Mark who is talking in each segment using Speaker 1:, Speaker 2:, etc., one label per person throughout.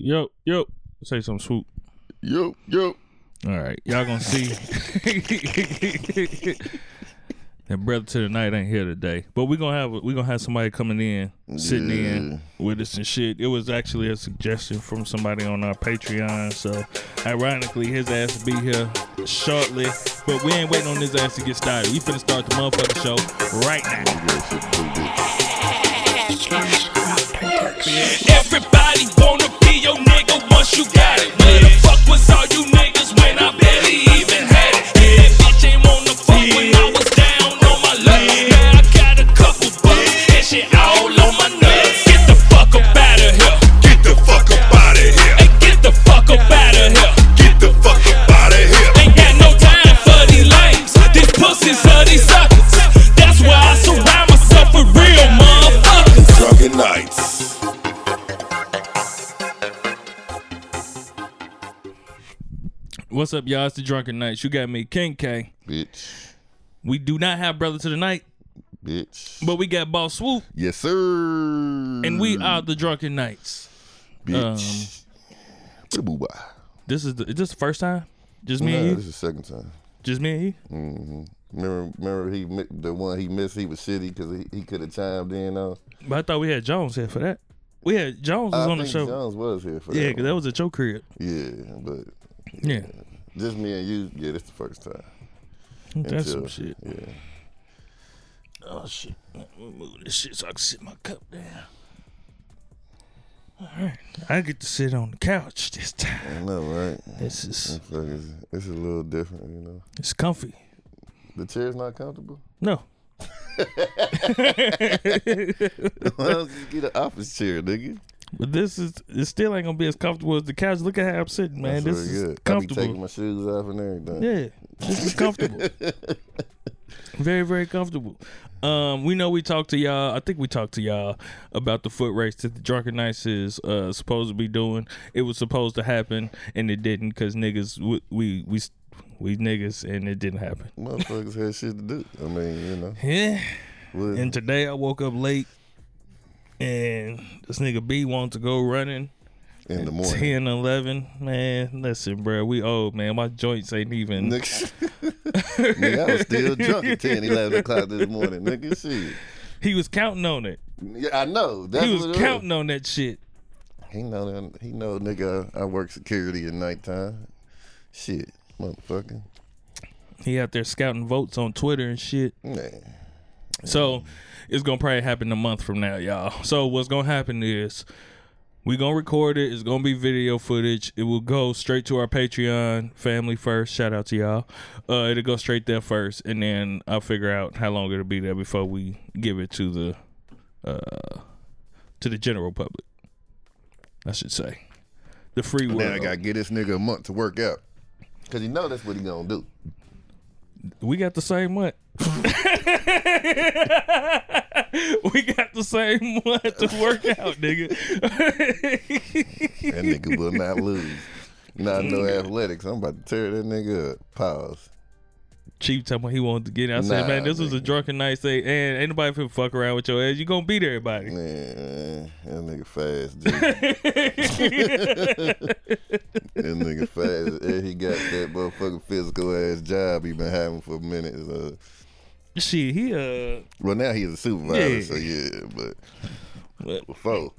Speaker 1: Yo, yo. Say some swoop.
Speaker 2: Yo, yo.
Speaker 1: All right, y'all gonna see. that brother to the night ain't here today, but we gonna have we gonna have somebody coming in, sitting in with us and shit. It was actually a suggestion from somebody on our Patreon, so ironically his ass will be here shortly. But we ain't waiting on his ass to get started. We finna start the motherfucking show right now.
Speaker 3: Everybody wanna be your nigga once you got it. Where the fuck was all you niggas when I
Speaker 1: What's up, y'all? It's the Drunken Knights. You got me, King K.
Speaker 2: Bitch.
Speaker 1: We do not have brother to the night,
Speaker 2: Bitch.
Speaker 1: but we got Boss Swoop,
Speaker 2: yes, sir.
Speaker 1: and we are the Drunken Knights.
Speaker 2: Bitch. A bye.
Speaker 1: This is the, is this the first time? Just me
Speaker 2: Nah,
Speaker 1: and you?
Speaker 2: this is the second time.
Speaker 1: Just me and you?
Speaker 2: hmm Remember, remember he the one he missed. He was shitty because he, he could have chimed in on.
Speaker 1: But I thought we had Jones here for that. We had Jones was
Speaker 2: I
Speaker 1: on the show.
Speaker 2: Jones was here for
Speaker 1: yeah,
Speaker 2: that.
Speaker 1: because that was at your crib.
Speaker 2: Yeah, but
Speaker 1: Yeah,
Speaker 2: just me and you. Yeah, this the first time.
Speaker 1: that's some shit.
Speaker 2: Yeah.
Speaker 1: Oh shit! Move this shit so I can sit my cup down. All right, I get to sit on the couch this time.
Speaker 2: I know, right?
Speaker 1: This is
Speaker 2: It's, like it's, it's a little different, you know.
Speaker 1: it's comfy.
Speaker 2: The chair's not comfortable.
Speaker 1: No,
Speaker 2: Why don't you get an office chair, nigga?
Speaker 1: But this is it still ain't gonna be as comfortable as the couch. Look at how I'm sitting, man.
Speaker 2: That's
Speaker 1: this is
Speaker 2: good. I be taking
Speaker 1: comfortable.
Speaker 2: my shoes off and everything.
Speaker 1: Yeah, this is comfortable. very, very comfortable. Um, we know we talked to y'all. I think we talked to y'all about the foot race that the Drunken Knights is uh, supposed to be doing. It was supposed to happen, and it didn't because niggas we, we we we niggas, and it didn't happen.
Speaker 2: Motherfuckers had shit to do. I mean, you know.
Speaker 1: Yeah. And today I woke up late, and this nigga B wanted to go running.
Speaker 2: in the morning.
Speaker 1: 10, 11. Man, listen, bro, we old, man. My joints ain't even.
Speaker 2: Nigga, I was still drunk at 10, 11 o'clock this morning. Nigga, shit.
Speaker 1: He was counting on it.
Speaker 2: Yeah, I know. That's
Speaker 1: he was counting on that shit.
Speaker 2: He know that. He know, nigga. I work security at nighttime. Shit, motherfucker.
Speaker 1: He out there scouting votes on Twitter and shit.
Speaker 2: Man,
Speaker 1: So it's gonna probably happen a month from now, y'all. So what's gonna happen is we gonna record it. It's gonna be video footage. It will go straight to our Patreon family first. Shout out to y'all. Uh, it'll go straight there first, and then I'll figure out how long it'll be there before we give it to the uh to the general public. I should say the free world.
Speaker 2: now I gotta get this nigga a month to work out. Cause you know that's what he gonna do.
Speaker 1: We got the same one. we got the same one to work out, nigga.
Speaker 2: That nigga will not lose. Not no mm. athletics. I'm about to tear that nigga up. Pause.
Speaker 1: Chief told me he wanted to get in. I said,
Speaker 2: Nah,
Speaker 1: man, this was a drunken night. Say, and ain't nobody finna fuck around with your ass. You gonna beat everybody.
Speaker 2: Man, that nigga fast, G. that nigga fast. And he got that motherfucking physical ass job he been having for a minute. Uh.
Speaker 1: Shit, he uh,
Speaker 2: Well, now he's a supervisor,
Speaker 1: Yeah.
Speaker 2: so yeah, but
Speaker 1: what-
Speaker 2: before.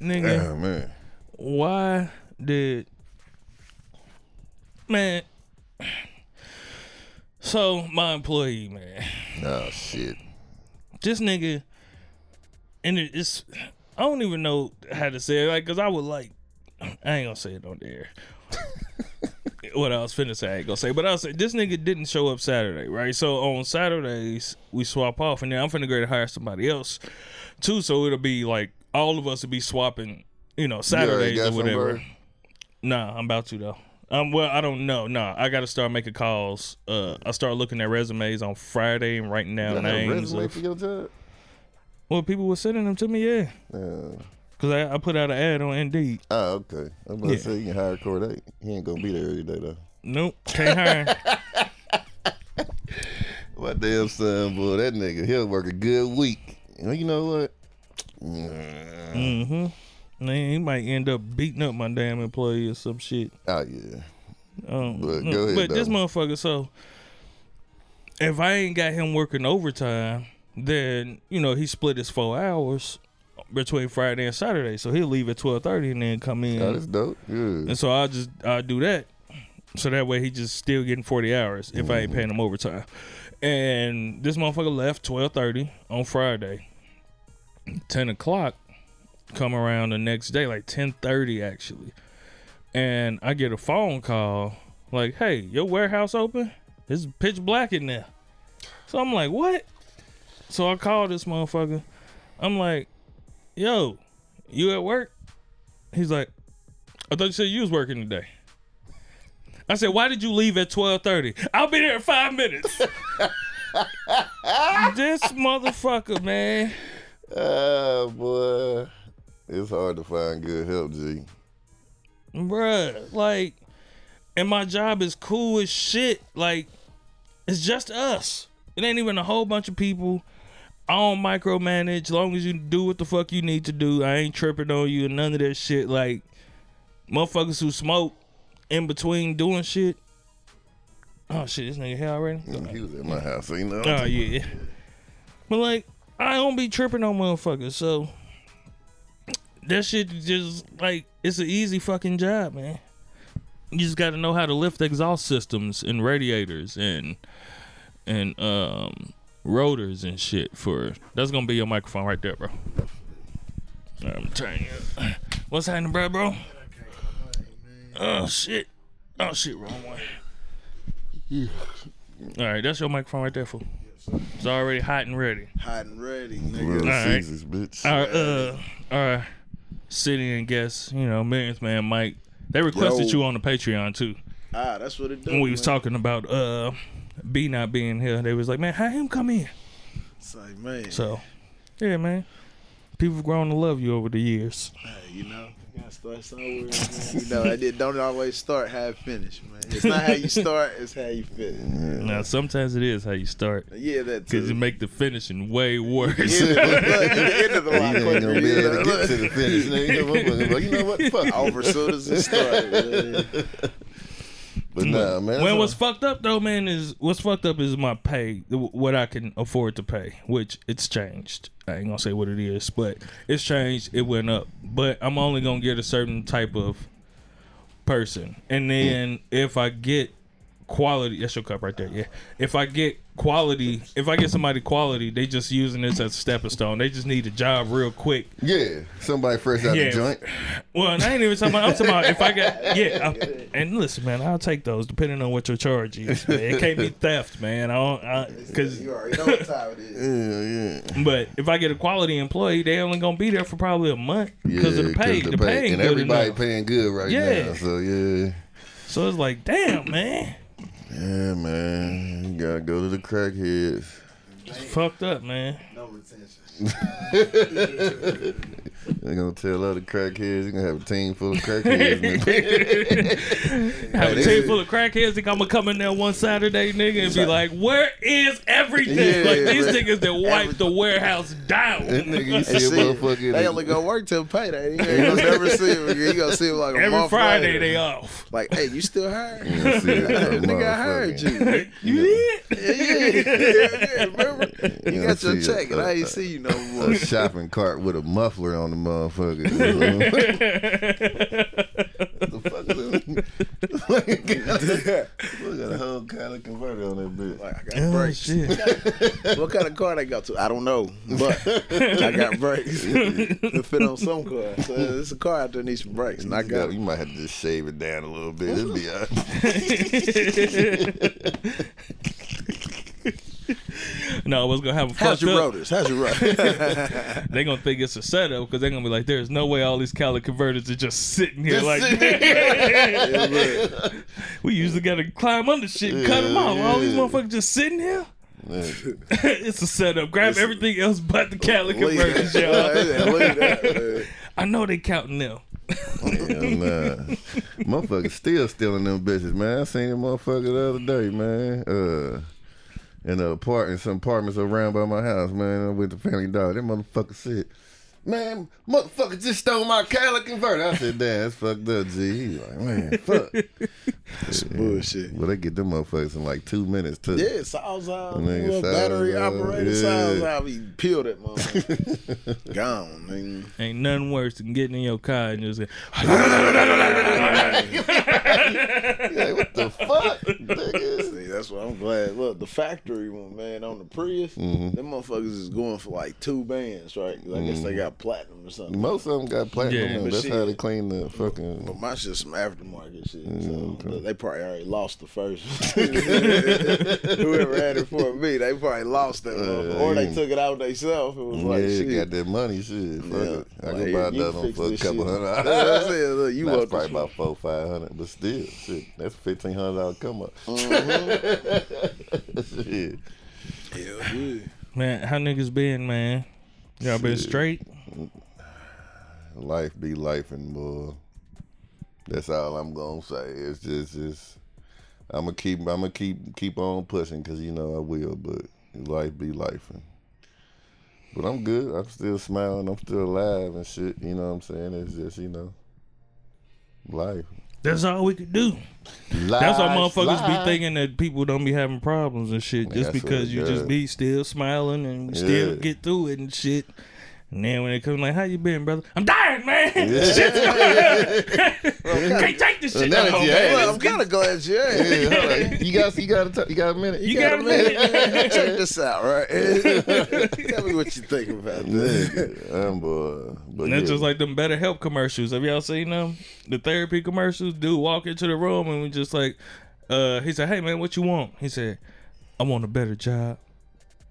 Speaker 1: nigga,
Speaker 2: Oh, man.
Speaker 1: why did man? So my employee, man.
Speaker 2: Oh, shit.
Speaker 1: this nigga, and it- it's I don't even know how to say it, like, cause I would like, I ain't gonna say it on there. what I was finna say, I ain't gonna say, but I was say this nigga didn't show up Saturday, right? So on Saturdays we swap off, and then I'm finna go to hire somebody else too, so it'll be like all of us will be swapping, you know, Saturdays
Speaker 2: got
Speaker 1: or whatever. Nah, I'm about to though. Um, well, I don't know. Nah, I got to start making calls. Uh, I start looking at resumes on Friday and writing down
Speaker 2: You
Speaker 1: names.
Speaker 2: resume
Speaker 1: Of,
Speaker 2: for your job?
Speaker 1: well, people were sending them to me, yeah.
Speaker 2: Yeah.
Speaker 1: Cause I, I put out an ad on Indeed.
Speaker 2: Oh, okay. I'm about
Speaker 1: Yeah.
Speaker 2: to say you can hire Corday. He ain't gonna be there every day though.
Speaker 1: Nope, can't hire.
Speaker 2: My damn son, boy, that nigga, he'll work a good week. You know what?
Speaker 1: Mm-hmm. Man, he might end up beating up my damn employee or some shit.
Speaker 2: Oh yeah.
Speaker 1: Um,
Speaker 2: But
Speaker 1: no,
Speaker 2: ahead,
Speaker 1: but this motherfucker, so if I ain't got him working overtime, then you know he split his four hours between Friday and Saturday, so he'll leave at twelve thirty and then come in.
Speaker 2: Oh, that's dope. Yeah.
Speaker 1: And so I'll just I'll do that. So that way he just still getting forty hours if I ain't mm. paying him overtime. And this motherfucker left twelve thirty on Friday. Ten o'clock come around the next day, like ten thirty actually. And I get a phone call like, hey, your warehouse open? It's pitch black in there. So I'm like, what? So I call this motherfucker. I'm like, yo, you at work? He's like, I thought you said you was working today. I said, why did you leave at twelve thirty? I'll be there in five minutes. this motherfucker, man.
Speaker 2: Ah, boy. It's hard to find good help, G.
Speaker 1: Bruh, like, and my job is cool as shit. Like, it's just us. It ain't even a whole bunch of people. I don't micromanage. As long as you do what the fuck you need to do, I ain't tripping on you and none of that shit. Like, motherfuckers who smoke in between doing shit. Oh shit, this nigga here already.
Speaker 2: He was at my house, so you know.
Speaker 1: Oh yeah. But like, I don't be tripping on motherfuckers, so that shit just like it's an easy fucking job, man. You just gotta know how to lift exhaust systems and radiators and and um rotors and shit for that's gonna be your microphone right there, bro. I'm turning it. What's happening, bro, bro? Oh shit. Oh shit, wrong one. All right, that's your microphone right there, fool. It's already hot and ready.
Speaker 4: Hot and ready, nigga.
Speaker 1: Alright.
Speaker 2: Caesars, bitch.
Speaker 1: Our uh, our city and guests, you know, millions man, Mike. They requested
Speaker 4: Yo.
Speaker 1: you on the Patreon too.
Speaker 4: Ah, that's what it does.
Speaker 1: When we was
Speaker 4: man.
Speaker 1: talking about uh B not being here, they was like, man, how him come in?
Speaker 4: It's like, man,
Speaker 1: So, yeah, man. People have grown to love you over the years.
Speaker 4: hey, you know, you gotta start somewhere. Man. You know, I did. Don't always start half finished, man. It's not how you start; it's how you finish.
Speaker 1: Now, sometimes it is how you start
Speaker 4: Yeah, that
Speaker 1: because you make the finishing way worse.
Speaker 4: Yeah, look, you the end of the
Speaker 2: You ain't gonna be able
Speaker 4: know,
Speaker 2: to get to the finish. Nigga. Motherfucker, like, You know what? Fuck.
Speaker 4: over as soon as it started. Man.
Speaker 2: But mm. nah, man.
Speaker 1: when what's
Speaker 2: all-
Speaker 1: fucked up though, man, is what's fucked up is my pay, what I can afford to pay, which it's changed. I ain't gonna say what it is, but it's changed. It went up, but I'm only gonna get a certain type of person, and then mm. if I get quality, that's your cup right there. Yeah, if I get quality, if I get somebody quality, they just using this as a stepping stone. They just need a job real quick.
Speaker 2: Yeah, somebody fresh out
Speaker 1: Yeah.
Speaker 2: the joint.
Speaker 1: Well, and I ain't even talking about. I'm talking about if I got yeah. I, and listen, man, I'll take those depending on what your charge is. Man. It can't be theft, man. I don't because.
Speaker 4: You already know what time it is.
Speaker 2: Yeah, yeah.
Speaker 1: But if I get a quality employee, they only gonna be there for probably a month because
Speaker 2: yeah,
Speaker 1: of the pay.
Speaker 2: 'cause
Speaker 1: The, pay ain't
Speaker 2: and everybody
Speaker 1: enough.
Speaker 2: paying good right
Speaker 1: Yeah.
Speaker 2: now. So yeah,
Speaker 1: So it's like, damn, man,
Speaker 2: yeah, man. You gotta go to the crackheads.
Speaker 1: it's fucked up, man.
Speaker 4: No retention.
Speaker 2: They're gonna tell other crackheads. You're gonna have a team full of crackheads.
Speaker 1: Have a team full of crackheads. Think I'm gonna come in there one Saturday, nigga, and be like, "Where is everything?"
Speaker 4: Yeah,
Speaker 1: like these
Speaker 4: man.
Speaker 1: niggas that wipe the warehouse down.
Speaker 2: that nigga, you
Speaker 4: And
Speaker 2: see a
Speaker 4: see,
Speaker 2: motherfucker.
Speaker 4: they only gonna work till payday. You gonna never see him again. You gonna see him like a
Speaker 1: Every
Speaker 4: month
Speaker 1: Friday
Speaker 4: later.
Speaker 1: they off.
Speaker 4: Like, hey, you still hired?
Speaker 2: You gonna see
Speaker 4: Nigga, I hired you.
Speaker 1: You did?
Speaker 4: Yeah, yeah, yeah, remember? You
Speaker 2: gonna
Speaker 4: got your
Speaker 2: see a-
Speaker 4: check, and I ain't see you no more.
Speaker 2: A shopping cart with a muffler on the motherfucker. the fuck is that? Look at a whole kind of converter on that bitch.
Speaker 4: Like, I got
Speaker 1: Oh
Speaker 4: brakes.
Speaker 1: shit!
Speaker 4: What kind of car they got to? I don't know, but I got brakes. to fit on some cars. So there's a car out there that needs some brakes, and I
Speaker 2: You,
Speaker 4: got
Speaker 2: got, you might have to just shave it down a little bit. It'll be all right.
Speaker 1: no, I was gonna happen?
Speaker 4: How's
Speaker 1: fucked
Speaker 4: your
Speaker 1: up,
Speaker 4: rotors? How's your rotors?
Speaker 1: They gonna think it's a setup because they're gonna be like, "There's no way all these Cali converters are just sitting here
Speaker 2: Just
Speaker 1: like."
Speaker 2: sitting
Speaker 1: we usually gotta climb under shit and cut them off. All these motherfuckers just sitting here. it's a setup. Grab everything else but the Cali
Speaker 4: Leave
Speaker 1: converters,
Speaker 4: that.
Speaker 1: y'all.
Speaker 4: Yeah, leave that.
Speaker 1: I know they counting them.
Speaker 2: Nah. Motherfuckers still stealing them bitches, man. I seen a motherfucker the other day, man. Uh, in a apart in some apartments around by my house, man. I went to Family Dollar. That motherfucker said, man, motherfucker just stole my Cadillac converter. I said, damn, that's fucked up, G. He like, man, fuck.
Speaker 4: That's bullshit.
Speaker 2: But they get them motherfuckers in like two minutes too.
Speaker 4: Yeah, South out,
Speaker 2: Nigga,
Speaker 4: little
Speaker 2: South
Speaker 4: battery
Speaker 2: Side,
Speaker 4: operated
Speaker 2: yeah.
Speaker 4: South out. He peeled that motherfucker. Gone, nigga.
Speaker 1: Ain't nothing worse than getting in your car and just
Speaker 2: Yeah, what the fuck, nigga?
Speaker 4: See, that's why I'm glad. Look, the factory one, man, on the Prius,
Speaker 2: Mm-hmm.
Speaker 4: them motherfuckers is going for like two bands, right? I guess
Speaker 2: Mm-hmm.
Speaker 4: they got platinum or something.
Speaker 2: Most of them got platinum.
Speaker 1: Yeah,
Speaker 2: That's
Speaker 4: shit.
Speaker 2: how they clean the fucking.
Speaker 4: But my shit's some aftermarket shit.
Speaker 2: Mm,
Speaker 4: So they probably already lost the first. Whoever had it for me, they probably lost that. motherfucker. or they took it out themselves. It was
Speaker 2: Yeah,
Speaker 4: like, shit.
Speaker 2: got that money, shit. Fuck
Speaker 4: Yeah.
Speaker 2: it. I
Speaker 4: Like,
Speaker 2: can
Speaker 4: here,
Speaker 2: buy another one for a couple
Speaker 4: shit.
Speaker 2: hundred
Speaker 4: That's
Speaker 2: dollars.
Speaker 4: what I'm saying. Look, you
Speaker 2: That's probably
Speaker 4: this
Speaker 2: about four, five hundred, but still, shit, that's fifteen hundred dollar come up. shit.
Speaker 4: Hell yeah.
Speaker 1: man, how niggas been, man? Y'all been straight?
Speaker 2: Life be life and more. That's all I'm gonna say. It's just, just I'm gonna keep, I'm gonna keep, keep on pushing because you know I will. But life be life, and but I'm good. I'm still smiling. I'm still alive and shit. You know what I'm saying? It's just you know, life.
Speaker 1: That's all we could do.
Speaker 2: life
Speaker 1: That's why motherfuckers
Speaker 2: life.
Speaker 1: be thinking that people don't be having problems and shit just because you
Speaker 2: does.
Speaker 1: just be still smiling and still
Speaker 2: Yeah.
Speaker 1: get through it and shit. And then when it comes like, how you been, brother? I'm dying, man. Shit's Can't take this shit
Speaker 2: now
Speaker 1: no more, man.
Speaker 4: Well, I'm kind of glad you ain't.
Speaker 2: Yeah, hold on. you got you got a t- you got a minute.
Speaker 1: You got a minute?
Speaker 4: Check this out, right? Tell me what you think about this.
Speaker 2: Yeah, um, boy. But
Speaker 1: And that's
Speaker 2: yeah.
Speaker 1: just like them BetterHelp commercials. Have y'all seen them? The therapy commercials. Dude walk into the room and we just like, uh, he said, "Hey man, what you want?" He said, "I want a better job.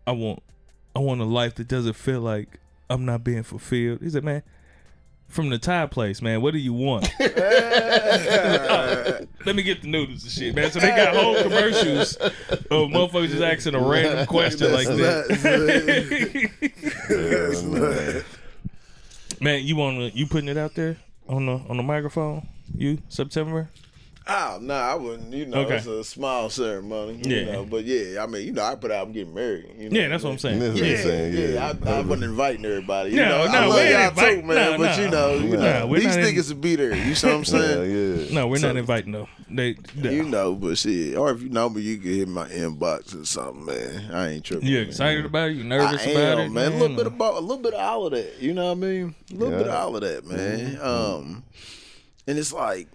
Speaker 1: I want, I want a life that doesn't feel like I'm not being fulfilled." He said, "Man." From the Thai place, man. What do you want? Let me get the noodles and shit, man. So they got whole commercials of motherfuckers just asking a random question like that.
Speaker 2: Man.
Speaker 1: Man, you want to you putting it out there on the on the microphone? You September?
Speaker 4: Oh no, I wouldn't. You know,
Speaker 1: Okay.
Speaker 4: it's a small ceremony. You
Speaker 1: Yeah.
Speaker 4: know, but yeah, I mean, you know, I put out I'm getting married. You know
Speaker 1: Yeah, that's what I'm saying.
Speaker 2: That's what
Speaker 4: Yeah,
Speaker 2: I'm saying,
Speaker 4: yeah,
Speaker 2: yeah.
Speaker 4: I, I wasn't inviting everybody. You
Speaker 1: No,
Speaker 4: know,
Speaker 1: no,
Speaker 4: I
Speaker 1: we
Speaker 4: love
Speaker 1: ain't
Speaker 4: y'all
Speaker 1: invite-
Speaker 4: too, man.
Speaker 1: no,
Speaker 4: but
Speaker 1: no.
Speaker 4: you know, you
Speaker 2: Nah,
Speaker 4: know,
Speaker 1: we're
Speaker 4: these
Speaker 1: not in-
Speaker 4: niggas will be there. You know what I'm saying?
Speaker 2: Yeah, yeah.
Speaker 1: No, we're
Speaker 4: So-
Speaker 1: not inviting though. They, they
Speaker 4: You know, but shit, or if you know me, you can hit my inbox or something, man. I ain't tripping.
Speaker 1: you
Speaker 4: man.
Speaker 1: excited about it? You
Speaker 4: I
Speaker 1: nervous
Speaker 4: am,
Speaker 1: about it,
Speaker 4: man. A little bit
Speaker 1: or-
Speaker 4: about a little bit of all of that. You know what I mean? A little bit of all of that, man. Um, and it's like.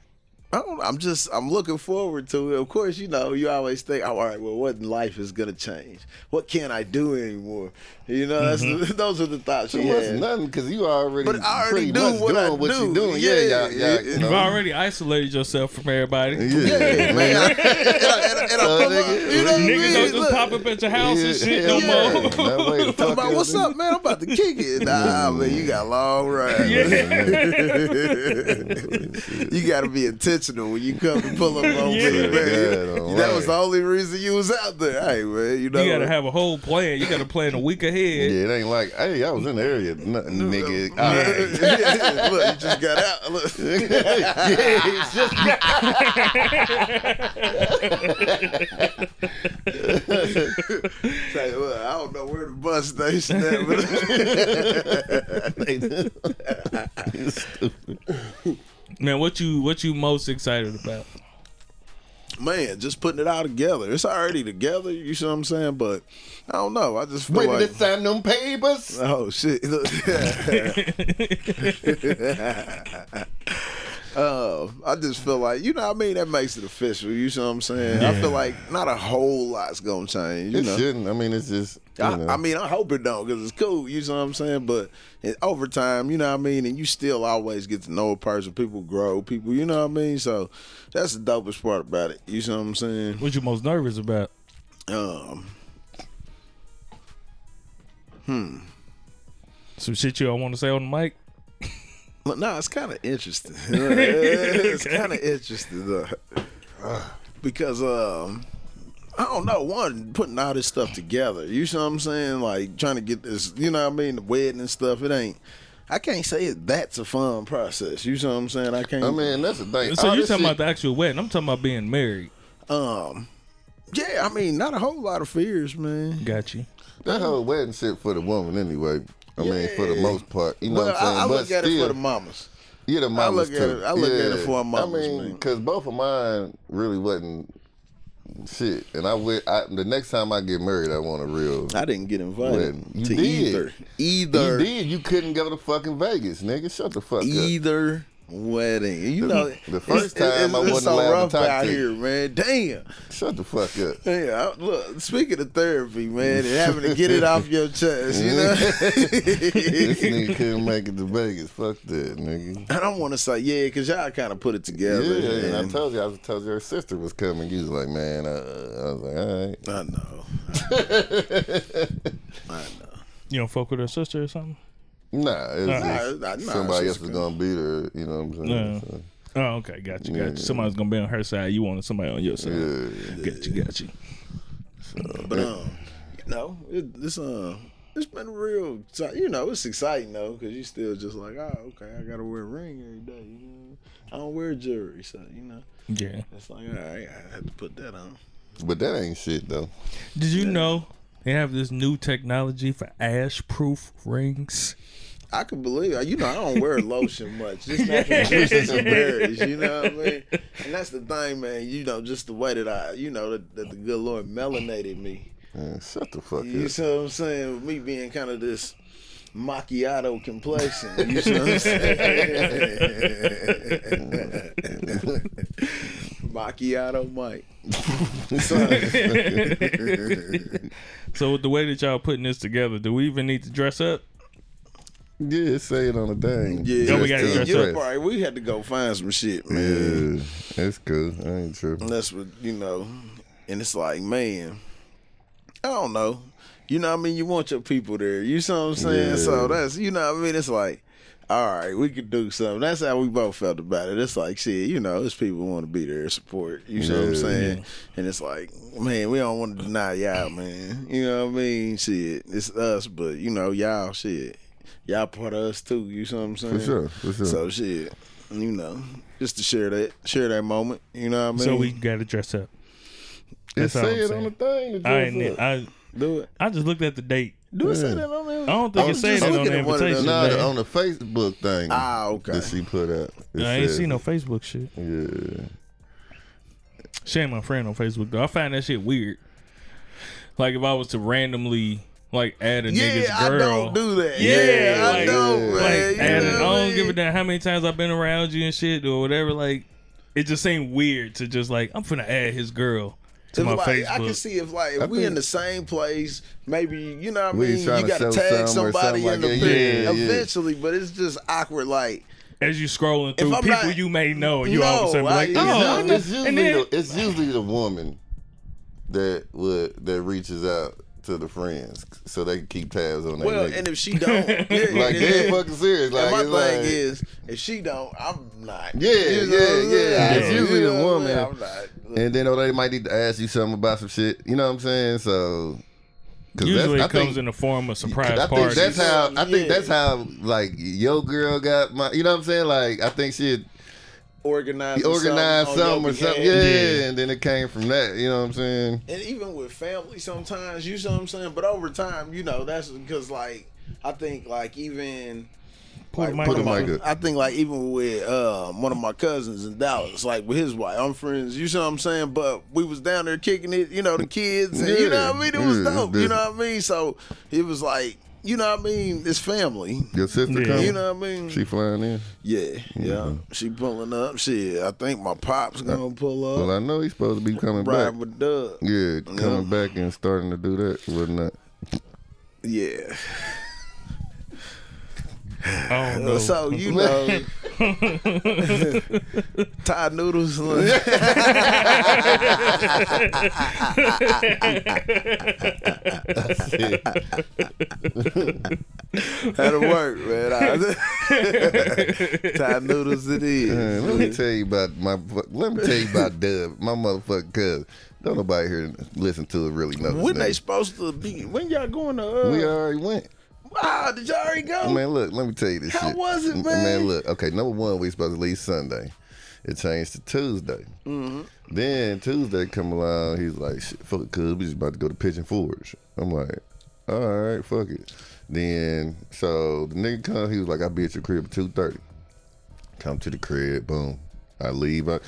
Speaker 4: I don't, I'm just I'm looking forward to it. Of course, you know you always think, oh, all right, well, what in life is gonna change? What can I do anymore? You know, that's
Speaker 1: Mm-hmm.
Speaker 4: those are the thoughts
Speaker 2: It
Speaker 4: had.
Speaker 2: nothing because you already,
Speaker 4: But I already do
Speaker 2: much
Speaker 4: what I
Speaker 2: doing what
Speaker 4: do.
Speaker 2: you doing.
Speaker 4: Yeah,
Speaker 2: Yeah, yeah, yeah.
Speaker 4: yeah.
Speaker 2: You
Speaker 1: You've
Speaker 2: know?
Speaker 1: already isolated yourself from everybody.
Speaker 2: Yeah,
Speaker 4: Yeah, man. I- and, I- and I
Speaker 2: Uh,
Speaker 4: come
Speaker 2: nigga,
Speaker 4: up, you know what I
Speaker 1: Niggas
Speaker 4: mean?
Speaker 1: don't just
Speaker 4: Look,
Speaker 1: pop up at your house and shit no
Speaker 2: yeah.
Speaker 1: more.
Speaker 2: Way
Speaker 4: Talk about what's up, man? I'm about to kick it. Nah, man, you got a long ride. you got to be intentional when you come to pull up on
Speaker 1: Yeah.
Speaker 4: me, man.
Speaker 2: God, all
Speaker 4: that was the only reason you was out there. Hey, man, you know.
Speaker 1: You gotta have a whole plan. You gotta plan a week ahead.
Speaker 2: Yeah, it ain't like, hey, I was in the area, nothing, nigga. All right.
Speaker 4: Yeah, Look, you just got out. Look.
Speaker 2: yeah, it's just
Speaker 4: Say, look, I don't know where the bus station at, but
Speaker 1: Man, what you what you most excited about?
Speaker 4: man, just putting it all together. It's already together. You see what I'm saying? But I don't know. I just feel
Speaker 2: Wait
Speaker 4: like.
Speaker 2: to sign them papers.
Speaker 4: Oh shit! Look. uh, I just feel like you know what I mean. That makes it official. You know what I'm saying? I feel like not a whole lot's gonna change. You
Speaker 2: It
Speaker 4: know.
Speaker 2: shouldn't. I mean, it's just. You
Speaker 4: I,
Speaker 2: know.
Speaker 4: I mean, I hope it don't because it's cool. You know what I'm saying? But it, over time, you know what I mean, and you still always get to know a person. People grow. People, you know what I mean. So that's the dopest part about it. You know what I'm saying?
Speaker 1: What you most nervous about?
Speaker 4: Um, Hmm.
Speaker 1: Some shit you don't want to say on the mic?
Speaker 4: Look, No, it's kind of interesting. it's kind of interesting though. because um, I don't know. One putting all this stuff together. You see what I'm saying? Like trying to get this. You know what I mean? The wedding and stuff. It ain't. I can't say it, that's a fun process. You see what I'm saying? I can't.
Speaker 2: I mean, that's the thing.
Speaker 1: So you
Speaker 2: this
Speaker 1: talking
Speaker 2: shit-
Speaker 1: about the actual wedding? I'm talking about being married.
Speaker 4: um, yeah. I mean, not a whole lot of fears, man.
Speaker 1: Got you.
Speaker 2: that whole wedding shit for the woman anyway. I mean, for the most part, you know
Speaker 4: Well,
Speaker 2: what I'm saying.
Speaker 4: I, I
Speaker 2: but
Speaker 4: look at
Speaker 2: still,
Speaker 4: it for the mamas.
Speaker 2: Yeah, the
Speaker 4: I
Speaker 2: mamas
Speaker 4: look at
Speaker 2: too.
Speaker 4: it- I look at
Speaker 2: yeah.
Speaker 4: it for mamas,
Speaker 2: I mean, because both of mine really wasn't shit, and I would. I, the next time I get married, I want a real.
Speaker 4: I didn't get invited
Speaker 2: Wedding. You
Speaker 4: to
Speaker 2: did.
Speaker 4: either. Either.
Speaker 2: You did. You couldn't go to fucking Vegas, nigga. Shut the fuck up.
Speaker 4: Either wedding. You know,
Speaker 2: the first
Speaker 4: it's-
Speaker 2: time I wasn't
Speaker 4: so
Speaker 2: allowed to talk
Speaker 4: out
Speaker 2: to you.
Speaker 4: here, man. Damn.
Speaker 2: Shut the fuck up.
Speaker 4: Yeah, I- look. Speaking of therapy, man, and having to get it off your chest, you know.
Speaker 2: this nigga couldn't make it to Vegas. Fuck that, nigga.
Speaker 4: I don't want to say yeah, cause y'all kind of put it together.
Speaker 2: Yeah, and I told you, I was told you her sister was coming. You was like, man, uh, I was like, all right.
Speaker 4: I know. I know.
Speaker 1: You don't fuck with her sister or something?
Speaker 2: Nah, it's
Speaker 1: Nah,
Speaker 2: just
Speaker 4: nah, nah,
Speaker 2: somebody else
Speaker 4: is
Speaker 2: gonna beat her. You know what I'm saying?
Speaker 1: Yeah.
Speaker 2: So,
Speaker 1: Oh, okay, got you, got
Speaker 2: Yeah.
Speaker 1: you. Somebody's gonna be on her side. You wanted somebody on your side.
Speaker 2: yeah.
Speaker 1: Got you, got you.
Speaker 4: But um, you know, it, it's uh, it's been real. You know, it's exciting though, cause you still just like, oh, okay, I gotta wear a ring every day. You know, I don't wear jewelry, so you know,
Speaker 1: Yeah.
Speaker 4: it's like, all right, I have to put that on.
Speaker 2: But that ain't shit though.
Speaker 1: Did you know they have this new technology for ash-proof rings?
Speaker 4: I can believe it. You know, I don't wear lotion much. Just natural juices and berries. You know what I mean? And that's the thing, man. You know, just the way that I, you know, that, that the good Lord melanated me.
Speaker 2: Man, shut the fuck
Speaker 4: You
Speaker 2: up.
Speaker 4: You see what I'm saying? With me being kind of this macchiato complexion. You see what I'm saying? macchiato Mike.
Speaker 1: So with the way that y'all putting this together, do we even need to dress up?
Speaker 2: Yeah, say it on the thing.
Speaker 4: Yeah,
Speaker 1: Yeah, we gotta
Speaker 4: yeah,
Speaker 1: dress
Speaker 4: you're
Speaker 1: up.
Speaker 4: right. We had to go find some shit, man.
Speaker 2: Yeah, that's cool. I ain't tripping.
Speaker 4: That's what you know. And it's like, man, I don't know. You know what I mean? You want your people there. You see what I'm saying?
Speaker 2: Yeah.
Speaker 4: So that's you know what I mean? It's like, all right, we could do something. That's how we both felt about it. It's like, shit, you know, it's people want to be there to support. You see what I'm
Speaker 2: Yeah.
Speaker 4: saying? And it's like, man, we don't want to deny y'all, man. You know what I mean? Shit, it's us, but you know, y'all, shit, y'all part of us too. You know what I'm saying?
Speaker 2: For sure, for sure.
Speaker 4: So shit, you know, just to share that, share that moment. You know what I mean?
Speaker 1: So we gotta dress up.
Speaker 2: Just
Speaker 1: That's all
Speaker 2: say
Speaker 1: I'm
Speaker 2: it on the thing. to
Speaker 1: I ain't,
Speaker 2: up.
Speaker 1: I
Speaker 4: do it.
Speaker 1: I just looked at the date.
Speaker 4: Do it. Say that on there.
Speaker 1: I don't think
Speaker 4: I
Speaker 1: it
Speaker 4: was
Speaker 1: said
Speaker 4: just
Speaker 1: it on
Speaker 4: looking
Speaker 1: the
Speaker 4: at one of them.
Speaker 1: invitation.
Speaker 2: Nah,
Speaker 1: man.
Speaker 2: on the Facebook thing.
Speaker 4: Ah, okay.
Speaker 2: That she put out. It
Speaker 1: I ain't
Speaker 2: says-
Speaker 1: seen no Facebook shit.
Speaker 2: Yeah.
Speaker 1: She ain't my friend on Facebook though. I find that shit weird. Like if I was to randomly like add a
Speaker 4: Yeah,
Speaker 1: nigga's girl.
Speaker 4: I don't do that.
Speaker 1: Yeah,
Speaker 4: I
Speaker 1: like-
Speaker 4: don't,
Speaker 2: yeah.
Speaker 4: man.
Speaker 1: Like, add
Speaker 4: know
Speaker 1: it- I don't
Speaker 4: mean?
Speaker 1: give a damn how many times I've been around you and shit or whatever. Like, it just seemed weird to just like I'm finna add his girl to
Speaker 4: If,
Speaker 1: my
Speaker 4: like,
Speaker 1: Facebook.
Speaker 4: I can see if like if
Speaker 2: I
Speaker 4: we in the same place, maybe you know what I mean. You got to tag
Speaker 2: something or
Speaker 4: somebody in the
Speaker 2: like that.
Speaker 4: pic
Speaker 2: Yeah, yeah.
Speaker 4: eventually, but it's just awkward. Like
Speaker 1: As you scrolling through people
Speaker 4: not-
Speaker 1: you may know, you
Speaker 4: No,
Speaker 1: all of a sudden be like, oh,
Speaker 4: know,
Speaker 2: No, it's usually
Speaker 1: then,
Speaker 2: the, it's usually the woman that would that reaches out to the friends so they can keep tabs on that.
Speaker 4: well,
Speaker 2: nigga.
Speaker 4: and if she don't, yeah,
Speaker 2: like
Speaker 4: then-
Speaker 2: dead fucking serious. Like
Speaker 4: and my thing
Speaker 2: like,
Speaker 4: is, if she don't, I'm not.
Speaker 2: Yeah,
Speaker 4: You know
Speaker 2: yeah,
Speaker 4: what I'm saying?
Speaker 2: yeah. It's
Speaker 4: You
Speaker 2: usually
Speaker 4: know
Speaker 2: the woman.
Speaker 4: saying? I'm not.
Speaker 2: and then oh, they might need to ask you something about some shit. You know what I'm saying? So 'cause
Speaker 1: usually
Speaker 2: that's-
Speaker 1: it
Speaker 2: I
Speaker 1: comes
Speaker 2: think-
Speaker 1: in the form of surprise
Speaker 2: I think
Speaker 1: parties.
Speaker 2: that's how I think that's how like your girl got my you know what I'm saying like I think she had
Speaker 4: Organize
Speaker 2: organized something or something yeah,
Speaker 1: Yeah.
Speaker 2: and then it came from that you know what I'm saying
Speaker 4: And even with family, sometimes you see what I'm saying. But over time, you know, that's because like I think like even.
Speaker 1: Pull the
Speaker 4: like,
Speaker 1: mic
Speaker 2: Put
Speaker 4: my-
Speaker 2: mic up.
Speaker 4: I think like even with um, one of my cousins in Dallas, like with his wife, I'm friends. You see what I'm saying? But we was down there kicking it, you know, the kids, and you know what I mean. It was
Speaker 2: Yeah,
Speaker 4: dope.
Speaker 2: yeah.
Speaker 4: You know what I mean? So it was like, you know what I mean? It's family.
Speaker 2: your sister
Speaker 1: Yeah.
Speaker 2: coming
Speaker 4: You know what I mean?
Speaker 2: she flying in
Speaker 4: yeah, yeah. She pulling up. Shit, I think my pops gonna uh, pull up.
Speaker 2: well I know he's supposed to be coming back
Speaker 4: with Doug.
Speaker 2: yeah coming back and starting to do that whatnot
Speaker 4: Yeah.
Speaker 1: I don't know.
Speaker 4: Uh, So you know, Thai noodles. That'll work, man. I- Thai noodles it is.
Speaker 2: Man, let me tell you about my. fu- Let me tell you about Dub, my motherfucking cousin. Don't nobody here listen to it really know. this
Speaker 4: when they supposed to be? When y'all going to? Uh,
Speaker 2: we already went.
Speaker 4: Wow, did y'all already go?
Speaker 2: Man, look, let me tell you this
Speaker 4: How
Speaker 2: shit.
Speaker 4: was it, man?
Speaker 2: Man, look, okay, number one, we supposed to leave Sunday. It changed to Tuesday.
Speaker 4: Mm-hmm.
Speaker 2: Then Tuesday come along, he's like, shit, fuck it, cuz we just about to go to Pigeon Forge. I'm like, all right, fuck it. Then so the nigga come, he was like, I'll be at your crib at two thirty. Come to the crib, boom. I leave. I,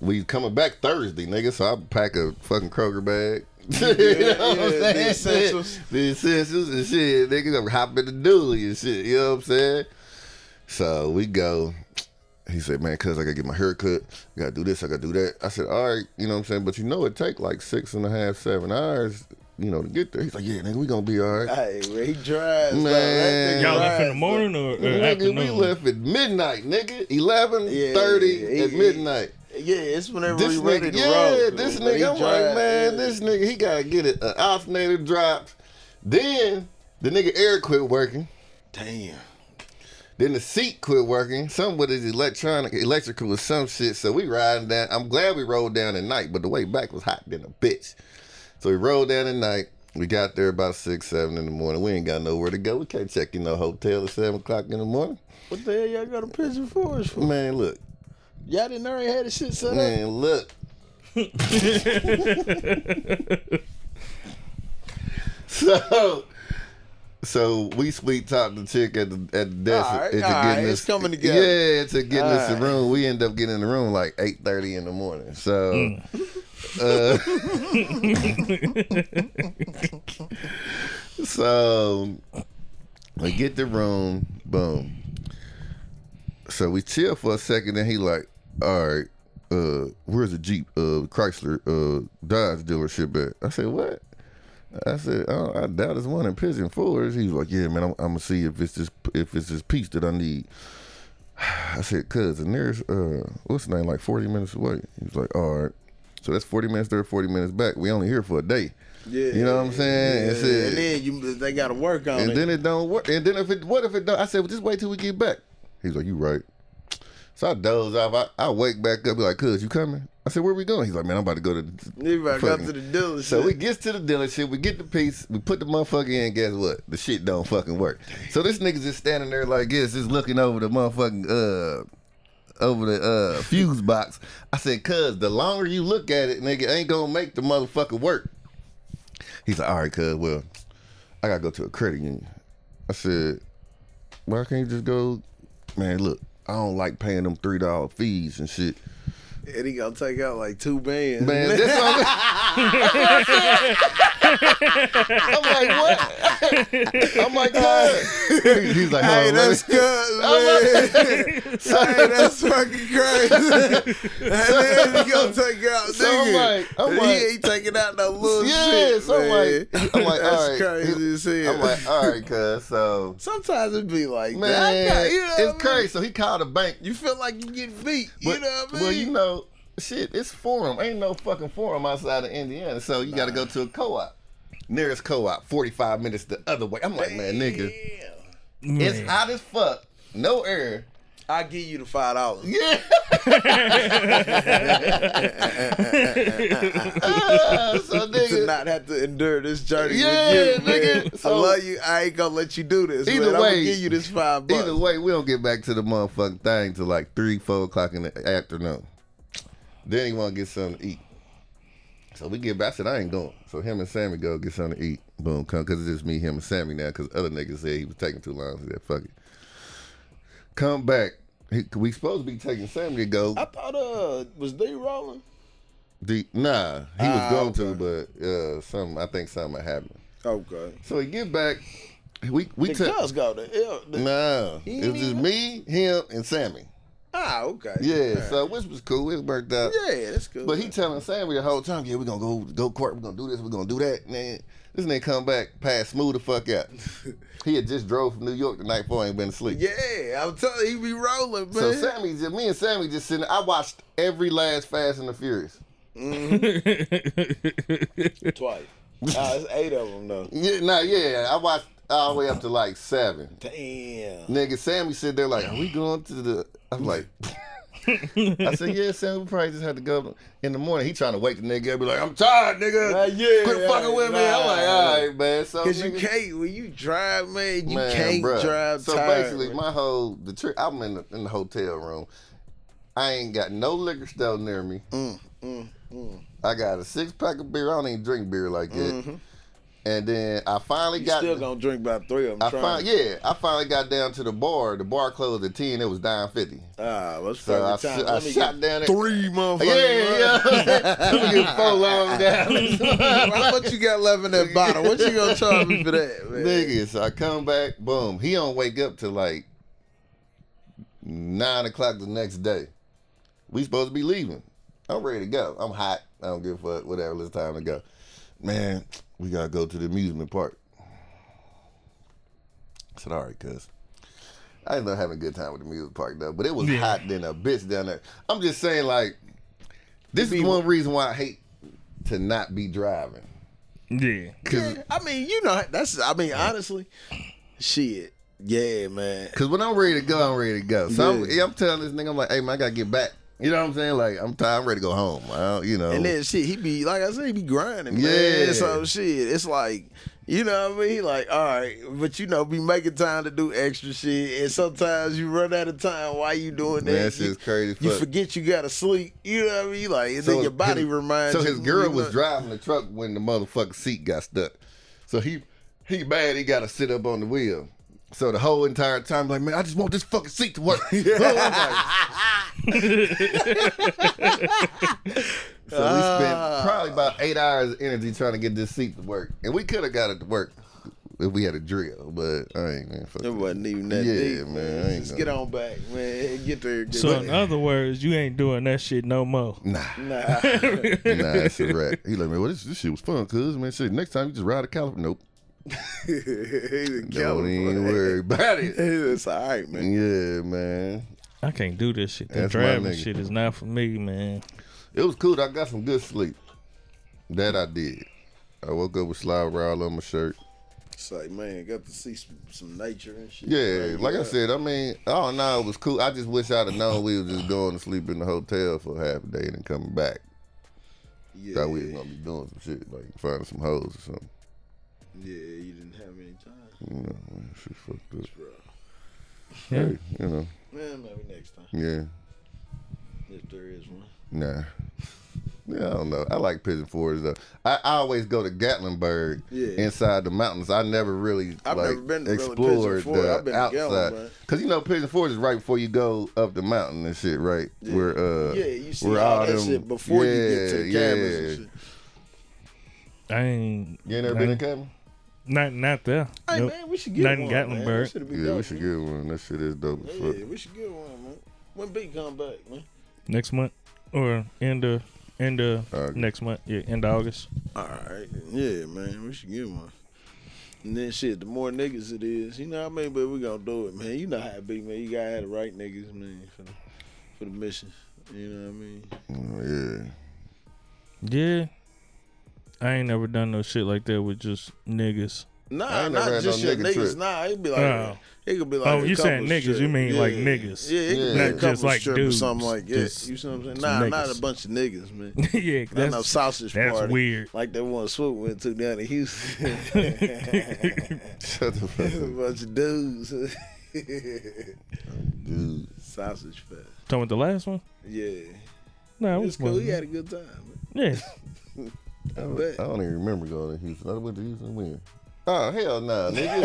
Speaker 2: we coming back Thursday, nigga. So I pack a fucking Kroger bag. You know what I'm
Speaker 4: yeah, the
Speaker 2: saying?
Speaker 4: essentials.
Speaker 2: The essentials and shit. Niggas I'm hopping the dually and shit. You know what I'm saying? So we go. He said, man, cuz I gotta get my hair cut. I gotta do this, I gotta do that. I said, all right, you know what I'm saying? But you know it take like six and a half, seven hours, you know, to get there. He's like, yeah, nigga, we gonna be all right.
Speaker 4: Hey, where he drives,
Speaker 2: Man.
Speaker 4: man.
Speaker 1: Y'all left in the morning or, or
Speaker 2: Nigga,
Speaker 1: afternoon?
Speaker 2: we left at midnight, nigga. Eleven
Speaker 4: Yeah,
Speaker 2: thirty
Speaker 4: yeah,
Speaker 2: at midnight.
Speaker 4: Yeah, it's whenever
Speaker 2: This
Speaker 4: we ready
Speaker 2: nigga,
Speaker 4: to
Speaker 2: yeah,
Speaker 4: roll.
Speaker 2: this
Speaker 4: he
Speaker 2: nigga, I'm like, man,
Speaker 4: yeah.
Speaker 2: this nigga, he gotta get it, an alternator dropped. Then the nigga air quit working.
Speaker 4: Damn.
Speaker 2: Then the seat quit working. Some with his electronic, electrical or some shit. So we riding down. I'm glad we rolled down at night, but the way back was hot than a bitch. So we rolled down at night. We got there about six, seven in the morning. We ain't got nowhere to go. We can't check in no hotel at seven o'clock in the morning.
Speaker 4: What the hell y'all got a Pigeon Forge for?
Speaker 2: Man, look,
Speaker 4: Y'all didn't already had the shit set up.
Speaker 2: man, look. so, so we sweet talked the chick at the at the desk
Speaker 4: All right,
Speaker 2: into
Speaker 4: all right,
Speaker 2: getting
Speaker 4: it's
Speaker 2: us
Speaker 4: coming together.
Speaker 2: Yeah, to getting us
Speaker 4: All
Speaker 2: the room. We end up getting in the room like eight thirty in the morning. So.
Speaker 4: Mm.
Speaker 2: Uh, so we get the room, boom. So we chill for a second, and he like, all right, uh, where's the Jeep, uh, Chrysler, uh, Dodge dealership at? I said, what? I said, oh, I doubt it's one in Pigeon Forge. He was like, yeah, man, I'm, I'm gonna see if it's this if it's this piece that I need. I said, cuz the nearest, uh, what's the name, like 40 minutes away. He was like, all right. So that's 40 minutes there, 40 minutes back. We only here for a day.
Speaker 4: Yeah,
Speaker 2: You know what I'm saying?
Speaker 4: Yeah,
Speaker 2: And said-
Speaker 4: and then you, they got to work on
Speaker 2: and
Speaker 4: it.
Speaker 2: And then it don't work. And then if it, what if it don't? I said, well, just wait till we get back. He's like, you right. So I doze off. I, I wake back up, be like, cuz, you coming? I said, where we going? He's like, man, I'm about to go to.
Speaker 4: you better go to the dealership.
Speaker 2: So we get to the dealership, we get the piece, we put the motherfucker in, guess what? The shit don't fucking work. So this nigga just standing there like this, just looking over the motherfucking uh over the uh fuse box. I said, cuz the longer you look at it, nigga, ain't gonna make the motherfucker work. He's like, all right, cuz, well, I gotta go to a credit union. I said, why can't you just go man, look, I don't like paying them three dollar fees and shit.
Speaker 4: and he gonna take out like two bands.
Speaker 2: Man, that's what I'm, I'm like, what? I'm like, cuz. He's like,
Speaker 4: Hey,
Speaker 2: hold on, let
Speaker 4: that's good, man. hey, that's fucking crazy. and then he gonna take out
Speaker 2: So I'm like- I'm
Speaker 4: he
Speaker 2: like-
Speaker 4: ain't taking out no little
Speaker 2: Yeah,
Speaker 4: shit,
Speaker 2: so I'm like, I'm like,
Speaker 4: that's
Speaker 2: all right.
Speaker 4: crazy as hell.
Speaker 2: I'm like, all right, cuz. So,
Speaker 4: Sometimes it be like
Speaker 2: man,
Speaker 4: that. You know what I
Speaker 2: it's
Speaker 4: mean?
Speaker 2: crazy. So he called a bank.
Speaker 4: You feel like you get beat. You know what I mean?
Speaker 2: Well, you know, shit, it's forum. Ain't no fucking forum outside of Indiana. So you got to go to a co-op. Nearest co-op, 45 minutes the other way. I'm like, man, nigga,
Speaker 4: Damn.
Speaker 2: it's hot as fuck. No air.
Speaker 4: I give you the five dollars.
Speaker 2: Yeah. Ah, so
Speaker 4: to
Speaker 2: nigga,
Speaker 4: not have to endure this journey
Speaker 2: Yeah,
Speaker 4: with you, man.
Speaker 2: nigga.
Speaker 4: I love you. I ain't gonna let you do this.
Speaker 2: Either
Speaker 4: man. I'm
Speaker 2: way-
Speaker 4: gonna give you this five bucks.
Speaker 2: Either way, we don't get back to the motherfucking thing till like three, four o'clock in the afternoon. Then he want to get something to eat. So we get back. I said I ain't going. So him and Sammy go get something to eat. Boom, come because it's just me, him, and Sammy now. Because other niggas said he was taking too long. I said fuck it. Come back. He, we supposed to be taking Sammy to go.
Speaker 4: I thought uh was D rolling.
Speaker 2: D nah, he was
Speaker 4: Ah,
Speaker 2: going to, but uh, something I think something happened.
Speaker 4: Okay.
Speaker 2: So he get back. We we
Speaker 4: The
Speaker 2: took.
Speaker 4: cuz go to L. The,
Speaker 2: Nah,
Speaker 4: He
Speaker 2: it was just me, him, and Sammy.
Speaker 4: Ah, okay.
Speaker 2: Yeah,
Speaker 4: All
Speaker 2: so which was cool. It worked out.
Speaker 4: yeah, that's cool.
Speaker 2: But he telling Sammy the whole time, yeah, we're gonna go go court, we're gonna do this, we're gonna do that. Man, this nigga come back, pass smooth the fuck out. he had just drove from New York the night before, ain't been asleep.
Speaker 4: yeah, I'm telling you, he be rolling, man.
Speaker 2: So Sammy, just, me and Sammy just sitting. I watched every last Fast and the Furious.
Speaker 4: twice. Ah, it's eight of them though.
Speaker 2: Yeah, nah, yeah, I watched all the way up to like seven.
Speaker 4: Damn.
Speaker 2: Nigga, Sammy sit there like, are we going to the? I'm like. I said, yeah, Sammy, we probably just had to go in the morning. He trying to wake the nigga up, be like, I'm tired, nigga.
Speaker 4: Yeah,
Speaker 2: Quit fucking with me. I'm like, all right, man. So,
Speaker 4: Cause you can't when you drive, man. You
Speaker 2: Man,
Speaker 4: can't
Speaker 2: bruh.
Speaker 4: drive.
Speaker 2: So
Speaker 4: tired,
Speaker 2: basically,
Speaker 4: man.
Speaker 2: my whole the trip. I'm in the, in the hotel room. I ain't got no liquor store near me.
Speaker 4: Mm, mm, mm.
Speaker 2: I got a six pack of beer. I don't even drink beer like that.
Speaker 4: Mm-hmm.
Speaker 2: And then I finally
Speaker 4: You
Speaker 2: got
Speaker 4: still gonna drink about three of them.
Speaker 2: I fin- yeah, I finally got down to the bar. The bar closed at ten. It was nine fifty.
Speaker 4: Ah, what's
Speaker 2: So I,
Speaker 4: time?
Speaker 2: sh- I shot down
Speaker 4: three motherfuckers.
Speaker 2: Yeah, yeah. Let me get four long down.
Speaker 4: How much you got left in that bottle? What you gonna charge me for that, man?
Speaker 2: Nigga, so I come back, boom. He don't wake up till like nine o'clock the next day. We supposed to be leaving. I'm ready to go. I'm hot. I don't give a fuck. Whatever. It's time to go. Man, we gotta go to the amusement park. I said, all right, cuz. I ended up having a good time with the amusement park though, but it was
Speaker 1: Yeah.
Speaker 2: hot than a bitch down there. I'm just saying, like, this is one reason why I hate to not be driving.
Speaker 1: Yeah.
Speaker 2: Cause
Speaker 4: Yeah, I mean, you know, that's. I mean, honestly, shit. Yeah, man.
Speaker 2: Cause when I'm ready to go, I'm ready to go. So I'm,
Speaker 4: Yeah.
Speaker 2: yeah, I'm telling this nigga, I'm like, hey man, I gotta get back. You know what I'm saying? Like I'm tired, I'm ready to go home. I you know.
Speaker 4: And then shit, he be like I said, he be grinding.
Speaker 2: Yeah.
Speaker 4: man. So shit, it's like. You know what I mean? Like, all right, but you know, be making time to do extra shit, and sometimes you run out of time while you doing that.
Speaker 2: Man, that shit's crazy.
Speaker 4: you
Speaker 2: fuck.
Speaker 4: forget you gotta sleep. You know what I mean? Like, and then your body
Speaker 2: his,
Speaker 4: reminds
Speaker 2: So his girl was
Speaker 4: know-
Speaker 2: driving the truck when the motherfucking seat got stuck. So he he mad he gotta sit up on the wheel. So the whole entire time, like, man, I just want this fucking seat to work. So we spent
Speaker 4: Ah.
Speaker 2: probably about eight hours of energy trying to get this seat to work. And we could have got it to work if we had a drill, but I ain't man. Fuck
Speaker 4: It
Speaker 2: that.
Speaker 4: wasn't even that
Speaker 2: Yeah,
Speaker 4: deep,
Speaker 2: man,
Speaker 4: man.
Speaker 2: I ain't
Speaker 4: Just
Speaker 2: gonna-
Speaker 4: get on back, man. Get there. Get
Speaker 1: So
Speaker 4: there.
Speaker 1: in other words, you ain't doing that shit no more.
Speaker 2: Nah.
Speaker 4: nah.
Speaker 2: nah, it's a wrap. He like, man, well, this, this shit was fun, cuz, man. Shit, next time you just ride a California. Nope.
Speaker 4: He's a
Speaker 2: Don't even worry about it.
Speaker 4: It's all right, man.
Speaker 2: Yeah, man.
Speaker 1: I can't do this shit. That
Speaker 2: That's my
Speaker 1: driving
Speaker 2: nigga.
Speaker 1: shit is not for me, man.
Speaker 2: It was cool. I got some good sleep. That I did. I woke up with slide roll on my shirt.
Speaker 4: It's like, man, got to see some, some nature and shit.
Speaker 2: Yeah, like I said, I mean, oh no, it was cool. I just wish I'd have known we was just going to sleep in the hotel for half a day and then coming back.
Speaker 4: yeah,
Speaker 2: Thought we was gonna be doing some shit, like finding some hoes or something.
Speaker 4: Yeah, you didn't have any time,
Speaker 2: You know, man, shit fucked up.
Speaker 4: bro.
Speaker 1: Yeah.
Speaker 2: Hey, you know,
Speaker 4: Man, maybe next time
Speaker 2: yeah,
Speaker 4: if there is one.
Speaker 2: nah. Yeah, I don't know. I like Pigeon Forge though. I, I always go to Gatlinburg
Speaker 4: Yeah.
Speaker 2: inside the mountains. I never really
Speaker 4: I've
Speaker 2: like
Speaker 4: never been to really
Speaker 2: explored
Speaker 4: Pigeon Forge.
Speaker 2: the
Speaker 4: I've been to
Speaker 2: outside. Cause you know Pigeon Forge is right before you go up the mountain and shit, right?
Speaker 4: Yeah.
Speaker 2: Where uh,
Speaker 4: yeah, you see
Speaker 2: where
Speaker 4: all
Speaker 2: all
Speaker 4: that
Speaker 2: them-
Speaker 4: shit before you get to the
Speaker 2: yeah,
Speaker 4: cabins
Speaker 2: yeah.
Speaker 4: and shit.
Speaker 1: I ain't.
Speaker 2: You ain't never
Speaker 1: I
Speaker 2: been in
Speaker 1: ain't-
Speaker 2: cabin?
Speaker 1: Not not there.
Speaker 4: Hey
Speaker 1: Nope.
Speaker 4: man, we should get
Speaker 1: Not in
Speaker 4: one. man.
Speaker 1: Gatlinburg.
Speaker 4: That be
Speaker 2: Yeah,
Speaker 4: dope,
Speaker 2: we should
Speaker 4: man.
Speaker 2: get one. That shit is dope as fuck.
Speaker 4: Yeah, we should get one, man. When B come back, man.
Speaker 1: Next month or end of end of
Speaker 2: August.
Speaker 1: next month. Yeah, end of August.
Speaker 4: All right, yeah, man, we should get one. And then shit, the more niggas it is, you know what I mean. But we gonna do it, man. You know how it be, man. You gotta have the right niggas, man, for the for the mission. You know what I mean?
Speaker 2: Oh, yeah.
Speaker 1: Yeah. I ain't never done no shit like that with just niggas.
Speaker 2: I
Speaker 4: Nah, not just
Speaker 2: no
Speaker 4: your
Speaker 2: nigga
Speaker 4: niggas.
Speaker 2: trip.
Speaker 4: Nah, it be like
Speaker 1: Oh.
Speaker 4: it could be like.
Speaker 1: Oh,
Speaker 4: a
Speaker 1: you saying
Speaker 4: couples
Speaker 1: niggas, you mean
Speaker 4: yeah.
Speaker 1: like niggas.
Speaker 4: Yeah, it could
Speaker 2: Yeah.
Speaker 4: be a
Speaker 1: Not just like dudes,
Speaker 4: or something like that.
Speaker 1: just
Speaker 4: You see what I'm saying?
Speaker 1: some
Speaker 4: Nah, not a bunch of niggas, man.
Speaker 1: yeah,
Speaker 4: Not
Speaker 1: that's
Speaker 4: no sausage
Speaker 1: that's
Speaker 4: party.
Speaker 1: weird.
Speaker 4: Like that one swoop went to down in Houston.
Speaker 2: Shut the fuck
Speaker 4: a bunch of dudes.
Speaker 2: dude.
Speaker 4: Sausage fest.
Speaker 1: Talking about the last one?
Speaker 4: Yeah.
Speaker 1: No,
Speaker 4: It
Speaker 1: it
Speaker 4: was
Speaker 1: was
Speaker 4: cool.
Speaker 1: fun.
Speaker 4: He had a good time.
Speaker 1: Yeah.
Speaker 2: I don't. I don't even remember going to Houston. I went to Houston when? Oh hell no, nigga.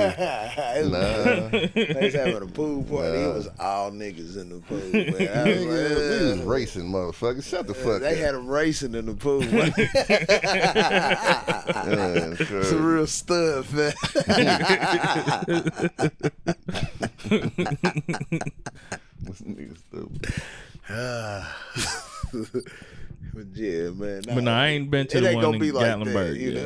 Speaker 2: Nah.
Speaker 4: They was having a pool party.
Speaker 2: Nah.
Speaker 4: It was all niggas in the pool, man. I was
Speaker 2: Nigga,
Speaker 4: like,
Speaker 2: we was racing, motherfucker. Shut the fuck up.
Speaker 4: They
Speaker 2: up.
Speaker 4: had them racing in the pool.
Speaker 2: Man, sure.
Speaker 4: It's a real stuff, man.
Speaker 2: This nigga stupid.
Speaker 4: But yeah, man. nah,
Speaker 1: But no, I ain't been to the
Speaker 4: ain't
Speaker 1: one
Speaker 4: gonna
Speaker 1: in
Speaker 4: be like
Speaker 1: Gatlinburg.
Speaker 4: that, you
Speaker 1: yet.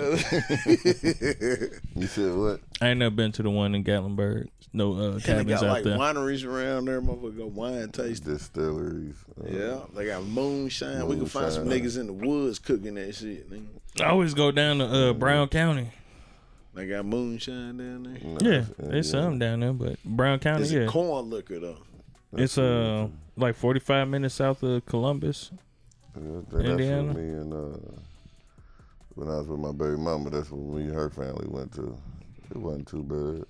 Speaker 4: know.
Speaker 2: You said what?
Speaker 1: I ain't never been to the one in Gatlinburg. No uh,
Speaker 4: And they
Speaker 1: cabins
Speaker 4: got
Speaker 1: out
Speaker 4: like
Speaker 1: there.
Speaker 4: wineries around there, motherfucker. Got wine tasting.
Speaker 2: Distilleries. Uh,
Speaker 4: Yeah, they got moonshine. We can find some niggas in the woods cooking that shit. Nigga.
Speaker 1: I always go down to uh, Brown County.
Speaker 4: They got moonshine down there.
Speaker 2: no,
Speaker 1: Yeah,
Speaker 2: that's-
Speaker 1: there's some down there, but Brown County,
Speaker 4: It's
Speaker 1: yeah,
Speaker 4: corn liquor though.
Speaker 1: it's uh like 45 minutes south of Columbus.
Speaker 2: Yeah,
Speaker 1: Indiana?
Speaker 2: what me and uh, when I was with my baby mama, that's what we and her family went to. It wasn't too bad.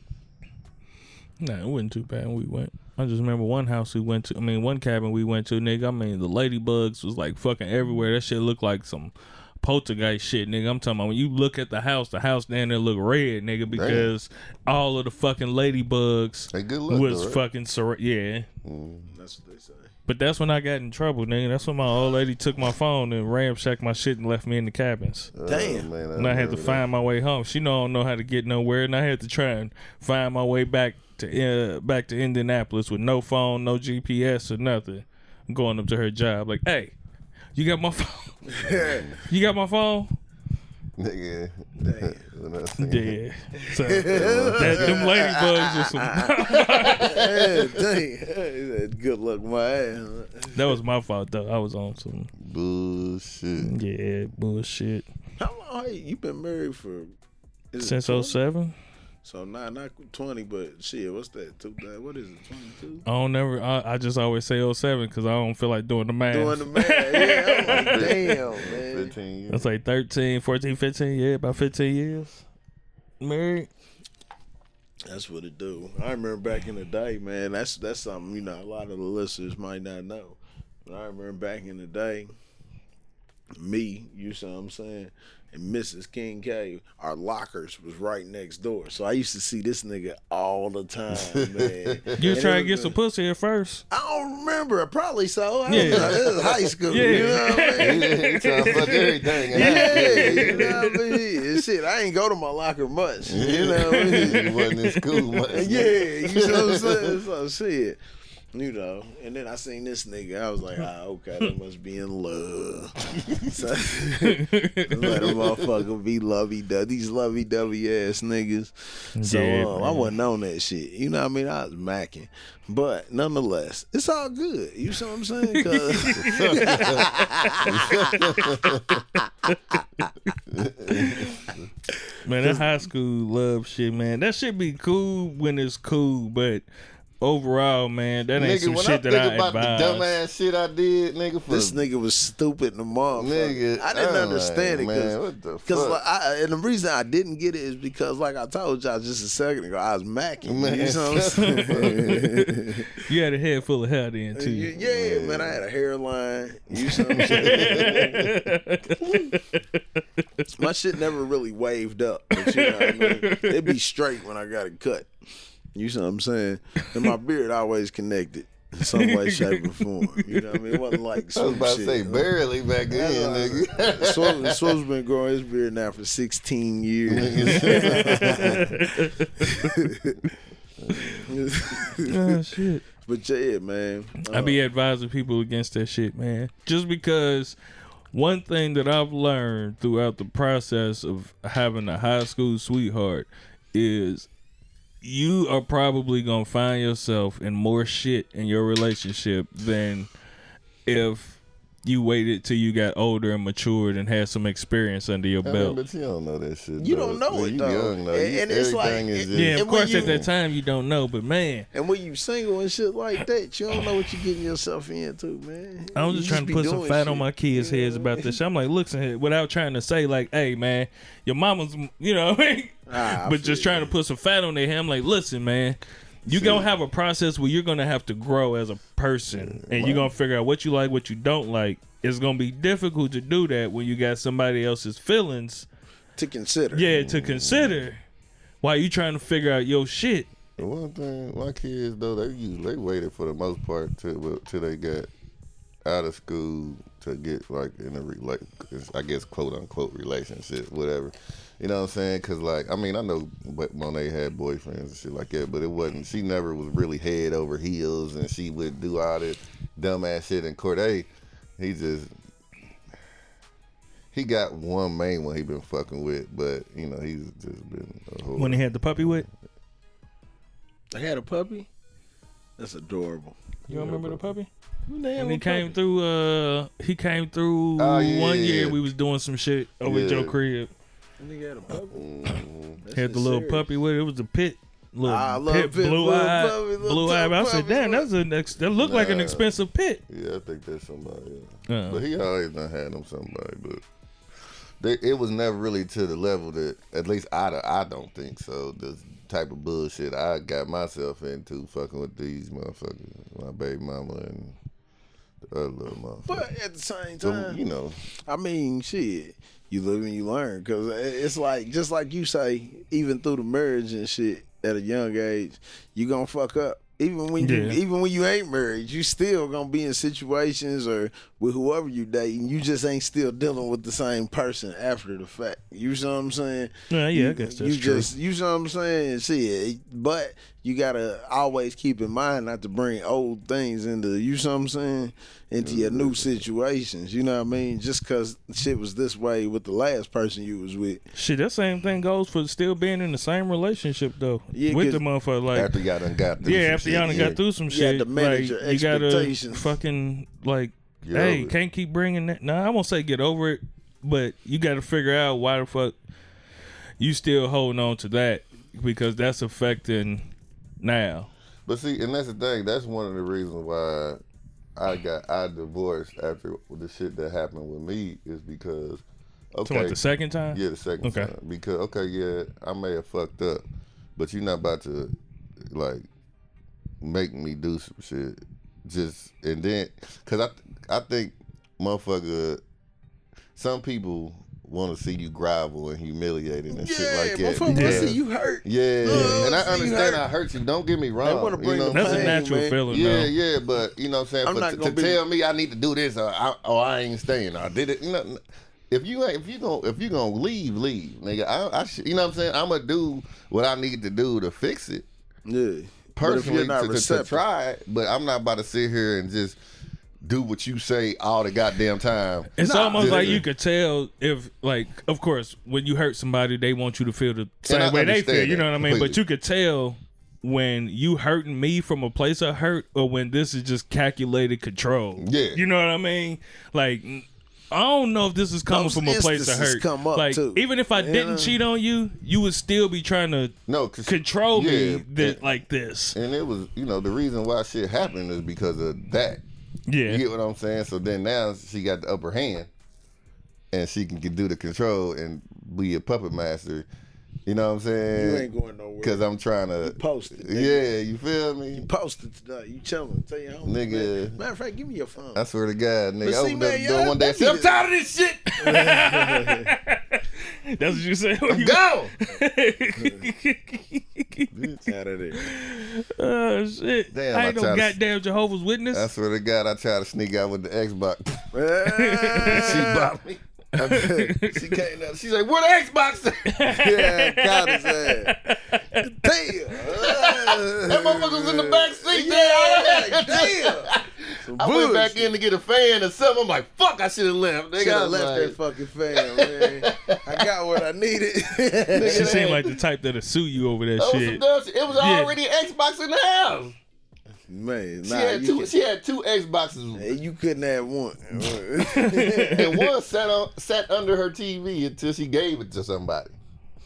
Speaker 1: Nah, it wasn't too bad. when We went. I just remember one house we went to. I mean, one cabin we went to, nigga. I mean, the ladybugs was like fucking everywhere. That shit looked like some poltergeist shit, nigga. I'm talking about when you look at the house, the house down there look red, nigga, because all of the fucking ladybugs
Speaker 2: Hey, good luck,
Speaker 1: was
Speaker 2: though, right?
Speaker 1: fucking sur- yeah.
Speaker 4: That's what they say.
Speaker 1: But that's when I got in trouble, nigga. That's when my old lady took my phone and ramshacked my shit and left me in the cabins.
Speaker 4: Damn.
Speaker 2: Oh, man,
Speaker 1: And I had to
Speaker 2: that.
Speaker 1: find my way home. She know I don't know how to get nowhere, and I had to try and find my way back to uh, back to Indianapolis with no phone, no GPS or nothing. I'm going up to her job like, "Hey, you got my phone? you got my phone?"
Speaker 2: Nigga. When I seen-
Speaker 1: Yeah. So that, them ladybugs was some.
Speaker 4: Yeah, dang. He said, Good luck, my ass.
Speaker 1: that was my fault though. I was on some
Speaker 2: Bullshit.
Speaker 1: yeah bullshit
Speaker 4: How long hey, you been married for?
Speaker 1: Since
Speaker 4: 20?
Speaker 1: 07.
Speaker 4: So not not twenty, but shit. What's that? Two, what is it? Twenty two.
Speaker 1: I don't never. I, I just always say 07 because I don't feel like doing the math.
Speaker 4: Doing the math. Yeah, I'm like, damn, man.
Speaker 2: 15 years.
Speaker 1: That's like 13, 14, 15, yeah, about 15 years. Married.
Speaker 4: That's what it do. I remember back in the day, man. That's that's something you know a lot of the listeners might not know. But I remember back in the day, me, you see what I'm saying, and Mrs. King K, our lockers was right next door. So I used to see this nigga all the time, man.
Speaker 1: You
Speaker 4: And
Speaker 1: try to get some pussy at first.
Speaker 4: I don't remember. Probably so. I
Speaker 1: Yeah.
Speaker 4: yeah. Know, this is high school.
Speaker 1: Yeah.
Speaker 4: You know what I mean?
Speaker 2: He, he trying to fuck everything.
Speaker 4: Yeah, you know what I mean? And shit, I ain't go to my locker much. You know what I mean?
Speaker 2: he wasn't in school much.
Speaker 4: Yeah, you know what I'm saying? So shit. You know, and then I seen this nigga. I was like, ah, okay, they must be in love. so, let a motherfucker be lovey dovey. These lovey dovey ass niggas. So
Speaker 1: Yeah,
Speaker 4: um, I wasn't on that shit. You know what I mean? I was macking. But nonetheless, it's all good. You see what I'm saying?
Speaker 1: Man, that high school love shit, man. That shit be cool when it's cool, but overall, man, that ain't
Speaker 2: Nigga,
Speaker 1: some
Speaker 2: when
Speaker 1: shit
Speaker 2: I
Speaker 1: that
Speaker 2: think
Speaker 1: I
Speaker 2: about
Speaker 1: advise.
Speaker 2: the dumbass shit I did, nigga, for
Speaker 4: This nigga was stupid in the motherfucker.
Speaker 2: Nigga,
Speaker 4: I didn't
Speaker 2: I'm
Speaker 4: understand
Speaker 2: like,
Speaker 4: it
Speaker 2: man,
Speaker 4: because like, I, and the reason I didn't get it is because like I told y'all just a second ago, I was macking.
Speaker 2: Man,
Speaker 4: you know what I'm saying?
Speaker 1: You had a head full of hair then too.
Speaker 4: yeah, man, I had a hairline. You know what I'm saying? My shit never really waved up. But you know what I mean? It'd be straight when I got it cut. You see what I'm saying? And my beard always connected in some way, shape, or form. You know what I mean? It wasn't like
Speaker 2: I was
Speaker 4: swoop
Speaker 2: about to
Speaker 4: shit.
Speaker 2: say barely back then, nigga.
Speaker 4: Swoop's Swoop's been growing his beard now for 16 years.
Speaker 1: oh shit.
Speaker 4: but yeah, man.
Speaker 1: I be uh, advising people against that shit, man. Just because one thing that I've learned throughout the process of having a high school sweetheart is you are probably gonna find yourself in more shit in your relationship than if you waited till you got older and matured and had some experience under your
Speaker 2: I mean,
Speaker 1: belt.
Speaker 2: but you don't know that shit.
Speaker 4: You
Speaker 2: though.
Speaker 4: don't know
Speaker 2: When
Speaker 4: it,
Speaker 2: you
Speaker 4: though.
Speaker 2: Young, though.
Speaker 4: And-
Speaker 2: You-
Speaker 4: and it's like-
Speaker 2: everything is
Speaker 4: and-
Speaker 2: just,
Speaker 1: Yeah, of
Speaker 4: And when
Speaker 1: course
Speaker 4: you-
Speaker 1: at that time you don't know, but man,
Speaker 4: And when you single and shit like that, you don't know what you're getting yourself into, man.
Speaker 1: I was
Speaker 4: You
Speaker 1: just trying to
Speaker 4: be
Speaker 1: put some
Speaker 4: doing
Speaker 1: fat on
Speaker 4: shit.
Speaker 1: my kids' heads about this. shit. I'm like, listen here, without trying to say like, hey man, your mama's, you know, what I mean?
Speaker 4: Ah, I
Speaker 1: but just
Speaker 4: feel
Speaker 1: trying to put some fat on their head. I'm like, listen, man, you gonna have a process where you're gonna have to grow as a person, and you're gonna figure out what you like, what you don't like. It's gonna be difficult to do that when you got somebody else's feelings,
Speaker 4: to consider.
Speaker 1: yeah, to consider. While you trying to figure out your shit.
Speaker 2: The one thing, my kids though, they usually they waited for the most part till till they got out of school to get like in a re- like I guess quote unquote relationship, whatever. You know what I'm saying? Cause like I mean I know Monet had boyfriends and shit like that, but it wasn't. She never was really head over heels, and she would do all this dumbass shit. And Corday, he just he got one main one he been fucking with, but you know he's just been a whole.
Speaker 1: When he had the puppy with,
Speaker 4: I had a puppy. That's adorable.
Speaker 1: you remember the puppy?
Speaker 4: When they
Speaker 1: And he came through. Uh, he came through
Speaker 2: Oh, yeah,
Speaker 1: one
Speaker 2: yeah,
Speaker 1: year.
Speaker 2: yeah.
Speaker 1: We was doing some shit over at
Speaker 2: Yeah.
Speaker 1: Joe crib.
Speaker 4: Nigga had a puppy.
Speaker 2: Mhm.
Speaker 1: Had the little
Speaker 4: serious.
Speaker 1: puppy with it. It was a pit. Little
Speaker 4: Ah, I love
Speaker 1: pit,
Speaker 4: pit,
Speaker 1: blue
Speaker 4: little
Speaker 1: eye,
Speaker 4: puppy,
Speaker 1: blue eye.
Speaker 4: tough
Speaker 1: I said, damn, that's an ex- that looked like an expensive pit.
Speaker 2: Yeah, I think that's somebody. Yeah. But he always done had them somebody, but they, it was never really to the level that at least I don't- I don't think so. The type of bullshit I got myself into fucking with these motherfuckers, my baby mama and the other little motherfucker.
Speaker 4: But at the same
Speaker 2: So,
Speaker 4: time,
Speaker 2: you know,
Speaker 4: I mean, shit. You live and you learn, cause it's like just like you say, even through the marriage and shit at a young age, you gonna fuck up. Even when you,
Speaker 1: Yeah.
Speaker 4: even when you ain't married, you still gonna be in situations or with whoever you dating. You just ain't still dealing with the same person after the fact. You see what I'm saying?
Speaker 1: Yeah, yeah, I
Speaker 4: You-
Speaker 1: guess that's
Speaker 4: you
Speaker 1: true.
Speaker 4: just you see what I'm saying. See, but you gotta always keep in mind not to bring old things into you. See what I'm saying into your new mm-hmm. situations. You know what I mean? Just because shit was this way with the last person you was with.
Speaker 1: Shit, that same thing goes for still being in the same relationship though.
Speaker 4: Yeah,
Speaker 1: with
Speaker 4: 'cause
Speaker 1: the motherfucker, like
Speaker 2: after y'all done got through
Speaker 1: yeah,
Speaker 2: some
Speaker 1: after
Speaker 2: shit,
Speaker 1: y'all done
Speaker 2: yeah.
Speaker 1: got through some
Speaker 4: You had
Speaker 1: shit,
Speaker 4: to manage
Speaker 1: like
Speaker 4: your
Speaker 1: you gotta
Speaker 4: expectations.
Speaker 1: fucking like,
Speaker 2: Get
Speaker 1: hey, can't keep bringing that. No, I won't say get over it, but you got to figure out why the fuck you still holding on to that because that's affecting now.
Speaker 2: But see, and that's the thing. That's one of the reasons why I got I divorced after the shit that happened with me is because
Speaker 1: So
Speaker 2: okay,
Speaker 1: what, the second time?
Speaker 2: yeah, the second
Speaker 1: Okay.
Speaker 2: time because okay, yeah, I may have fucked up, but you're not about to like make me do some shit. Just and then because I I think motherfucker, some people want to see you grovel and humiliated and shit like that.
Speaker 4: motherfucker wanna see you hurt.
Speaker 2: yeah, and I understand
Speaker 4: hurt.
Speaker 2: I hurt you. Don't get me wrong.
Speaker 4: wanna bring
Speaker 2: you know
Speaker 1: That's
Speaker 2: I'm
Speaker 1: a natural
Speaker 4: man.
Speaker 1: feeling.
Speaker 2: Yeah,
Speaker 1: though.
Speaker 2: yeah, but you know what I'm saying.
Speaker 4: I'm
Speaker 2: For,
Speaker 4: not
Speaker 2: to,
Speaker 4: gonna
Speaker 2: tell me I need to do this or I, or I ain't staying I did it. You know, if you ain't, if you gonna if you gonna leave, leave, nigga. I, I should, you know what I'm saying. I'm gonna do what I need to do to fix it
Speaker 4: Yeah.
Speaker 2: personally
Speaker 4: but if you're not
Speaker 2: to, to, to try it. But I'm not about to sit here and just do what you say all the goddamn time.
Speaker 1: It's
Speaker 4: Nah,
Speaker 1: almost like you could tell if, like, of course, when you hurt somebody, they want you to feel the same way they
Speaker 2: understand
Speaker 1: feel. You know what I mean? But you could tell when you hurting me from a place of hurt, or when this is just calculated control.
Speaker 2: Yeah.
Speaker 1: you know what I mean? Like, I don't know if this is coming
Speaker 4: Those
Speaker 1: from a place of hurt.
Speaker 4: come up,
Speaker 1: like,
Speaker 4: too.
Speaker 1: even if I
Speaker 4: You
Speaker 1: didn't
Speaker 4: know?
Speaker 1: cheat on you, you would still be trying to
Speaker 2: No, cause
Speaker 1: control me that,
Speaker 2: and-
Speaker 1: like this.
Speaker 2: And it was, you know, the reason why shit happened is because of that.
Speaker 1: Yeah.
Speaker 2: You get what I'm saying? So then now she got the upper hand, and she can, do the control and be a puppet master. You know what I'm saying?
Speaker 4: you ain't going nowhere.
Speaker 2: Because I'm trying to
Speaker 4: post it. nigga.
Speaker 2: Yeah, you feel me?
Speaker 4: Post it today. You chilling. Tell your homies.
Speaker 2: Nigga.
Speaker 4: man. Matter of fact, give me your phone.
Speaker 2: I swear to God, nigga.
Speaker 4: But
Speaker 2: I
Speaker 4: see,
Speaker 2: opened
Speaker 4: man,
Speaker 2: up the door
Speaker 4: y'all-
Speaker 2: one day. See, I'm tired of this shit.
Speaker 1: That's what you said.
Speaker 2: I'm gone.
Speaker 4: out of there.
Speaker 1: oh shit!
Speaker 2: Damn,
Speaker 1: I
Speaker 2: I
Speaker 1: ain't no
Speaker 2: tried to-
Speaker 1: goddamn Jehovah's Witness.
Speaker 2: I swear to God, I tried to sneak out with the Xbox. She bought me. She came up. She's like, "Where the Xbox?"
Speaker 4: yeah, caught his ass. Damn.
Speaker 2: that motherfucker was in the back seat.
Speaker 4: Yeah,
Speaker 2: damn.
Speaker 4: Some
Speaker 2: I went back in to get a fan or something. I'm like, "Fuck! I should have left." They
Speaker 4: got
Speaker 2: I
Speaker 4: left
Speaker 2: like,
Speaker 4: that fucking fan, man. I got what I needed.
Speaker 1: she seemed like the type that'll sue you over that
Speaker 2: That
Speaker 1: shit.
Speaker 2: dumb shit. It was
Speaker 1: Yeah.
Speaker 2: already an Xbox in the house.
Speaker 4: Man,
Speaker 2: She
Speaker 4: nah,
Speaker 2: had two.
Speaker 4: can-
Speaker 2: She had two Xboxes,
Speaker 4: hey, you couldn't have one.
Speaker 2: and one sat on sat under her TV until she gave it to somebody.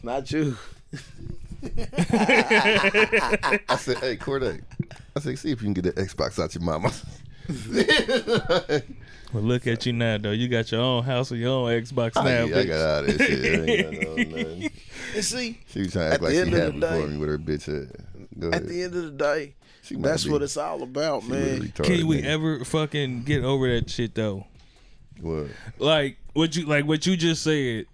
Speaker 4: Not you.
Speaker 2: I said, "Hey, Corday," I said, "See if you can get the Xbox out your mama."
Speaker 1: Well, look at you now, though. You got your own house and your own Xbox now,
Speaker 2: I
Speaker 1: bitch.
Speaker 2: got out of this shit. I ain't got no nothing.
Speaker 4: And see,
Speaker 2: She was trying to
Speaker 4: At
Speaker 2: act like
Speaker 4: the
Speaker 2: she
Speaker 4: end of
Speaker 2: happy
Speaker 4: the
Speaker 2: for
Speaker 4: day-
Speaker 2: me with her bitch head. Go ahead.
Speaker 4: at the end of the day,
Speaker 2: She might
Speaker 4: that's
Speaker 2: be-
Speaker 4: what it's all about,
Speaker 2: she
Speaker 4: man.
Speaker 2: really
Speaker 1: Can we ever fucking get over that shit though?
Speaker 2: What?
Speaker 1: Like what you like what you just said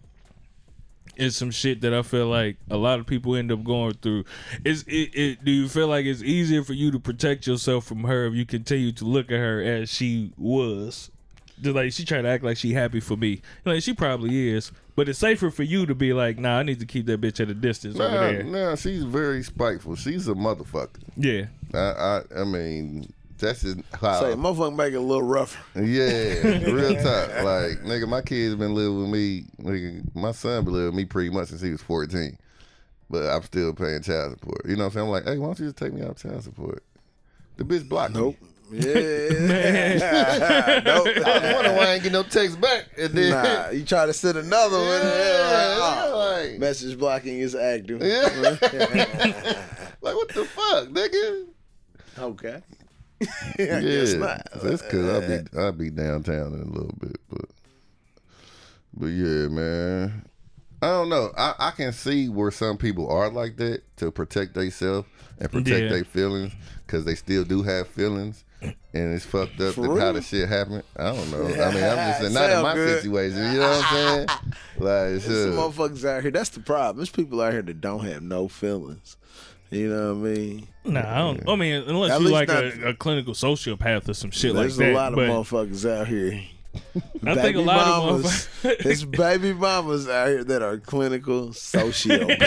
Speaker 1: is some shit that I feel like a lot of people end up going through. Is it, it do you feel like it's easier for you to protect yourself from her if you continue to look at her as she was? Just like she try to act like she happy for me. Like she probably is. But it's safer for you to be like, nah, I need to keep that bitch at a distance over there.
Speaker 2: nah, she's very spiteful. She's a motherfucker.
Speaker 1: Yeah.
Speaker 2: I, I, I mean, that's just how.
Speaker 4: Say, motherfucker make it a little rougher.
Speaker 2: Yeah, real talk. Like, nigga, my kids been living with me. Nigga, my son been living with me pretty much since he was 14. But I'm still paying child support. You know what I'm saying? I'm like, hey, why don't you just take me out of child support? The bitch blocked
Speaker 4: Nope.
Speaker 2: me.
Speaker 4: Yeah. nope.
Speaker 2: I was wondering why I ain't get no text back. And then,
Speaker 4: Nah, you try to send another one.
Speaker 2: yeah,
Speaker 4: Yeah,
Speaker 2: like, oh,
Speaker 4: Message blocking is active.
Speaker 2: yeah. like, what the fuck, nigga?
Speaker 4: Okay.
Speaker 2: Yeah,
Speaker 4: I guess not.
Speaker 2: that's because I'll be I'll be downtown in a little bit, but but yeah, man. I don't know. I, I can see where some people are like that to protect themselves and protect
Speaker 1: Yeah.
Speaker 2: their feelings because they still do have feelings. And it's fucked up
Speaker 4: For
Speaker 2: the, how
Speaker 4: real?
Speaker 2: the shit happened. I don't know. I mean, I'm just saying, not in my
Speaker 4: good.
Speaker 2: situation. You know what I'm saying? Like,
Speaker 4: There's some motherfuckers out here. That's the problem. There's people out here that don't have no feelings. You know what I mean?
Speaker 1: Nah, I don't. I mean, unless
Speaker 4: At
Speaker 1: you like
Speaker 4: not-
Speaker 1: a, a clinical sociopath or some shit like that.
Speaker 4: There's a lot of motherfuckers out here.
Speaker 1: I think a lot of
Speaker 4: mamas,
Speaker 1: motherfuckers.
Speaker 4: There's baby mamas out here that are clinical sociopaths.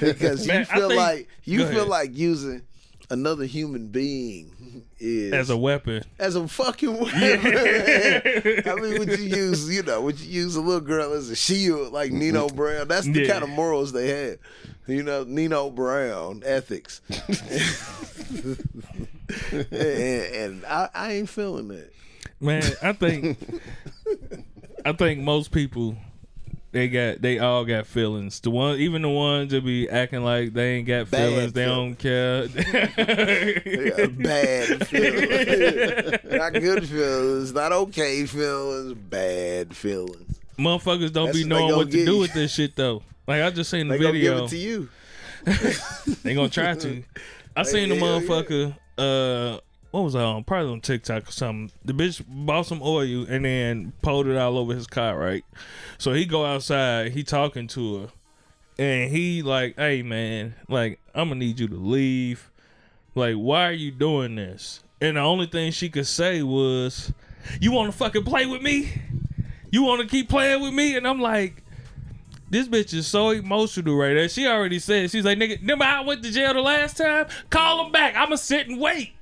Speaker 4: because
Speaker 1: Man,
Speaker 4: you feel
Speaker 1: think-
Speaker 4: like you feel like using another human being is
Speaker 1: as a weapon.
Speaker 4: as a fucking weapon. I mean, would you use, you know, would you use a little girl as a shield like mm-hmm. Nino Brown? That's the
Speaker 1: Yeah.
Speaker 4: kind of morals they had. You know, Nino Brown ethics. and and I, I ain't feeling that.
Speaker 1: Man, I think I think most people they got they all got feelings. The one even the ones that be acting like they ain't got
Speaker 4: Bad
Speaker 1: feelings, they don't care.
Speaker 4: Yeah, bad feelings. not good feelings, not okay feelings, bad feelings.
Speaker 1: Motherfuckers don't
Speaker 4: That's
Speaker 1: be knowing what to
Speaker 4: give
Speaker 1: do
Speaker 4: you.
Speaker 1: with this shit though. Like I just seen the
Speaker 4: They gonna give
Speaker 1: video.
Speaker 4: it to you.
Speaker 1: They gonna try to. I seen the
Speaker 4: hell yeah.
Speaker 1: motherfucker. Uh, what was on? Probably on TikTok or something. The bitch bought some oil and then poured it all over his car. Right. So he go outside. He talking to her, and he like, "Hey man, like I'm gonna need you to leave. Like, why are you doing this?" And the only thing she could say was, "You want to fucking play with me? You want to keep playing with me?" And I'm like. This bitch is so emotional right there. She already said she's like, nigga, remember I went to jail the last time? Call him back. I'ma sit and wait.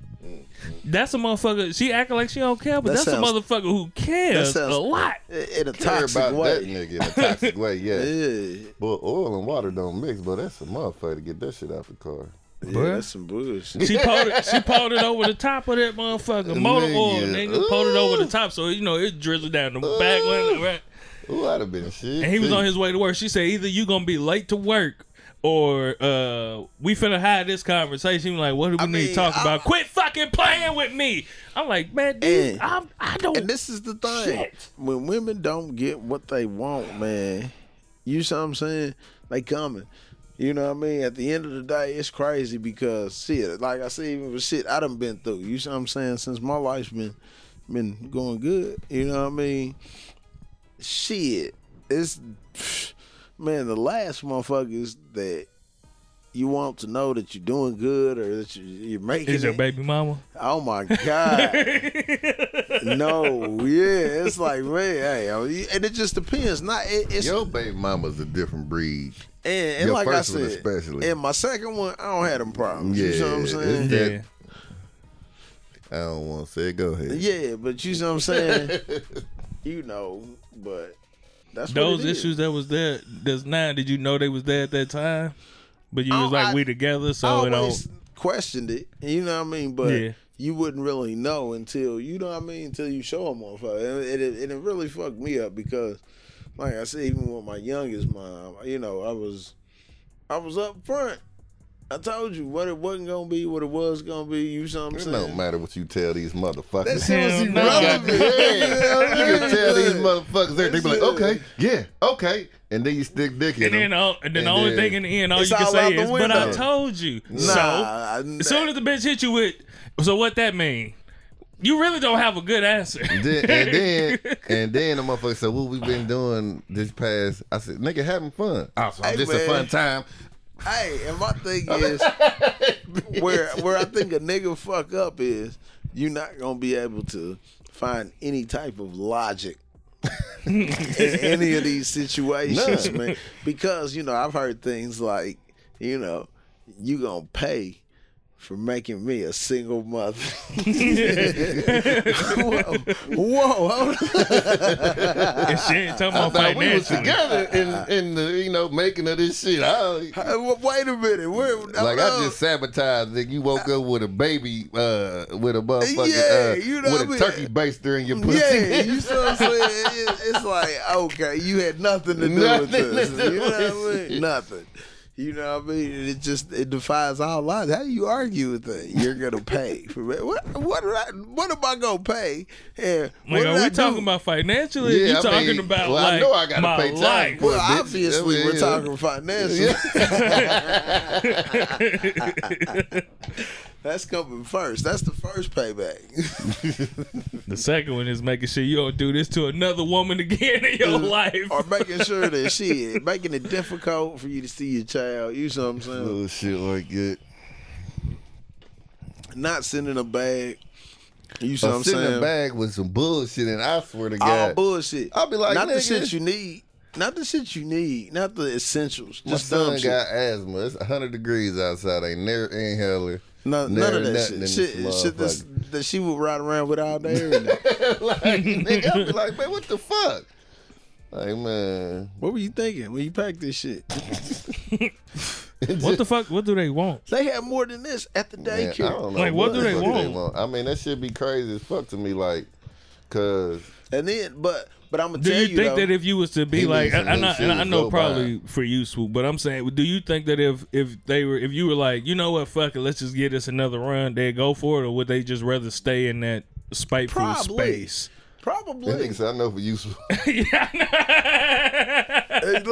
Speaker 1: That's a motherfucker. She acting like she don't care, but
Speaker 4: That
Speaker 1: that's
Speaker 4: sounds-
Speaker 1: a motherfucker who cares
Speaker 4: that sounds-
Speaker 1: a lot.
Speaker 4: In a
Speaker 2: Care
Speaker 4: toxic
Speaker 2: about
Speaker 4: way.
Speaker 2: that nigga in a toxic way, yeah.
Speaker 4: Yeah.
Speaker 2: But oil and water don't mix, but that's a motherfucker to get that shit out the car.
Speaker 4: Yeah,
Speaker 1: Bruh.
Speaker 4: that's some bullshit.
Speaker 1: She poured it. She poured it over the top of that motherfucker. Motor oil,
Speaker 2: Nigga.
Speaker 1: nigga. Poured it over the top, so you know it drizzled down the back window. Right?
Speaker 2: Ooh, I'd have been shit.
Speaker 1: And he was on his way to work. She said either you gonna be late to work. Or uh, we finna have this conversation. Like, what do we
Speaker 4: I
Speaker 1: need to talk
Speaker 4: I-
Speaker 1: about? Quit fucking playing with me. I'm like, man, dude,
Speaker 4: And-
Speaker 1: I'm, I don't.
Speaker 4: And this is the thing.
Speaker 1: Shit.
Speaker 4: When women don't get what they want, man, you see what I'm saying? They coming. You know what I mean? At the end of the day, it's crazy because shit, like I said, even with shit I done been through. You see what I'm saying? Since my life's been been going good. You know what I mean? Shit. It's man, the last motherfuckers that you want to know that you're doing good or that you, you're making
Speaker 1: Is your
Speaker 4: it.
Speaker 1: baby mama?
Speaker 4: Oh my god. no, yeah, it's like man, hey, and it just depends. Not it, it's
Speaker 2: Your baby mama's a different breed.
Speaker 4: and, and
Speaker 2: your
Speaker 4: like I
Speaker 2: first one
Speaker 4: said,
Speaker 2: especially.
Speaker 4: and my second one, I don't have them problems.
Speaker 2: Yeah,
Speaker 4: you see what I'm
Speaker 2: it's
Speaker 4: saying?
Speaker 2: that-
Speaker 1: Yeah.
Speaker 2: I don't want to say it. Go ahead.
Speaker 4: Yeah, but you see what I'm saying? you know, but that's
Speaker 1: Those issues that was there, there's nine. Did you know they was there at that time? But you
Speaker 4: Oh,
Speaker 1: was like,
Speaker 4: I-
Speaker 1: we together,
Speaker 4: I
Speaker 1: so it
Speaker 4: always
Speaker 1: don't.
Speaker 4: questioned it. You know what I mean? But
Speaker 1: Yeah.
Speaker 4: you wouldn't really know until you know what I mean until you show them motherfucker. And it, it, it really fucked me up because, like I said, even with my youngest mom, you know, I was, I was up front. I told you what it wasn't gonna be, what it was gonna be. You see what I'm
Speaker 2: It
Speaker 4: saying?
Speaker 2: don't matter what you tell these motherfuckers.
Speaker 4: That shit was irrelevant.
Speaker 2: Yeah, you can tell these motherfuckers everything. They be like, okay, yeah, okay, and then you stick dick in
Speaker 1: And then,
Speaker 2: them.
Speaker 1: and then the only
Speaker 2: then-
Speaker 1: thing in the end, all you can
Speaker 4: all
Speaker 1: say is, "But I told you."
Speaker 4: Nah,
Speaker 1: so
Speaker 4: I-
Speaker 1: as soon as the bitch hit you with, so what that mean? You really don't have a good answer.
Speaker 2: Then, and then and then the motherfucker said, "What we been doing this past?" I said, "Nigga, having fun. Oh, so
Speaker 4: Hey,
Speaker 2: just
Speaker 4: man.
Speaker 2: a fun time."
Speaker 4: Hey, and my thing is where where I think a nigga fuck up is you're not gonna be able to find any type of logic in any of these situations,
Speaker 2: None.
Speaker 4: man. Because you know I've heard things like you know you gonna pay. For making me a single mother. whoa, whoa, hold on.
Speaker 1: and she ain't talking about
Speaker 2: thought we was together in in the you know making of this shit. I,
Speaker 4: Hey, well, Wait a minute. Where,
Speaker 2: like I just sabotaged. Nigga, you woke up with a baby, uh, with a motherfucking,
Speaker 4: Yeah,
Speaker 2: uh,
Speaker 4: you know
Speaker 2: with
Speaker 4: what I
Speaker 2: a
Speaker 4: mean?
Speaker 2: turkey baster in your pussy.
Speaker 4: Yeah, you see what I'm saying? It- It's like, okay, you had nothing to do
Speaker 2: Nothing
Speaker 4: with this. You know what I mean? Nothing. You know what I mean? It just it defies all logic. How do you argue with that? You're gonna pay for it. What what I, what am I gonna pay? And what
Speaker 1: Like, are we talking about financially?
Speaker 2: Yeah,
Speaker 1: you
Speaker 2: I
Speaker 1: talking
Speaker 2: mean,
Speaker 1: about
Speaker 2: well, I
Speaker 1: like
Speaker 2: know I gotta
Speaker 1: my
Speaker 2: pay
Speaker 1: life?
Speaker 4: Well,
Speaker 2: bitch,
Speaker 4: obviously
Speaker 2: I
Speaker 4: we're
Speaker 2: yeah.
Speaker 4: talking financial. That's coming first. That's the first payback.
Speaker 1: The second one is making sure you don't do this to another woman again in your life.
Speaker 4: or making sure that shit, making it difficult for you to see your child. You know what I'm saying?
Speaker 2: Little shit like that.
Speaker 4: Not sending a bag. You know what
Speaker 2: I'm
Speaker 4: I'm
Speaker 2: sitting in a bag with some bullshit, and I swear to
Speaker 4: All
Speaker 2: God,
Speaker 4: bullshit.
Speaker 2: I'll be like,
Speaker 4: not the shit you need. Not the shit you need. Not the essentials.
Speaker 2: my
Speaker 4: Just
Speaker 2: son
Speaker 4: dumb shit.
Speaker 2: got asthma. It's 100 degrees outside. I ain't never inhaler.
Speaker 4: No, none of that shit. Shit, shit that's, that she would ride around with all day.
Speaker 2: like, nigga, I'll be like, man, what the fuck? Like, man.
Speaker 4: what were you thinking when you packed this shit?
Speaker 1: What the fuck? What do they want?
Speaker 4: They have more than this at the
Speaker 2: Man, I
Speaker 4: daycare.
Speaker 2: don't know
Speaker 1: Like, what do
Speaker 2: the
Speaker 1: they
Speaker 2: fuck
Speaker 1: want?
Speaker 2: I mean, that should be crazy as fuck to me. Like, cause
Speaker 4: and then, but but I'm gonna
Speaker 1: Do
Speaker 4: tell
Speaker 1: you
Speaker 4: you,
Speaker 1: think
Speaker 4: though,
Speaker 1: that if you was to be like,
Speaker 2: needs
Speaker 1: I, I, know- and I know
Speaker 2: go
Speaker 1: probably for you, swoop, but I'm saying, do you think that if if they were, if you were like, you know what, fuck it, let's just get us another run, they'd go for it, or would they just rather stay in that spiteful
Speaker 4: Probably.
Speaker 1: space?
Speaker 2: that
Speaker 4: probably.
Speaker 2: nigga said, I know for you.
Speaker 4: It's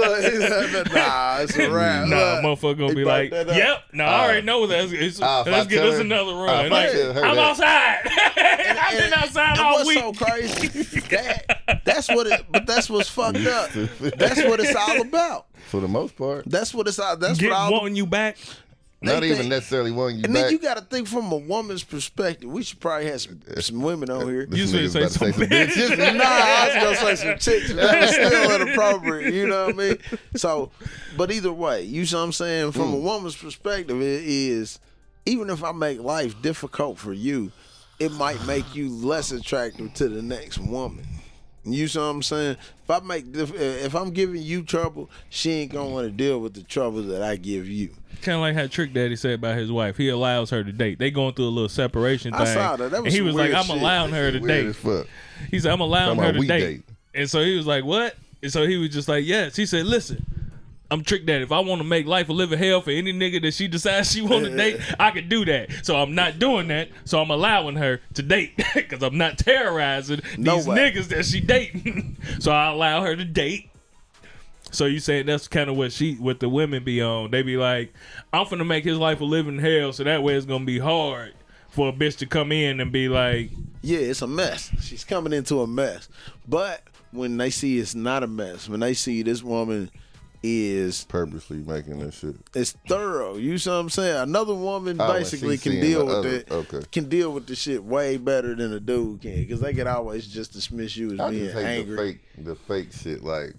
Speaker 4: like, nah, it's a wrap.
Speaker 1: Nah,
Speaker 4: Look,
Speaker 1: motherfucker gonna be like,
Speaker 4: that up.
Speaker 1: yep, no, I already know that. It's,
Speaker 2: Ah, if I
Speaker 1: let's get us another
Speaker 2: ah,
Speaker 1: run.
Speaker 2: if
Speaker 1: like, I'm
Speaker 2: that-
Speaker 1: outside. I've been outside
Speaker 4: and
Speaker 1: all
Speaker 4: what's
Speaker 1: week.
Speaker 4: so crazy? that that's what it. But that's what's fucked up. That's what it's all about.
Speaker 2: For the most part,
Speaker 4: That's what it's all. That's
Speaker 1: Get
Speaker 4: what all.
Speaker 1: wanting you back.
Speaker 4: They
Speaker 2: not even
Speaker 4: think-
Speaker 2: necessarily wanting you
Speaker 4: And
Speaker 2: back.
Speaker 4: then you got to think from a woman's perspective. We should probably have some, uh, some women on uh, here.
Speaker 1: You
Speaker 2: This
Speaker 1: was
Speaker 2: nigga's
Speaker 1: finna say
Speaker 2: about to
Speaker 1: some
Speaker 2: bitches.
Speaker 4: nah, I was gonna say some chicks, but that was still inappropriate. You know what I mean? So, but either way, you see what I'm saying? From a hmm. woman's perspective, it is even if I make life difficult for you, it might make you less attractive to the next woman. You see what I'm saying? If I make if I'm giving you trouble, she ain't gonna want to deal with the trouble that I give you.
Speaker 1: Kind of like how Trick Daddy said about his wife. He allows her to date. They going through a little separation thing.
Speaker 4: I saw that. That was
Speaker 1: and
Speaker 4: he
Speaker 1: was like, "I'm
Speaker 4: shit.
Speaker 1: allowing her to date."
Speaker 2: fuck.
Speaker 1: He said, "I'm allowing her to date.
Speaker 2: date.
Speaker 1: And so he was like, "What?" And so he was just like, "Yes." He said, "Listen, I'm Trick Daddy. If I want to make life a living hell for any nigga that she decides she want to date, I can do that. So I'm not doing that. So I'm allowing her to date because I'm not terrorizing these
Speaker 4: Nobody.
Speaker 1: niggas that she dating. so I allow her to date." So you saying that's kind of what she, what the women be on? They be like, "I'm finna make his life a living hell, so that way it's gonna be hard for a bitch to come in and be like,
Speaker 4: Yeah, it's a mess. She's coming into a mess. But when they see it's not a mess, when they see this woman is
Speaker 2: Purposely making that shit.
Speaker 4: it's thorough, you see what I'm saying? Another woman
Speaker 2: Oh,
Speaker 4: basically can deal with
Speaker 2: other-
Speaker 4: it.
Speaker 2: okay.
Speaker 4: Can deal with the shit way better than a dude can, because they can always just dismiss you as
Speaker 2: I
Speaker 4: being
Speaker 2: just hate
Speaker 4: angry.
Speaker 2: the fake, the fake shit. Like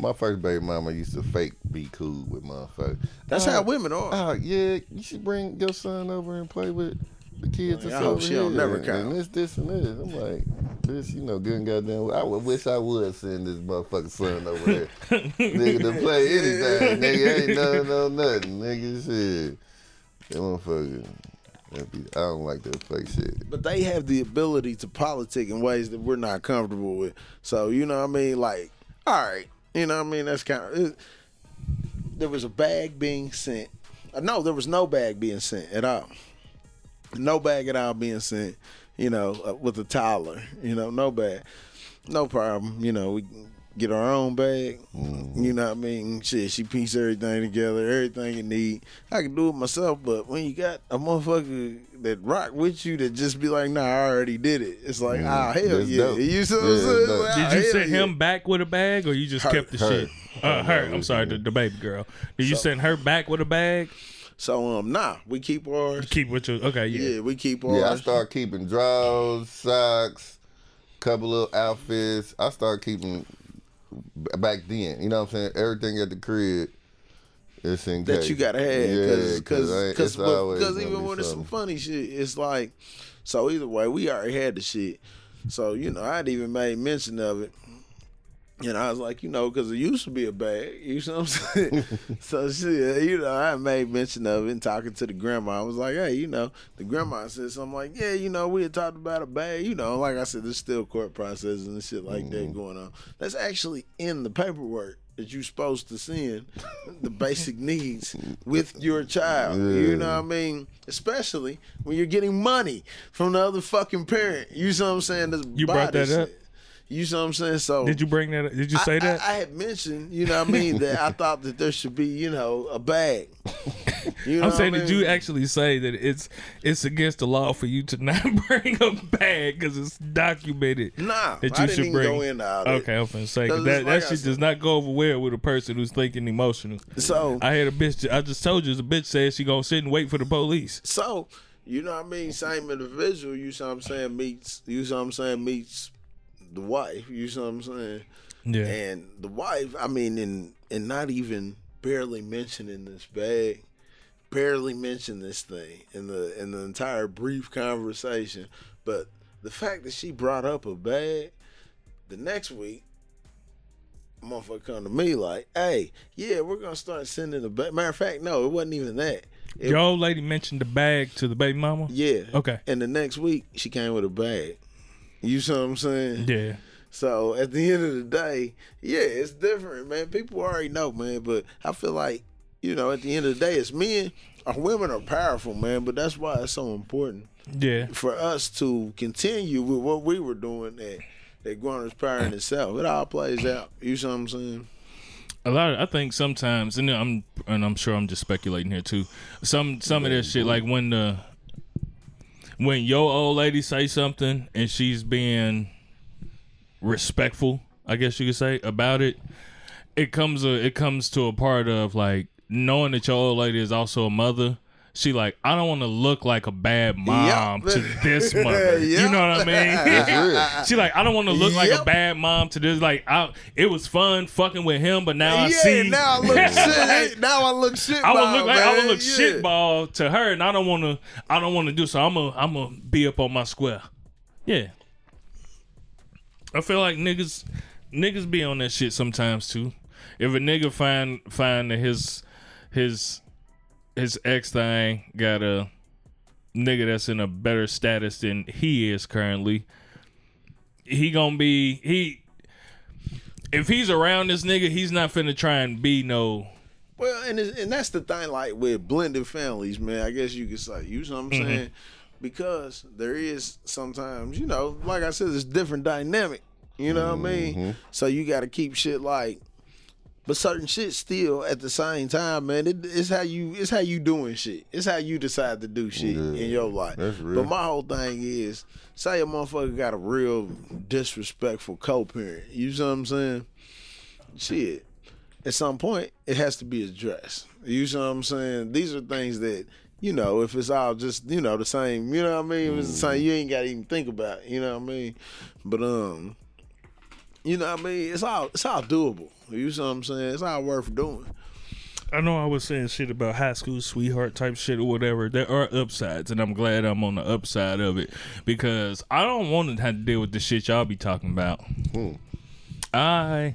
Speaker 2: my first baby mama used to fake be cool with motherfuckers.
Speaker 4: That's
Speaker 2: Oh,
Speaker 4: how uh, women are.
Speaker 2: Oh yeah, you should bring your son over and play with the kids.
Speaker 4: Like, I hope she don't never
Speaker 2: and,
Speaker 4: count.
Speaker 2: and this, this, and this. I'm like, this, you know, good and goddamn. I would wish I would send this motherfucking son over there, nigga, to play anything. nigga, ain't no, no, nothing, nigga. Shit, that motherfucker. be- I don't like that fake shit.
Speaker 4: but they have the ability to politic in ways that we're not comfortable with. So you know what I mean? Like, all right, you know what I mean? That's kind of. It, there was a bag being sent. Uh, no, there was no bag being sent at all. No bag at all being sent. You know, uh, with a toddler. You know, no bag, no problem. You know, we get our own bag. You know what I mean? Shit, she piece everything together, everything you need. I can do it myself, but when you got a motherfucker that rock with you that just be like, nah, I already did it. It's like, ah, hell
Speaker 2: That's
Speaker 4: yeah.
Speaker 2: dope.
Speaker 4: You see what
Speaker 2: Yeah,
Speaker 4: I'm saying?
Speaker 1: Did
Speaker 4: ah,
Speaker 1: you
Speaker 4: hell
Speaker 1: send
Speaker 4: yeah.
Speaker 1: him back with a bag, or you just
Speaker 4: Her.
Speaker 1: kept the
Speaker 2: Her.
Speaker 1: shit? Uh, her.
Speaker 2: Her.
Speaker 1: I'm sorry, the, the baby girl. Did you send her back with a bag?
Speaker 4: So um, nah, we keep ours.
Speaker 1: Keep with your okay, yeah.
Speaker 4: Yeah, we keep ours.
Speaker 2: Yeah, I start keeping drawers, socks, couple of outfits. I start keeping back then. You know what I'm saying? Everything at the crib. It's in
Speaker 4: that
Speaker 2: case.
Speaker 4: you gotta have because
Speaker 2: I-
Speaker 4: because because even when it's some funny shit, it's like so either way we already had the shit. So you know I'd even made mention of it. And I was like, you know, because it used to be a bag. You know what I'm saying? so shit, you know, I made mention of it and talking to the grandma. I was like, hey, you know, the grandma said something like, yeah, you know, we had talked about a bag. You know, like I said, there's still court processes and shit like that mm-hmm. going on. That's actually in the paperwork. That you're supposed to send the basic needs with your child. You know what I mean? Especially when you're getting money from the other fucking parent. You know what I'm saying? That's
Speaker 1: You brought that
Speaker 4: body
Speaker 1: up?
Speaker 4: shit. You know what I'm saying? So
Speaker 1: Did you bring that? Did you say
Speaker 4: I,
Speaker 1: that?
Speaker 4: I, I had mentioned, you know what I mean, that I thought that there should be, you know, a bag. You know
Speaker 1: I'm saying,
Speaker 4: I
Speaker 1: did you actually say that it's it's against the law for you to not bring a bag because it's documented
Speaker 4: Nah,
Speaker 1: that you should bring?
Speaker 4: go into all that.
Speaker 1: Okay, I'm finna say that that
Speaker 4: like I
Speaker 1: shit
Speaker 4: said-
Speaker 1: does not go over well with a person who's thinking emotional.
Speaker 4: So
Speaker 1: I had a bitch. I just told you, the bitch said she gonna sit and wait for the police.
Speaker 4: So, you know what I mean? Same individual, you know what I'm saying, meets you know what I'm saying, meets the wife, you know what I'm saying?
Speaker 1: Yeah,
Speaker 4: And the wife, I mean, and and not even barely mentioning this bag, barely mention this thing in the in the entire brief conversation. But the fact that she brought up a bag, the next week, motherfucker come to me like, hey, yeah, we're gonna start sending a bag. Matter of fact, no, it wasn't even that. It-
Speaker 1: your old lady mentioned the bag to the baby mama.
Speaker 4: yeah.
Speaker 1: Okay.
Speaker 4: And the next week she came with a bag. You see what I'm saying?
Speaker 1: Yeah,
Speaker 4: So at the end of the day, yeah, it's different, man. People already know, man. But I feel like, you know, at the end of the day, it's men. Our women are powerful, man. But that's why it's so important
Speaker 1: yeah.
Speaker 4: for us to continue with what we were doing that that garners power in itself. It all plays out. You see what I'm saying?
Speaker 1: a lot. Of, I think sometimes, and I'm and I'm sure I'm just speculating here too. Some some of this shit, like when the when your old lady say something and she's being respectful, I guess you could say about it. It comes a it comes to a part of like knowing that your old lady is also a mother. She like I don't want to look like a bad mom
Speaker 4: Yep.
Speaker 1: to this mother. You know what I mean? She like, I don't want to look like a bad mom to this. Like, I, it was fun fucking with him, but now I see.
Speaker 4: now I look shit. Now I look shit.
Speaker 1: I would look like I would look
Speaker 4: Yeah.
Speaker 1: shitball to her, and I don't want to. I don't want to do so. I'm a. I'm a be up on my square. Yeah. I feel like niggas, niggas be on that shit sometimes too. If a nigga find find that his his his ex thing got a nigga that's in a better status than he is currently, he gonna be he. If he's around this nigga, he's not finna try and be no.
Speaker 4: Well, and and that's the thing, like with blended families, man. I guess you could say, you know what I'm
Speaker 1: Mm-hmm.
Speaker 4: saying, because there is sometimes, you know, like I said, it's different dynamic. You know what I
Speaker 1: Mm-hmm.
Speaker 4: mean? So you got to keep shit like, but certain shit still at the same time, man. It, it's how you, it's how you doing shit. It's how you decide to do shit
Speaker 2: Yeah,
Speaker 4: in your life. But my whole thing is, say a motherfucker got a real disrespectful co-parent. You know what I'm saying? Shit at some point it has to be addressed. You know what I'm saying? These are things that you know if it's all just you know the same. You know what I mean? If it's the same, you ain't got to even think about. It, you know what I mean? But um, you know what I mean? It's all it's all doable. You see what I'm saying? It's all worth doing.
Speaker 1: I know I was saying shit about high school sweetheart type shit or whatever. There are upsides, and I'm glad I'm on the upside of it because I don't want to have to deal with the shit y'all be talking about. Hmm. I,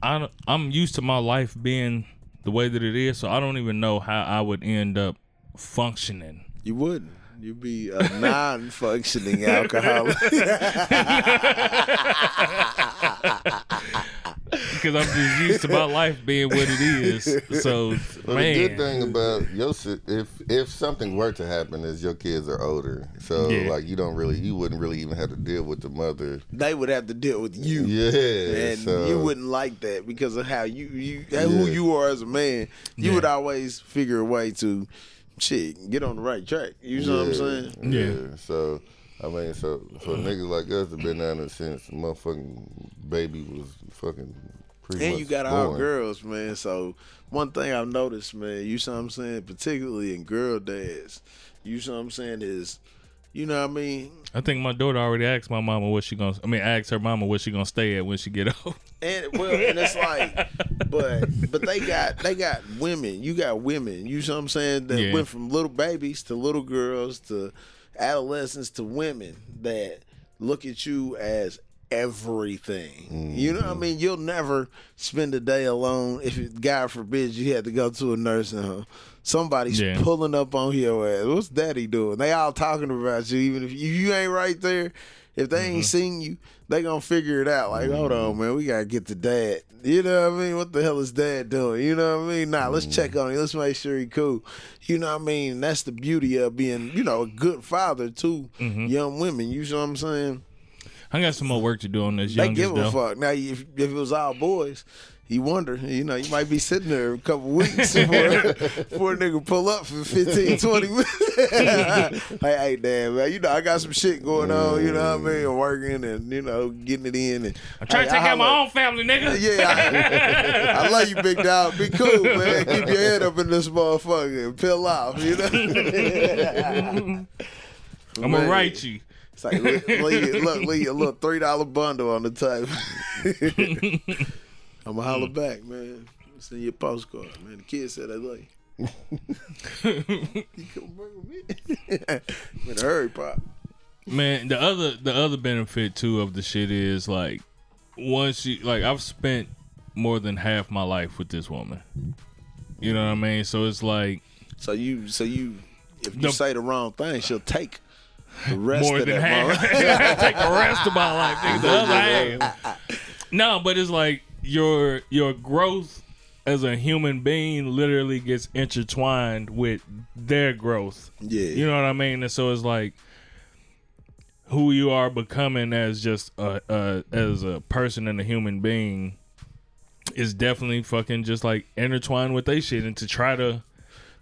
Speaker 1: I, I'm used to my life being the way that it is, so I don't even know how I would end up functioning.
Speaker 4: You wouldn't. You'd be a non-functioning alcoholic.
Speaker 1: Because I'm just used to my life being what it is. So,
Speaker 2: But
Speaker 1: man,
Speaker 2: the good thing about your if if something were to happen is your kids are older, so
Speaker 1: Yeah.
Speaker 2: like you don't really you wouldn't really even have to deal with the mother.
Speaker 4: they would have to deal with you.
Speaker 2: Yeah,
Speaker 4: and
Speaker 2: so,
Speaker 4: you wouldn't like that because of how you you who you are as a man. You
Speaker 1: Yeah.
Speaker 4: would always figure a way to shit get on the right track. You know what I'm saying?
Speaker 1: Yeah.
Speaker 2: So I mean, so for mm. niggas like us have been down there since motherfucking baby was fucking. Pretty
Speaker 4: And
Speaker 2: much
Speaker 4: you got all girls, man. So one thing I've noticed, man, you know what I'm saying, particularly in girl dads, you know what I'm saying is, you know what I mean.
Speaker 1: I think my daughter already asked my mama what she gonna. I mean, asked her mama where she gonna stay at when she get old.
Speaker 4: And well, and it's like, but but they got they got women. You got women. You know what I'm saying? That
Speaker 1: Yeah.
Speaker 4: went from little babies to little girls to adolescents to women that look at you as everything. You know what I mm-hmm. mean? You'll never spend a day alone if it- God forbid you had to go to a nursing home. Somebody's
Speaker 1: Yeah.
Speaker 4: pulling up on your ass. What's daddy doing? They all talking about you, even if you, you ain't right there. If they ain't mm-hmm. seen you, they gonna figure it out. Like, hold on, mm-hmm. man, we gotta get to dad. You know what I mean? What the hell is dad doing? You know what I mean? Nah, let's check mm-hmm. on him. Let's make sure he cool. You know what I mean? That's the beauty of being, you know, a good father to mm-hmm. young women. You know what I'm saying?
Speaker 1: I got some more work to do on this
Speaker 4: They give a
Speaker 1: though.
Speaker 4: fuck. Now, if, if it was all boys, you wonder, you know, you might be sitting there a couple weeks before, before a nigga pull up for 15, 20 minutes. like, hey, damn, man, you know, I got some shit going on, you know what I mean? Mm. Working and, you know, getting it in. And,
Speaker 1: I'm trying to take care of my own family, nigga.
Speaker 4: Yeah, I, I love you, big dog. Be cool, man. Keep your head up in this motherfucker and peel off, you know?
Speaker 1: I'm gonna write you.
Speaker 4: It's like, leave, leave, look, leave a little three dollar bundle on the table. I'm gonna holler mm. back, man. Send you a postcard, man. The kid said I like. you. you come bring me. Better hurry, pop.
Speaker 1: Man, the other the other benefit too of the shit is like once you like I've spent more than half my life with this woman. You know what I mm-hmm. mean? So it's like
Speaker 4: So you, so you, if you
Speaker 1: The-
Speaker 4: say the wrong thing, she'll take the rest
Speaker 1: more
Speaker 4: of
Speaker 1: than half. Take the rest of my life, nigga. The other half. No, but it's like your your growth as a human being literally gets intertwined with their growth.
Speaker 4: yeah,
Speaker 1: You know what I mean? And so it's like who you are becoming as just a, a as a person and a human being is definitely fucking just like intertwined with they shit. And to try to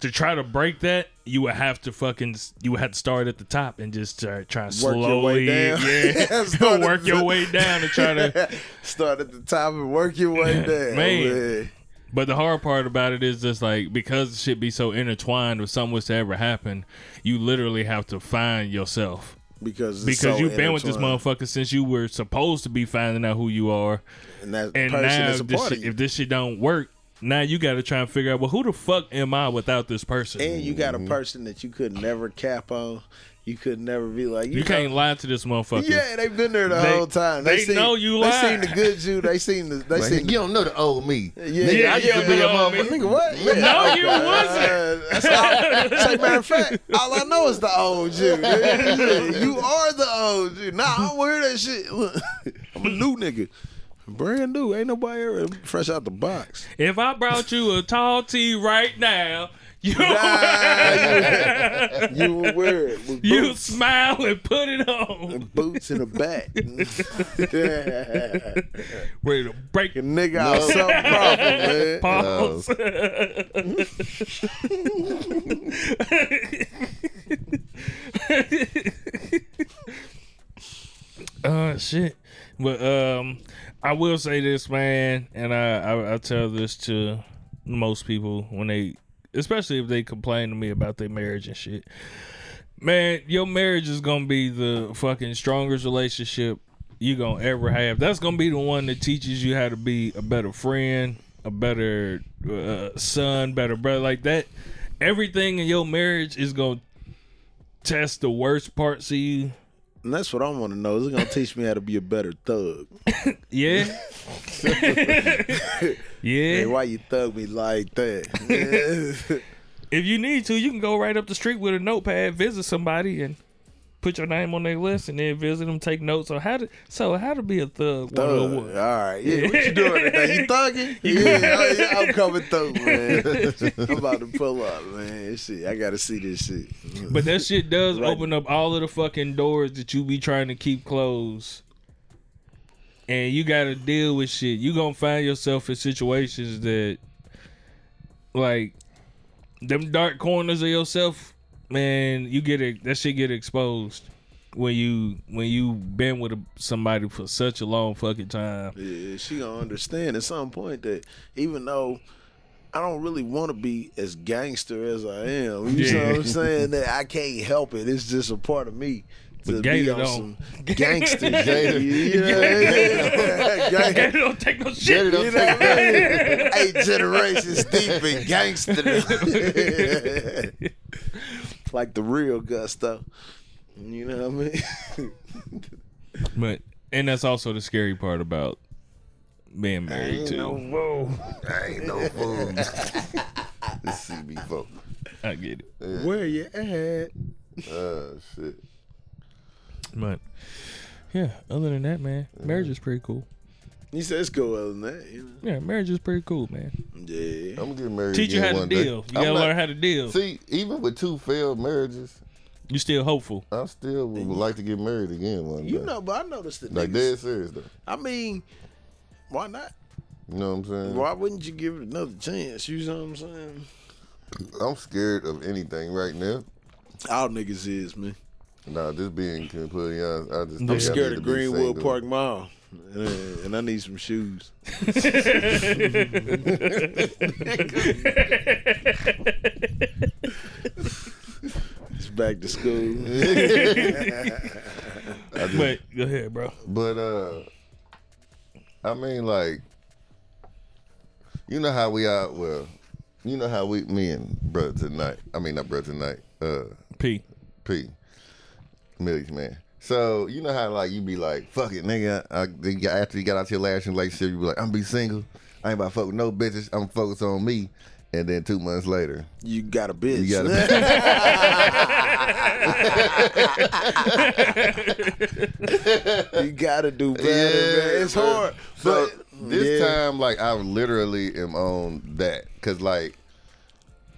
Speaker 1: to try to break that, you would have to fucking you would have to start at the top and just try, try to
Speaker 4: Work your
Speaker 1: slowly
Speaker 4: way down.
Speaker 1: yeah work your way down and try to
Speaker 4: Start at the top and work your way down,
Speaker 1: Man.
Speaker 4: man.
Speaker 1: But the hard part about it is just like because shit be so intertwined if something was to ever happen, you literally have to find yourself.
Speaker 4: Because
Speaker 1: because
Speaker 4: so
Speaker 1: you've been with this motherfucker since you were supposed to be finding out who you are,
Speaker 4: and that
Speaker 1: and
Speaker 4: person
Speaker 1: now
Speaker 4: is a
Speaker 1: if this, shit, if this shit don't work, now you got to try and figure out well who the fuck am I without this person?
Speaker 4: and you got a person that you could never cap on. You could never be like
Speaker 1: you
Speaker 4: know,
Speaker 1: can't lie to this motherfucker.
Speaker 4: Yeah, they've been there the
Speaker 1: They-
Speaker 4: whole time.
Speaker 1: they
Speaker 4: seen,
Speaker 1: know you
Speaker 4: They
Speaker 1: lied.
Speaker 4: seen the good you. They seen the. They
Speaker 2: Like,
Speaker 4: seen.
Speaker 2: you don't know the old me.
Speaker 4: yeah,
Speaker 2: Nigga,
Speaker 4: yeah,
Speaker 2: I used to
Speaker 4: yeah,
Speaker 2: be a motherfucker.
Speaker 4: Nigga, what? Yeah.
Speaker 1: No, you
Speaker 4: Uh,
Speaker 1: wasn't.
Speaker 4: That's all, say, matter of fact, all I know is the old you. You are the old you. Nah, I don't wear that shit. I'm a new nigga. Brand new. Ain't nobody ever fresh out the box.
Speaker 1: If I brought you a tall tea right now, you
Speaker 4: Nah, you, you will wear it with
Speaker 1: you
Speaker 4: boots,
Speaker 1: smile and put it on,
Speaker 4: and boots in the back.
Speaker 1: ready to break
Speaker 4: A nigga out something proper, man.
Speaker 1: Pause. uh shit. But um I will say this, man, and I, I I tell this to most people when they especially if they complain to me about their marriage and shit. Man, your marriage is gonna be the fucking strongest relationship you gonna ever have. That's gonna be the one that teaches you how to be a better friend, a better uh, son, better brother. Like that, everything in your marriage is gonna test the worst parts of you.
Speaker 4: And that's what I want to know. Is it gonna teach me how to be a better thug?
Speaker 1: Yeah, yeah.
Speaker 4: Hey, why you thug me like that?
Speaker 1: If you need to, you can go right up the street with a notepad, visit somebody, and put your name on their list, and then visit them, take notes on how to. So how to be a thug.
Speaker 4: Oh thug. All
Speaker 1: 101.
Speaker 4: Yeah, what you doing today? You thugging? Yeah, I'm coming through, man. I'm about to pull up, man. Shit, I gotta see this shit.
Speaker 1: But that shit does
Speaker 4: Right.
Speaker 1: open up all of the fucking doors that you be trying to keep closed. And you gotta deal with shit. You gonna find yourself in situations that like them dark corners of yourself, man, you get it that shit get exposed when you when you been with a, somebody for such a long fucking time.
Speaker 4: Yeah, she gonna understand at some point that even though I don't really want to be as gangster as I am, you know what I'm saying? That I can't help it. It's just a part of me. To be on
Speaker 1: don't.
Speaker 4: some gangster.
Speaker 2: Gator-
Speaker 4: You know what I mean?
Speaker 1: Gator don't take no shit.
Speaker 2: don't
Speaker 4: You know what I? Eight generations deep in gangster. like the real gusto. You know what I mean?
Speaker 1: But And that's also the scary part about being married
Speaker 2: ain't
Speaker 1: too.
Speaker 2: no I ain't no fool. this me folk.
Speaker 1: I get it.
Speaker 4: Where you at?
Speaker 2: Oh shit.
Speaker 1: But yeah, other than that, man, marriage is pretty cool.
Speaker 4: He said it's cool other than that. You know?
Speaker 1: Yeah, marriage is pretty cool, man.
Speaker 4: Yeah.
Speaker 2: I'm gonna get married.
Speaker 1: Teach you
Speaker 2: again
Speaker 1: how to
Speaker 2: one day.
Speaker 1: deal. You
Speaker 2: I'm
Speaker 1: gotta
Speaker 2: not-
Speaker 1: learn how to deal.
Speaker 2: See, even with two failed marriages,
Speaker 1: You still hopeful.
Speaker 2: I still would like to get married again one
Speaker 4: You
Speaker 2: day.
Speaker 4: know, but I noticed that.
Speaker 2: like
Speaker 4: niggas-
Speaker 2: dead serious though.
Speaker 4: I mean, why not?
Speaker 2: You know what I'm saying?
Speaker 4: Why wouldn't you give it another chance? You know what I'm saying?
Speaker 2: I'm scared of anything right now.
Speaker 4: All niggas is, man.
Speaker 2: Nah, just being completely honest, I just think I
Speaker 4: I'm scared of
Speaker 2: to
Speaker 4: Greenwood. Park Mall. And, and I need some shoes. it's back to school.
Speaker 2: Just-
Speaker 1: But go ahead, bro.
Speaker 2: But uh I mean like you know how we are well, you know how we me and brother tonight. I mean not brother tonight, uh
Speaker 1: P.
Speaker 2: P. Millie's man. So you know how like you be like, fuck it, nigga. I, after you got out your last relationship, you be like, I'm be single. I ain't about to fuck with no bitches. I'm focused on me. And then two months later,
Speaker 4: You got a bitch.
Speaker 2: you got a
Speaker 4: you gotta do better,
Speaker 2: Yeah,
Speaker 4: man. It's
Speaker 2: bro.
Speaker 4: hard. But
Speaker 2: this
Speaker 4: yeah.
Speaker 2: time, like I literally am on that because, like,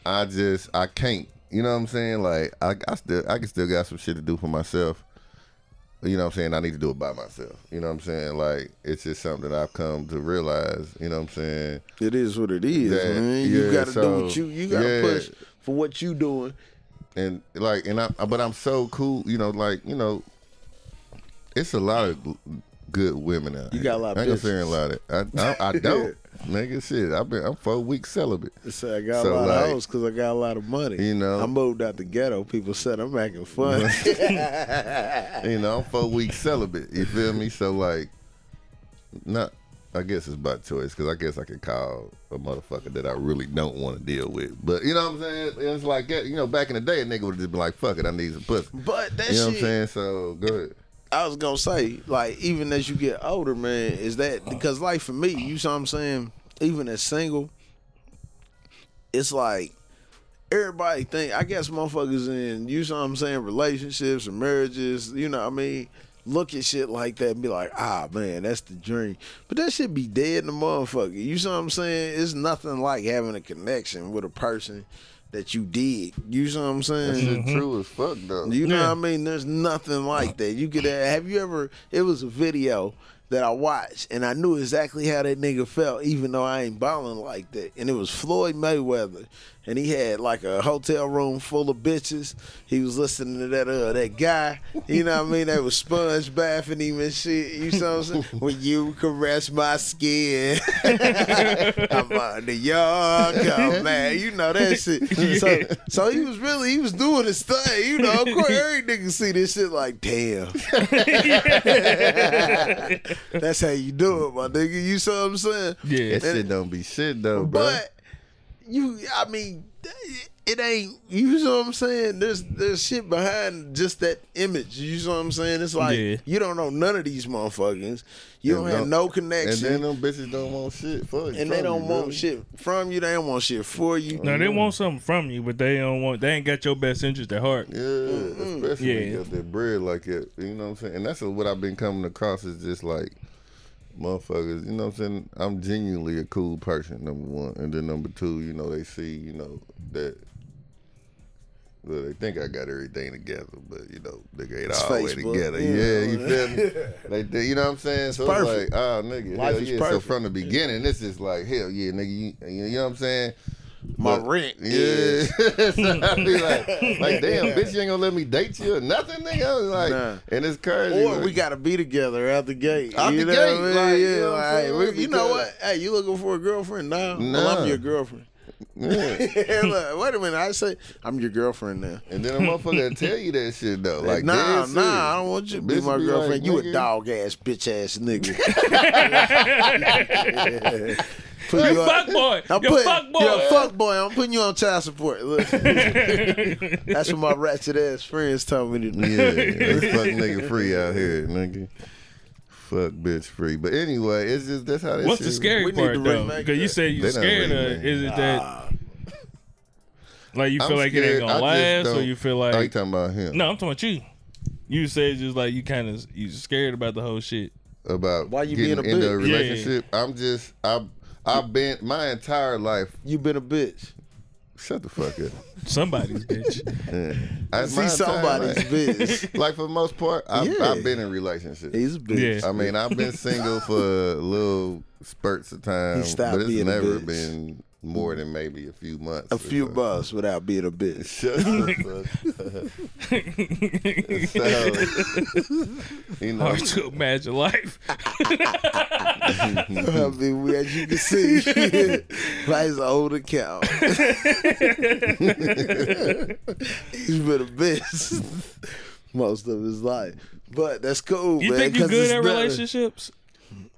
Speaker 2: I just I can't. You know what I'm saying? Like I, I still I can still got some shit to do for myself. You know what I'm saying? I need to do it by myself. You know what I'm saying? Like it's just something that I've come to realize. You know what I'm saying?
Speaker 4: It is what it is,
Speaker 2: That-
Speaker 4: man. You gotta do what you you gotta
Speaker 2: yeah.
Speaker 4: push for what you doing.
Speaker 2: and like and I but I'm so cool, you know, like, you know, it's a lot of good women out
Speaker 4: You
Speaker 2: here.
Speaker 4: got a lot of
Speaker 2: I ain't gonna say a lot of I I, I don't. Nigga shit. I've been I'm four weeks celibate.
Speaker 4: So I got
Speaker 2: So,
Speaker 4: a lot
Speaker 2: like,
Speaker 4: of hoes because I got a lot of money.
Speaker 2: you know.
Speaker 4: I moved out the ghetto. People said I'm acting fun.
Speaker 2: You know, I'm four weeks celibate. You feel me? So like not I guess it's by choice because I guess I could call a motherfucker that I really don't want to deal with. But you know what I'm saying? It's like that. You know, back in the day, a nigga would just been like, "Fuck it, I need some pussy."
Speaker 4: but that
Speaker 2: You know what I'm saying? So go ahead.
Speaker 4: I was gonna say, like, even as you get older, man, is that because, like, for me, you know what I'm saying? Even as single, it's like everybody think. I guess motherfuckers in, you know what I'm saying, relationships or marriages. You know what I mean? Look at shit like that and be like, ah, man, that's the dream. But that shit be dead in the motherfucker. You know what I'm saying? It's nothing like having a connection with a person that you did. You know what I'm saying?
Speaker 2: That shit true as fuck though.
Speaker 4: You know
Speaker 1: Yeah.
Speaker 4: what I mean? There's nothing like that. You could have, have you ever? It was a video that I watched, and I knew exactly how that nigga felt, even though I ain't balling like that. And it was Floyd Mayweather, and he had like a hotel room full of bitches. He was listening to that uh that guy. You know what I mean? That was sponge bathing him and shit. You know what I'm saying? when you caress my skin, I'm under your gun, man. You know that shit. So, so he was really he was doing his thing. You know, of course, every nigga see this shit like, damn. That's how you do it, my nigga. You see what I'm saying?
Speaker 1: Yeah.
Speaker 2: That shit don't be shit though, bro.
Speaker 4: But you, I mean, it ain't. You know what I'm saying? There's there's shit behind just that image. You know what I'm saying? It's like
Speaker 1: Yeah.
Speaker 4: you don't know none of these motherfuckers. You don't have
Speaker 2: don't-
Speaker 4: no
Speaker 2: and then
Speaker 4: and,
Speaker 2: them bitches don't want shit for you.
Speaker 4: And
Speaker 2: they
Speaker 4: don't
Speaker 2: you,
Speaker 4: want
Speaker 2: really.
Speaker 4: shit from you. They don't want shit for you. Mm-hmm.
Speaker 1: No, they want something from you, but they don't want. They ain't got your best interest at heart.
Speaker 2: Yeah, especially
Speaker 1: Yeah.
Speaker 2: you got that bread like that. You know what I'm saying? And that's what I've been coming across is just like motherfuckers. You know what I'm saying? I'm genuinely a cool person, number one, and then number two, you know, they see, you know, that. Well, they think I got everything together, but you know, nigga ain't
Speaker 4: It's
Speaker 2: all the way together.
Speaker 4: you
Speaker 2: Yeah, you feel me? They- you know what I'm saying? So
Speaker 4: perfect.
Speaker 2: it's like, oh, nigga,
Speaker 4: Life
Speaker 2: hell yeah. So from the beginning, this is like, hell yeah, nigga, you, you know what I'm saying?
Speaker 4: My
Speaker 2: But-
Speaker 4: rent.
Speaker 2: Yeah. so I be like, like, damn, bitch, you ain't gonna let me date you or nothing, nigga. Like,
Speaker 4: Nah.
Speaker 2: and it's crazy.
Speaker 4: Or
Speaker 2: like,
Speaker 4: we gotta be together out the gate.
Speaker 2: Out
Speaker 4: you
Speaker 2: the
Speaker 4: know
Speaker 2: gate,
Speaker 4: what I mean?
Speaker 2: like, you
Speaker 4: yeah,
Speaker 2: know
Speaker 4: like,
Speaker 2: saying?
Speaker 4: we- you know what? Hey, you looking for a girlfriend now? Well,
Speaker 2: Nah.
Speaker 4: I'm your girlfriend.
Speaker 2: yeah.
Speaker 4: Look, wait a minute. I say I'm your girlfriend now.
Speaker 2: And then a motherfucker tell you that shit though. Like,
Speaker 4: nah, nah, I don't want you to be my
Speaker 2: be
Speaker 4: girlfriend.
Speaker 2: like,
Speaker 4: you a dog ass, bitch ass nigga. Put
Speaker 1: Hey,
Speaker 4: you on-
Speaker 1: fuck boy.
Speaker 4: I'm
Speaker 1: you
Speaker 4: putting,
Speaker 1: fuck boy.
Speaker 4: You're a fuck boy. I'm putting you on child support. Look. That's what my ratchet ass friends told me to do.
Speaker 2: Yeah, they fuck nigga free out here, nigga. fuck bitch free. But anyway, it's just that's how that
Speaker 1: What's
Speaker 2: shit
Speaker 1: the scary
Speaker 4: We need
Speaker 1: part
Speaker 4: to
Speaker 1: though?
Speaker 4: remake
Speaker 1: Because you
Speaker 4: that.
Speaker 1: said you
Speaker 2: They done
Speaker 1: scared of.
Speaker 2: remade
Speaker 1: it. Is it that
Speaker 4: Ah,
Speaker 1: like you
Speaker 2: I'm
Speaker 1: feel like it ain't gonna
Speaker 2: I
Speaker 1: last, or you feel
Speaker 2: Oh, you
Speaker 1: like
Speaker 2: talking about him?
Speaker 1: no? I'm talking about you. You said just like you kind of you scared about the whole shit.
Speaker 2: About
Speaker 4: Why you
Speaker 2: getting
Speaker 4: being a
Speaker 2: into a
Speaker 4: bitch?
Speaker 1: Yeah.
Speaker 2: relationship. I'm just I I've been my entire life.
Speaker 4: You've been a bitch.
Speaker 2: Shut the fuck up.
Speaker 1: Somebody's bitch.
Speaker 2: I,
Speaker 4: See
Speaker 2: my
Speaker 4: somebody's
Speaker 2: life-
Speaker 4: bitch.
Speaker 2: like for the most part, I've,
Speaker 4: Yeah.
Speaker 2: I've been in relationships.
Speaker 4: He's a bitch.
Speaker 1: Yeah.
Speaker 2: I mean, I've been single for little spurts of time,
Speaker 4: He
Speaker 2: but it's
Speaker 4: being a
Speaker 2: never
Speaker 4: bitch.
Speaker 2: been more mm-hmm. than maybe a few months.
Speaker 4: A few
Speaker 2: so.
Speaker 4: months without being a bitch.
Speaker 2: Shut the fuck up. so, you know,
Speaker 1: Hard to imagine life.
Speaker 4: I mean, we, as you can see, life's an old account. He's been a bitch most of his life, but that's cool.
Speaker 1: You
Speaker 4: man,
Speaker 1: think you're
Speaker 4: 'cause
Speaker 1: good at
Speaker 4: better.
Speaker 1: relationships?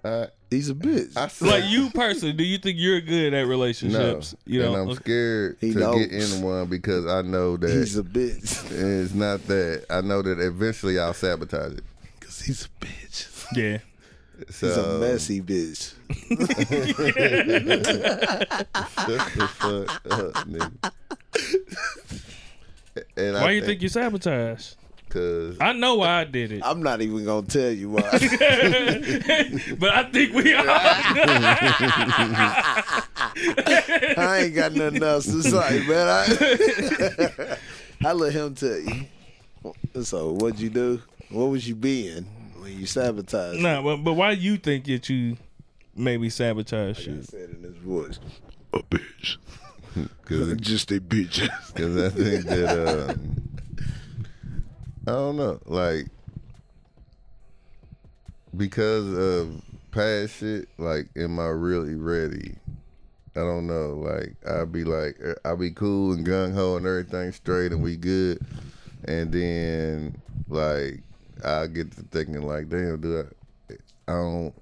Speaker 2: I,
Speaker 4: He's a bitch.
Speaker 2: I said,
Speaker 1: Like you personally, do you think you're good at
Speaker 2: no,
Speaker 1: relationships? You know,
Speaker 2: and I'm scared
Speaker 4: He
Speaker 2: to
Speaker 4: knows.
Speaker 2: get in one because I know that
Speaker 4: He's a bitch
Speaker 2: it's not that. I know that eventually I'll sabotage it.
Speaker 4: because he's a bitch.
Speaker 1: yeah.
Speaker 2: So,
Speaker 4: He's a messy bitch.
Speaker 2: Shut the fuck up, nigga. And
Speaker 1: Why you think you sabotage?
Speaker 2: Because
Speaker 1: I know why I did it,
Speaker 4: I'm not even gonna tell you why.
Speaker 1: but I think we are.
Speaker 4: I ain't got nothing else to say, man. I, I let him tell you. So, what'd you do? What was you being when you sabotaged?
Speaker 1: nah, but, but why you think that you maybe sabotage
Speaker 4: He
Speaker 1: shit?
Speaker 4: said in his voice, "A bitch,
Speaker 2: Cause,
Speaker 4: just a bitch."
Speaker 2: Cause I think that um, I don't know, like because of past shit. Like, am I really ready? I don't know. Like, I'd be like, uh, I'll be cool and gung ho and everything straight, and we good. And then, like, I get to thinking, like, damn, do I? I don't.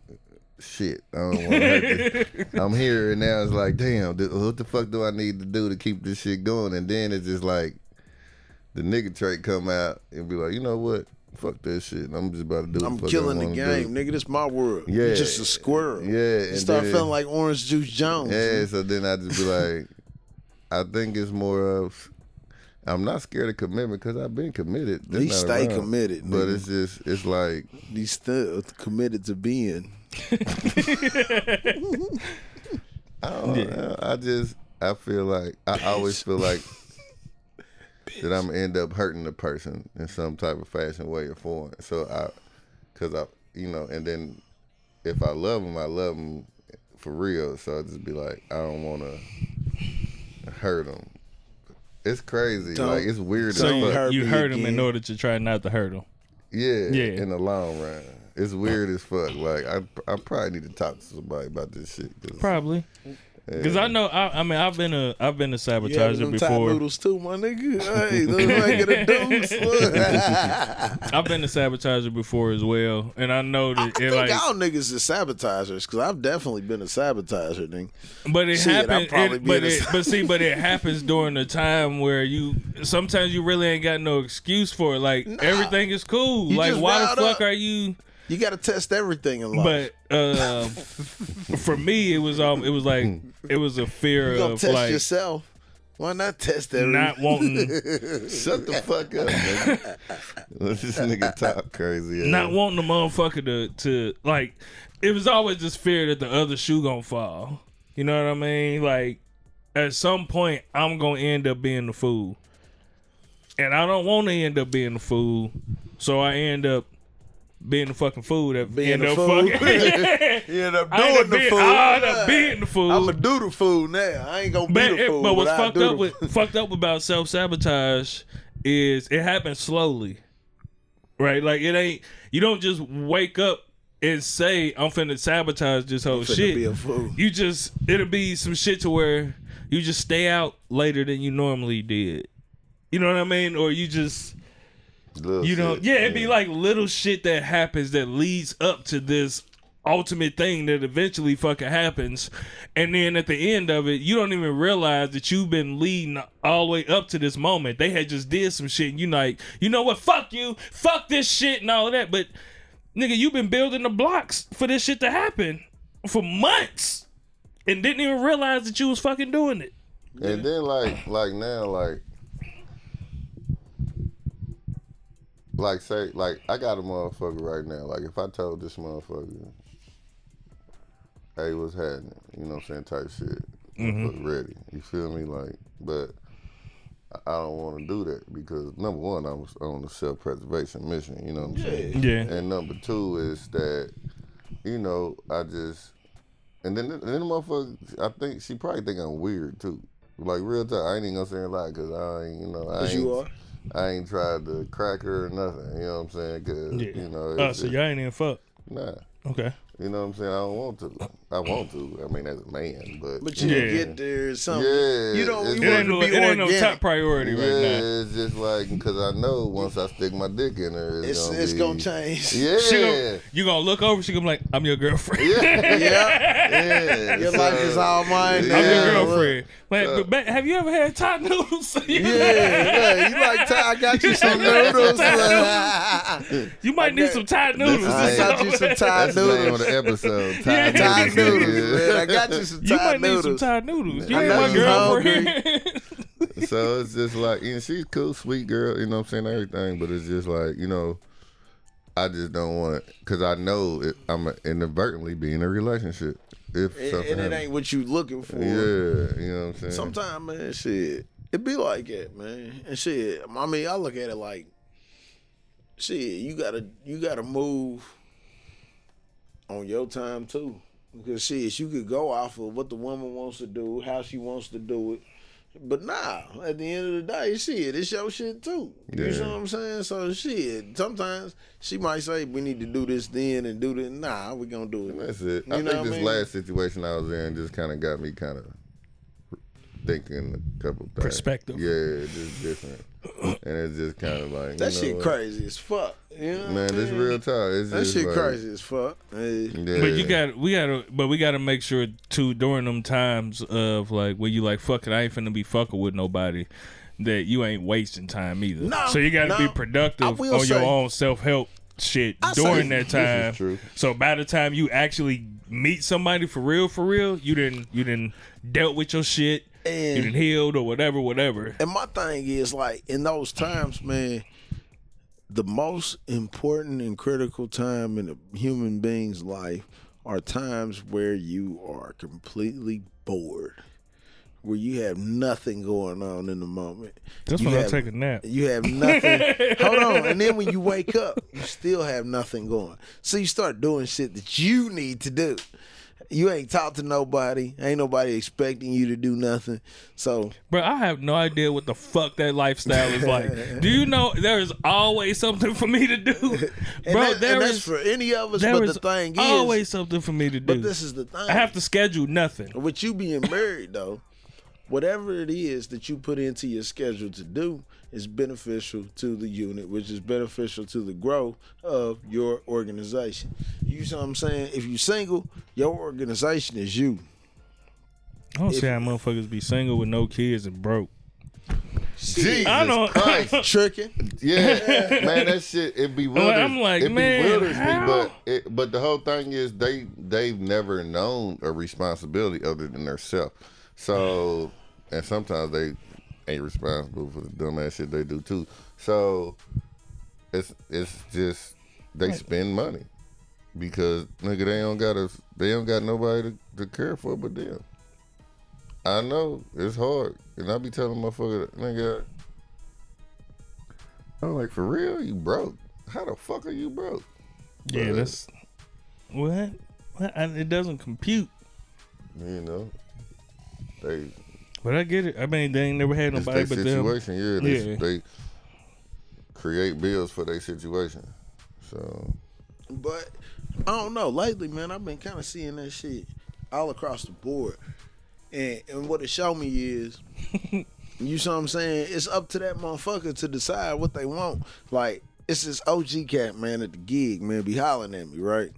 Speaker 2: Shit, I don't want to. I'm here and now it's like, damn, what the fuck do I need to do to keep this shit going? And then it's just like the nigga trait come out and be like, you know what? Fuck that shit. I'm just about to do.
Speaker 4: I'm
Speaker 2: what the fuck
Speaker 4: killing the game,
Speaker 2: do.
Speaker 4: nigga. This my world.
Speaker 2: Yeah.
Speaker 4: you just a squirrel.
Speaker 2: Yeah,
Speaker 4: you start
Speaker 2: then-
Speaker 4: feeling like Orange Juice Jones.
Speaker 2: Yeah, so then I just be like, I think it's more of. I'm not scared of commitment because I've been committed. Not
Speaker 4: stay
Speaker 2: around.
Speaker 4: committed,
Speaker 2: but
Speaker 4: nigga.
Speaker 2: it's just it's like
Speaker 4: He's still committed to being.
Speaker 2: I don't know. I just I feel like I always feel like that I'm gonna end up hurting the person in some type of fashion, way or form. So I, cause I, you know, and then if I love them, I love them for real. So I just be like, I don't want to hurt them. It's crazy.
Speaker 4: Don't-
Speaker 2: like it's weird.
Speaker 1: So you,
Speaker 4: hurt
Speaker 1: you hurt him in order to try not to hurt them.
Speaker 2: Yeah,
Speaker 1: Yeah.
Speaker 2: In the long run, it's weird as fuck. Like I, I probably need to talk to somebody about this shit. 'cause-
Speaker 1: Probably. Because I know, I, I mean, I've been a, I've been a sabotager
Speaker 4: top
Speaker 1: before.
Speaker 4: noodles too, my nigga. Hey, those regular dudes. Look.
Speaker 1: I've been a sabotager before as well, and I know that.
Speaker 4: I think
Speaker 1: it like,
Speaker 4: all niggas is sabotagers because I've definitely been a sabotager, nigga.
Speaker 1: but it happens. but it, but see, but it happens during the time where you sometimes you really ain't got no excuse for it. Like everything is cool. Like why the fuck
Speaker 4: up.
Speaker 1: are you?
Speaker 4: You got to test everything in life.
Speaker 1: But uh, for me, it was um, it was like it was a fear
Speaker 4: you
Speaker 1: of
Speaker 4: test
Speaker 1: like
Speaker 4: yourself. Why not test everything?
Speaker 1: not wanting.
Speaker 2: Shut the fuck up, nigga. Let this nigga talk crazy. ass.
Speaker 1: not wanting the motherfucker to to like it was always just fear that the other shoe gonna fall. You know what I mean? Like at some point I'm gonna end up being the fool. And I don't want to end up being the fool. So I end up being the fucking fool that
Speaker 4: Being the
Speaker 1: up
Speaker 4: fool.
Speaker 1: fucking
Speaker 4: you end up doing the fool.
Speaker 1: I end up being the fool.
Speaker 4: I'm gonna do the fool now. I ain't gonna be
Speaker 1: But,
Speaker 4: the
Speaker 1: it,
Speaker 4: fool.
Speaker 1: but what's fucked up with fucked up about self sabotage is it happens slowly, right? Like it ain't you don't just wake up and say I'm finna sabotage this whole shit.
Speaker 4: be a fool.
Speaker 1: You just it'll be some shit to where you just stay out later than you normally did. You know what I mean? Or you just
Speaker 2: Little
Speaker 1: you know
Speaker 2: shit.
Speaker 1: yeah it'd be like little shit that happens that leads up to this ultimate thing that eventually fucking happens. And then at the end of it you don't even realize that you've been leading all the way up to this moment. They had just did some shit and you like you know what? Fuck you. Fuck this shit and all of that. But nigga, you've been building the blocks for this shit to happen for months, and didn't even realize that you was fucking doing it.
Speaker 2: And then like like now like like say like I got a motherfucker right now. Like if I told this motherfucker, hey, what's happening? You know what I'm saying? Type shit. Mm-hmm. Motherfucker ready. You feel me? Like, but I- I don't want to do that because number one, I was on a self preservation mission. You know what I'm saying?
Speaker 1: Yeah.
Speaker 2: And number two is that, you know, I just, and then and then the motherfucker, I think she probably think I'm weird too. Like real talk, I ain't even gonna say a lie because I ain't, you know, I
Speaker 4: Cause
Speaker 2: ain't,
Speaker 4: you are.
Speaker 2: I ain't tried to crack her or nothing. You know what I'm saying? Cause
Speaker 1: Yeah.
Speaker 2: you know,
Speaker 1: Oh,
Speaker 2: it's
Speaker 1: so y'all ain't even fuck.
Speaker 2: nah.
Speaker 1: Okay.
Speaker 2: You know what I'm saying? I don't want to. I want to. I mean, as a man, but
Speaker 4: But you
Speaker 1: Yeah.
Speaker 4: didn't get there. Something.
Speaker 2: Yeah,
Speaker 4: You don't.
Speaker 2: it's-
Speaker 4: You
Speaker 1: It
Speaker 4: want
Speaker 1: ain't
Speaker 4: to
Speaker 1: no,
Speaker 4: be
Speaker 1: it ain't no top priority
Speaker 2: yeah,
Speaker 1: right now.
Speaker 2: it's just like because I know once I stick my dick in her, it's,
Speaker 4: It's
Speaker 2: gonna
Speaker 4: it's
Speaker 2: be,
Speaker 4: gonna change.
Speaker 2: Yeah,
Speaker 1: She gonna, you gonna look over. She gonna be like, "I'm your girlfriend.
Speaker 2: yeah,
Speaker 4: yeah.
Speaker 2: yeah.
Speaker 4: Your
Speaker 2: So-
Speaker 4: life is all mine.
Speaker 2: Yeah.
Speaker 1: I'm your girlfriend." Like, but, but have you ever had Thai noodles?
Speaker 4: Yeah, yeah, you like Thai? I got you some noodles.
Speaker 1: you might need
Speaker 4: Okay.
Speaker 1: some Thai noodles.
Speaker 2: I
Speaker 4: I got you some Thai
Speaker 2: That's the name of the episode. Thai
Speaker 1: Yeah.
Speaker 4: Thai
Speaker 2: noodles,
Speaker 4: noodles, man. I got you some
Speaker 1: You
Speaker 4: Thai
Speaker 1: might need some
Speaker 4: noodles.
Speaker 1: Thai noodles. You
Speaker 2: I
Speaker 1: ain't
Speaker 2: know
Speaker 1: my
Speaker 2: you
Speaker 1: girlfriend.
Speaker 2: so it's just like, you know, she's cool, sweet girl, you know what I'm saying, everything, but it's just like, you know, I just don't want it because I know it, I'm inadvertently being in a relationship. If
Speaker 4: And, and it
Speaker 2: happens.
Speaker 4: ain't what you looking for.
Speaker 2: Yeah, you know what I'm saying?
Speaker 4: Sometimes, man, shit, it be like that, man. And shit, I mean, I look at it like, shit, you gotta, you gotta move on your time too, because see, shit, you could go off of what the woman wants to do, how she wants to do it. But nah, at the end of the day, shit, it's your shit too. You
Speaker 2: Yeah.
Speaker 4: know what I'm saying? So shit, sometimes she might say we need to do this then and do this. Nah, we gonna do it.
Speaker 2: That's it.
Speaker 4: You
Speaker 2: I
Speaker 4: know
Speaker 2: think this
Speaker 4: mean?
Speaker 2: last situation I was in just kind of got me kind of thinking a couple things.
Speaker 1: Perspective.
Speaker 2: Yeah, just different. And it's just kind of like
Speaker 4: That shit
Speaker 2: what?
Speaker 4: crazy as fuck. You know
Speaker 2: Man,
Speaker 4: I
Speaker 2: this real talk. It's
Speaker 4: That shit
Speaker 2: like,
Speaker 4: crazy as fuck. Hey,
Speaker 2: Yeah.
Speaker 1: But you got we got to but we got to make sure too during them times of like where you like fuck it I ain't finna be fucking with nobody that you ain't wasting time either.
Speaker 4: No,
Speaker 1: so you got to
Speaker 4: no.
Speaker 1: be productive
Speaker 4: will
Speaker 1: on your own self help shit
Speaker 4: I say
Speaker 1: during
Speaker 4: this
Speaker 1: that
Speaker 2: is
Speaker 1: time.
Speaker 2: true.
Speaker 1: So by the time you actually meet somebody for real for real, you didn't you didn't dealt with your shit, you
Speaker 4: And-
Speaker 1: didn't healed or whatever whatever.
Speaker 4: And my thing is like in those times, man, the most important and critical time in a human being's life are times where you are completely bored. Where you have nothing going on in the moment.
Speaker 1: That's
Speaker 4: You
Speaker 1: when I take a nap.
Speaker 4: You have nothing. Hold on. And then when you wake up, you still have nothing going. So you start doing shit that you need to do. You ain't talked to nobody. Ain't nobody expecting you to do nothing. So
Speaker 1: Bro, I have no idea what the fuck that lifestyle is like. do you know there is always something for me to do? Bro,
Speaker 4: that,
Speaker 1: there
Speaker 4: and that's for any of us. But
Speaker 1: is
Speaker 4: the thing is,
Speaker 1: always something for me to do.
Speaker 4: but this is the thing.
Speaker 1: I have to schedule nothing.
Speaker 4: with you being married though, whatever it is that you put into your schedule to do is beneficial to the unit, which is beneficial to the growth of your organization. You see what I'm saying? If you single, your organization is you.
Speaker 1: I don't
Speaker 4: If-
Speaker 1: see how motherfuckers be single with no kids and broke.
Speaker 2: Jesus
Speaker 1: I don't-
Speaker 2: Christ.
Speaker 4: Tricking.
Speaker 2: Yeah, man, that shit it bewilders.
Speaker 1: I'm like,
Speaker 2: it
Speaker 1: man,
Speaker 2: bewilders
Speaker 1: how?
Speaker 2: me. But it, but the whole thing is they they've never known a responsibility other than themselves. So and sometimes they ain't responsible for the dumbass shit they do too. So it's it's just they spend money because nigga they don't got a they don't got nobody to, to care for but them. I know it's hard, and I be telling motherfucker, nigga, I'm like, for real, you broke? How the fuck are you broke?
Speaker 1: Yeah,
Speaker 2: But,
Speaker 1: that's what. what? It doesn't compute.
Speaker 2: you know, they
Speaker 1: But I get it. I mean, they ain't never had
Speaker 2: it's
Speaker 1: nobody
Speaker 2: their
Speaker 1: but them.
Speaker 2: situation. Yeah, they,
Speaker 1: Yeah.
Speaker 2: they create bills for their situation. So
Speaker 4: But I don't know. Lately, man, I've been kind of seeing that shit all across the board. And and what it showed me is, you see what I'm saying? It's up to that motherfucker to decide what they want. Like, it's this OG cat, man, at the gig, man, be hollering at me, right?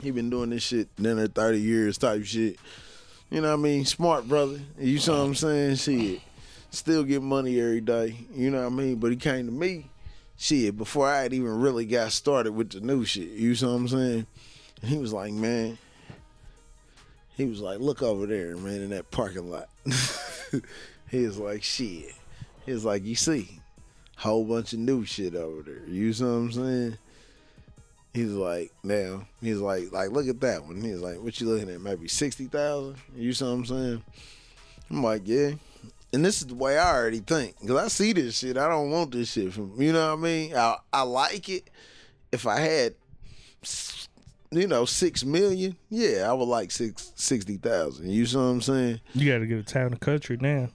Speaker 4: He been doing this shit then dinner 30 years type shit. You know what I mean? Smart brother. You see what I'm saying? Shit. Still get money every day. You know what I mean? But he came to me shit before I had even really got started with the new shit. You see what I'm saying? And he was like, man, he was like, look over there, man, in that parking lot. he was like, shit. He was like, you see, whole bunch of new shit over there. You see what I'm saying? He's like, now, he's like, like, look at that one. He's like, what you looking at? Maybe 60,000? You see what I'm saying? I'm like, yeah. And this is the way I already think. Because I see this shit. I don't want this shit from, you know what I mean? I, I like it. If I had, you know, six million, yeah, I would like six sixty thousand. You see what I'm saying?
Speaker 1: You got to get a town and country now.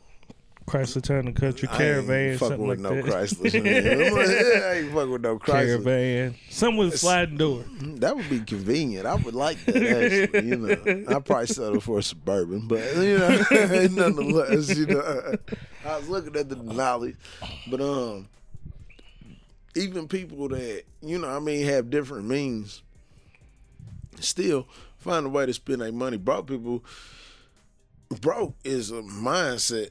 Speaker 1: Chrysler Town Country
Speaker 4: I
Speaker 1: Caravan,
Speaker 4: ain't
Speaker 1: something
Speaker 4: with
Speaker 1: like
Speaker 4: no
Speaker 1: that.
Speaker 4: Chrysler. man. I'm I ain't fucking with no Chrysler.
Speaker 1: Caravan, something with a sliding door.
Speaker 4: That would be convenient. I would like that actually. You know, I probably settle for a suburban, but you know, nonetheless, you know, I was looking at the knowledge, but um, even people that you know, I mean, have different means, still find a way to spend their money. Broke people, broke is a mindset.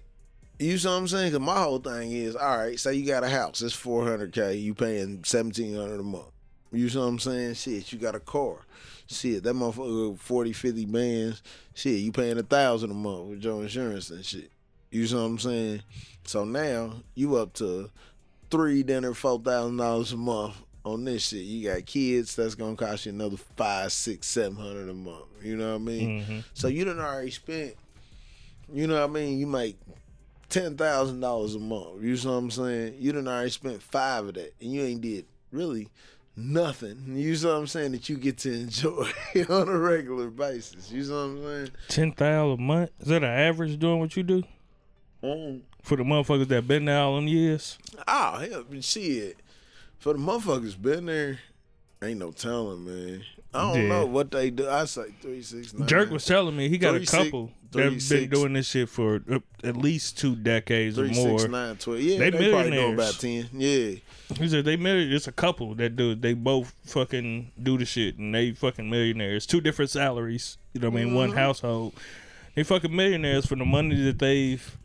Speaker 4: You see what I'm saying? Cause my whole thing is, all right, say you got a house, it's 400k, you paying 1700 a month. You see what I'm saying? Shit, you got a car. Shit, that motherfucker 40, 50 bands. Shit, you paying a thousand a month with your insurance and shit. You see what I'm saying? So now you up to three dinner, four thousand dollars a month on this shit. You got kids, that's gonna cost you another five, six, seven hundred a month. You know what I mean? Mm-hmm. So you done already spent. You know what I mean? You make ten thousand dollars a month. You see what I'm saying? You done already spent five of that, and you ain't did really nothing. You see what I'm saying? That you get to enjoy on a regular basis. You see what I'm saying?
Speaker 1: Ten thousand a month. Is that an average doing what you do mm-hmm. for the motherfuckers that been there all them years?
Speaker 4: Oh hell, shit. For the motherfuckers been there, ain't no telling, man. I don't
Speaker 1: Yeah.
Speaker 4: know what they do. I say three six nine.
Speaker 1: Jerk was telling me he got a
Speaker 4: Three six-
Speaker 1: couple
Speaker 4: three
Speaker 1: that been doing this shit for uh, at least two decades or more.
Speaker 4: six nine twelve. Yeah,
Speaker 1: They
Speaker 4: they, probably doing
Speaker 1: millionaires.
Speaker 4: about ten. Yeah.
Speaker 1: He said they married. It's a couple that do. They both fucking do the shit, and they fucking millionaires. Two different salaries. You know what I mean? One household. They fucking millionaires for the money that they've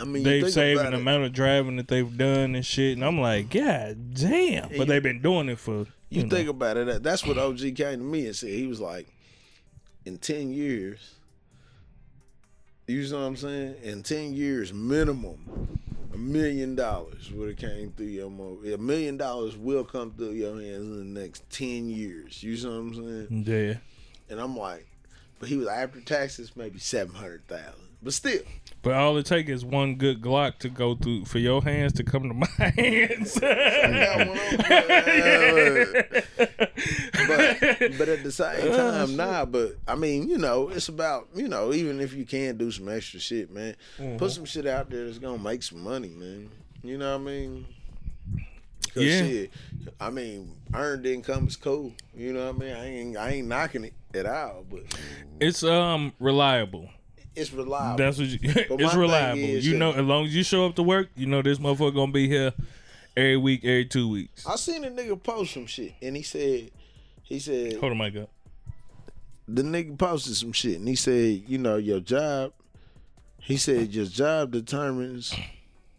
Speaker 4: I mean,
Speaker 1: they've saved an
Speaker 4: it.
Speaker 1: amount of driving that they've done and shit. And I'm like, God damn!
Speaker 4: you-
Speaker 1: But they've been doing it for
Speaker 4: You
Speaker 1: know.
Speaker 4: think about it. That's what OG came to me and said. He was like, in ten years, you know what I'm saying? In ten years, minimum, a million dollars would have came through your mo. A million dollars will come through your hands in the next ten years. You know what I'm saying?
Speaker 1: Yeah.
Speaker 4: And I'm like, but he was after taxes, maybe seven hundred thousand. But still,
Speaker 1: But all it takes is one good Glock to go through for your hands to come to my hands.
Speaker 4: I got one on- but but at the same time, nah. But I mean, you know, it's about you know, even if you can do some extra shit, man, put some shit out there that's gonna make some money, man. You know what I mean?
Speaker 1: Yeah.
Speaker 4: Shit, I mean, earned income is cool. You know what I mean? I ain't I ain't knocking it at all, but
Speaker 1: it's um reliable.
Speaker 4: It's reliable.
Speaker 1: That's what you, it's reliable.
Speaker 4: is
Speaker 1: you
Speaker 4: that-
Speaker 1: know, as long as you show up to work, you know this motherfucker gonna be here every week, every two weeks.
Speaker 4: I seen a nigga post some shit, and he said, he said,
Speaker 1: Hold on, my God.
Speaker 4: the nigga posted some shit and he said, you know, your job, he said your job determines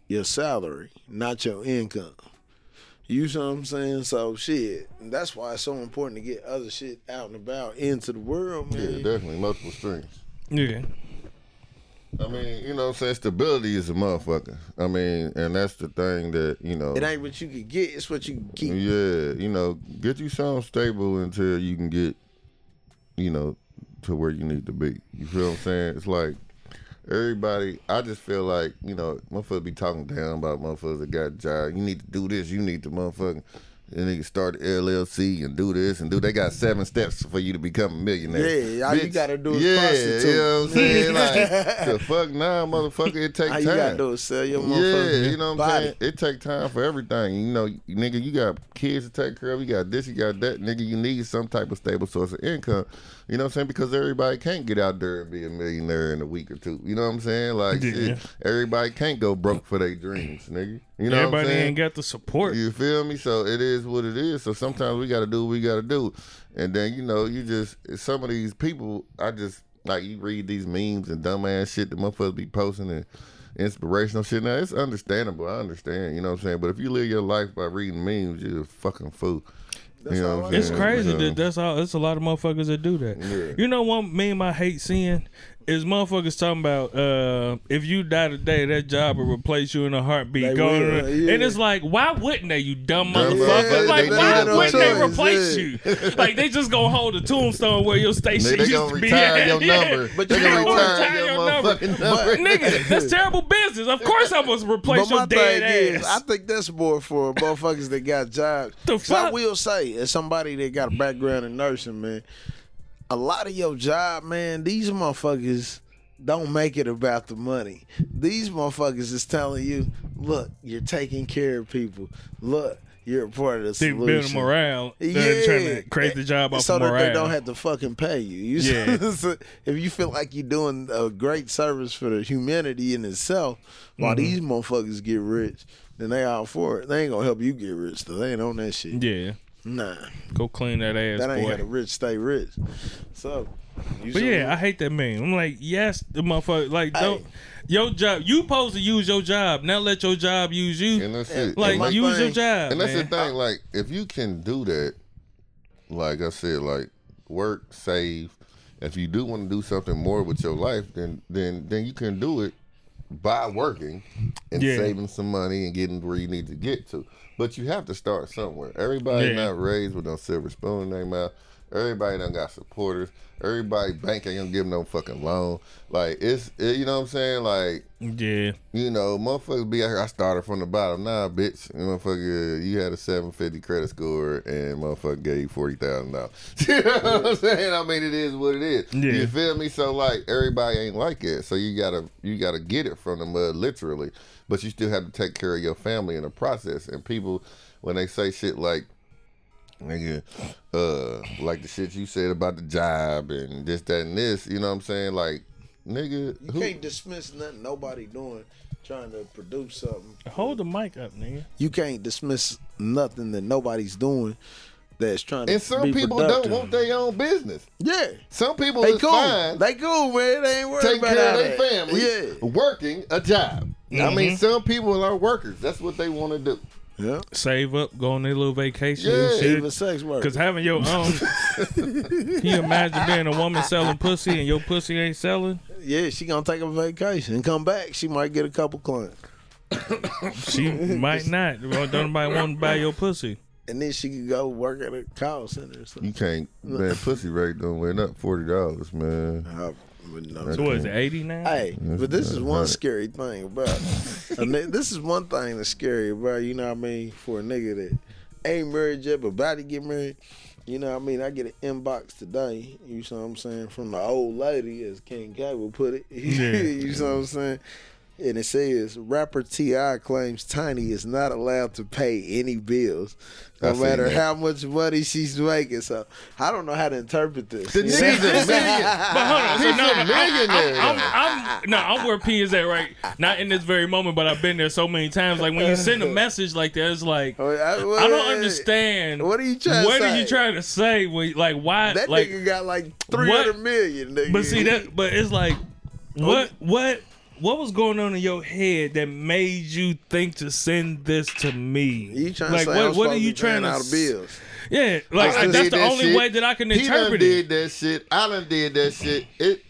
Speaker 4: your salary, not your income. You see what I'm saying? So shit. That's why it's so important to get other shit out and about into the world, man.
Speaker 2: Yeah, definitely multiple streams.
Speaker 1: Yeah.
Speaker 2: I mean, you know what I'm saying? Stability is a motherfucker. I mean, and that's the thing that, you know.
Speaker 4: it ain't what you can get, it's what you can keep.
Speaker 2: Yeah, you know, get you something stable until you can get, you know, to where you need to be. You feel what I'm saying? It's like everybody. I just feel like you know, motherfuckers be talking down about motherfuckers that got a job. You need to do this. You need to motherfucking. And they can start the LLC and do this and do. They got seven steps for you to become a millionaire.
Speaker 4: Yeah, all you gotta do is
Speaker 2: yeah,
Speaker 4: prostitute.
Speaker 2: you know what I'm saying? Like the fuck nah, motherfucker. It take
Speaker 4: All
Speaker 2: time.
Speaker 4: you gotta do is sell your
Speaker 2: motherfucker.
Speaker 4: Yeah,
Speaker 2: you know what I'm saying? It take time for everything. You know, nigga, you got kids to take care of. You got this, you got that. Nigga, you need some type of stable source of income. You know what I'm saying? Because everybody can't get out there and be a millionaire in a week or two. You know what I'm saying? Like,
Speaker 1: Yeah.
Speaker 2: shit, everybody can't go broke for their dreams, nigga. You know what I'm
Speaker 1: Everybody ain't got the support.
Speaker 2: You feel me? So it is what it is. So sometimes we got to do what we got to do, and then you know you just some of these people. I just like you read these memes and dumbass shit that motherfuckers be posting, and inspirational shit. Now it's understandable. I understand. You know what I'm saying. But if you live your life by reading memes, you're a fucking fool. You know what I'm
Speaker 4: I
Speaker 1: It's crazy
Speaker 2: So-
Speaker 1: that that's all. It's a lot of motherfuckers that do that.
Speaker 2: Yeah.
Speaker 1: You know one meme I hate seeing is motherfuckers talking about uh, if you die today, that job will replace you in a heartbeat.
Speaker 4: They will, yeah.
Speaker 1: and it's like, why wouldn't they? You dumb
Speaker 2: Dumb
Speaker 1: motherfucker!
Speaker 2: motherfucker.
Speaker 1: like, why wouldn't they replace
Speaker 4: yeah.
Speaker 1: you? like they just gonna hold a tombstone where your station
Speaker 2: they
Speaker 1: used
Speaker 2: gonna
Speaker 1: to be
Speaker 2: retire
Speaker 1: at.
Speaker 2: your
Speaker 1: Yeah.
Speaker 2: number.
Speaker 4: But
Speaker 2: they
Speaker 4: you
Speaker 2: gonna
Speaker 4: what?
Speaker 2: retire
Speaker 1: Retire
Speaker 2: your
Speaker 1: your number. Nigga, that's terrible business. Of course, supposed to replace
Speaker 4: But
Speaker 1: your dead ass.
Speaker 4: is, I think that's more for motherfuckers that got jobs.
Speaker 1: The
Speaker 4: 'Cause I will say, as somebody that got a background in nursing, man, a lot of your job, man, these motherfuckers don't make it about the money. These motherfuckers is telling you, look, you're taking care of people. Look, you're a part of the
Speaker 1: they
Speaker 4: solution.
Speaker 1: build morale. They're trying to create the job off
Speaker 4: so
Speaker 1: of
Speaker 4: that
Speaker 1: morale.
Speaker 4: they don't have to fucking pay you. you
Speaker 1: Yeah.
Speaker 4: so if you feel like you're doing a great service for the humanity in itself, while
Speaker 1: Mm-hmm.
Speaker 4: these motherfuckers get rich, then they all for it. They ain't gonna help you get rich. though. They ain't on that shit.
Speaker 1: yeah,
Speaker 4: Nah,
Speaker 1: go clean that ass,
Speaker 4: that ain't
Speaker 1: boy.
Speaker 4: how the rich stay rich. So,
Speaker 1: But
Speaker 4: see
Speaker 1: yeah, I hate that man. I'm like, yes, the motherfucker. Like, don't your job. You supposed to use your job. Now let your job use you.
Speaker 2: And that's it.
Speaker 1: Like,
Speaker 2: And my
Speaker 1: use your job.
Speaker 2: And that's
Speaker 1: man.
Speaker 2: the thing, like, if you can do that, like I said, like work, save. If you do want to do something more with your life, then then then you can do it by working and
Speaker 1: Yeah.
Speaker 2: saving some money and getting where you need to get to. But you have to start somewhere. Everybody
Speaker 1: Yeah.
Speaker 2: not raised with no silver spoon in their mouth. Everybody done got supporters. Everybody bank ain't gonna give them no fucking loan. Like it's, it, you know what I'm saying? Like
Speaker 1: Yeah,
Speaker 2: you know, motherfuckers be out here. I started from the bottom. Nah, bitch. Motherfucker, you had a 750 credit score and motherfucker gave you $40,000. you know what I'm saying? I mean, it is what it is.
Speaker 1: Yeah.
Speaker 2: You feel me? So, like, everybody ain't like it. So, you gotta you gotta get it from the mud, uh, literally. But you still have to take care of your family in the process. And people, when they say shit like, nigga, uh, like the shit you said about the job and this, that, and this, you know what I'm saying? Like, nigga,
Speaker 4: you
Speaker 2: who,
Speaker 4: can't dismiss nothing nobody doing trying to produce something.
Speaker 1: hold the mic up, nigga.
Speaker 4: You can't dismiss nothing that nobody's doing that's trying to
Speaker 2: And some
Speaker 4: be
Speaker 2: people
Speaker 4: productive.
Speaker 2: don't want their own business.
Speaker 4: Yeah.
Speaker 2: Some people
Speaker 4: They
Speaker 2: is
Speaker 4: cool.
Speaker 2: fine
Speaker 4: They cool, man. They ain't worried
Speaker 2: taking
Speaker 4: about
Speaker 2: care of their family,
Speaker 4: Yeah.
Speaker 2: working a job. I mean, some people are workers. That's what they want to do.
Speaker 4: Yeah.
Speaker 1: Save up, go on their little vacation
Speaker 2: Yeah,
Speaker 1: and
Speaker 4: Even
Speaker 1: shit.
Speaker 4: sex work.
Speaker 1: Cause having your own, can you imagine being a woman selling pussy and your pussy ain't selling?
Speaker 4: yeah, she gonna take a vacation and come back. She might get a couple clients,
Speaker 1: She might not. Don't nobody want to buy your pussy.
Speaker 4: and then she could go work at a call center or something.
Speaker 2: You can't, man. Pussy rate don't went up forty dollars, man.
Speaker 4: I wouldn't know.
Speaker 1: So what is it, eighty now?
Speaker 4: Hey, but this is one
Speaker 2: right.
Speaker 4: scary thing about. ni- this is one thing that's scary about. You know what I mean? For a nigga that ain't married yet but about to get married. You know what I mean? I get an inbox today. You know what I'm saying? From the old lady, as King K would put it.
Speaker 1: Yeah.
Speaker 4: you know what I'm saying? And it says rapper T.I. claims Tiny is not allowed to pay any bills,
Speaker 2: I
Speaker 4: no
Speaker 2: seen
Speaker 4: matter how much money she's making. So I don't know how to interpret this.
Speaker 2: The nigga's a million.
Speaker 1: But hold on, so
Speaker 2: He's
Speaker 1: no,
Speaker 2: a millionaire.
Speaker 1: I'm, I'm, I'm, no, I'm where P is at right. Not in this very moment, but I've been there so many times. Like when you send a message like that, it's like
Speaker 4: I,
Speaker 1: I don't understand.
Speaker 4: What are you trying to
Speaker 1: What are
Speaker 4: say?
Speaker 1: you trying to say? When, like why?
Speaker 4: That
Speaker 1: like,
Speaker 4: nigga got like three hundred million. Nigga.
Speaker 1: but see that. But it's like, what, what, what was going on in your head that made you think to send this to me?
Speaker 4: You trying
Speaker 1: like
Speaker 4: to say
Speaker 1: what? What are you
Speaker 4: to be paying
Speaker 1: trying to?
Speaker 4: out of
Speaker 1: s-
Speaker 4: bills?
Speaker 1: Yeah, like
Speaker 2: I done
Speaker 1: that's the
Speaker 2: that
Speaker 1: only
Speaker 2: shit.
Speaker 1: way that I can
Speaker 2: He done
Speaker 1: interpret
Speaker 2: did that shit. I done did that shit. It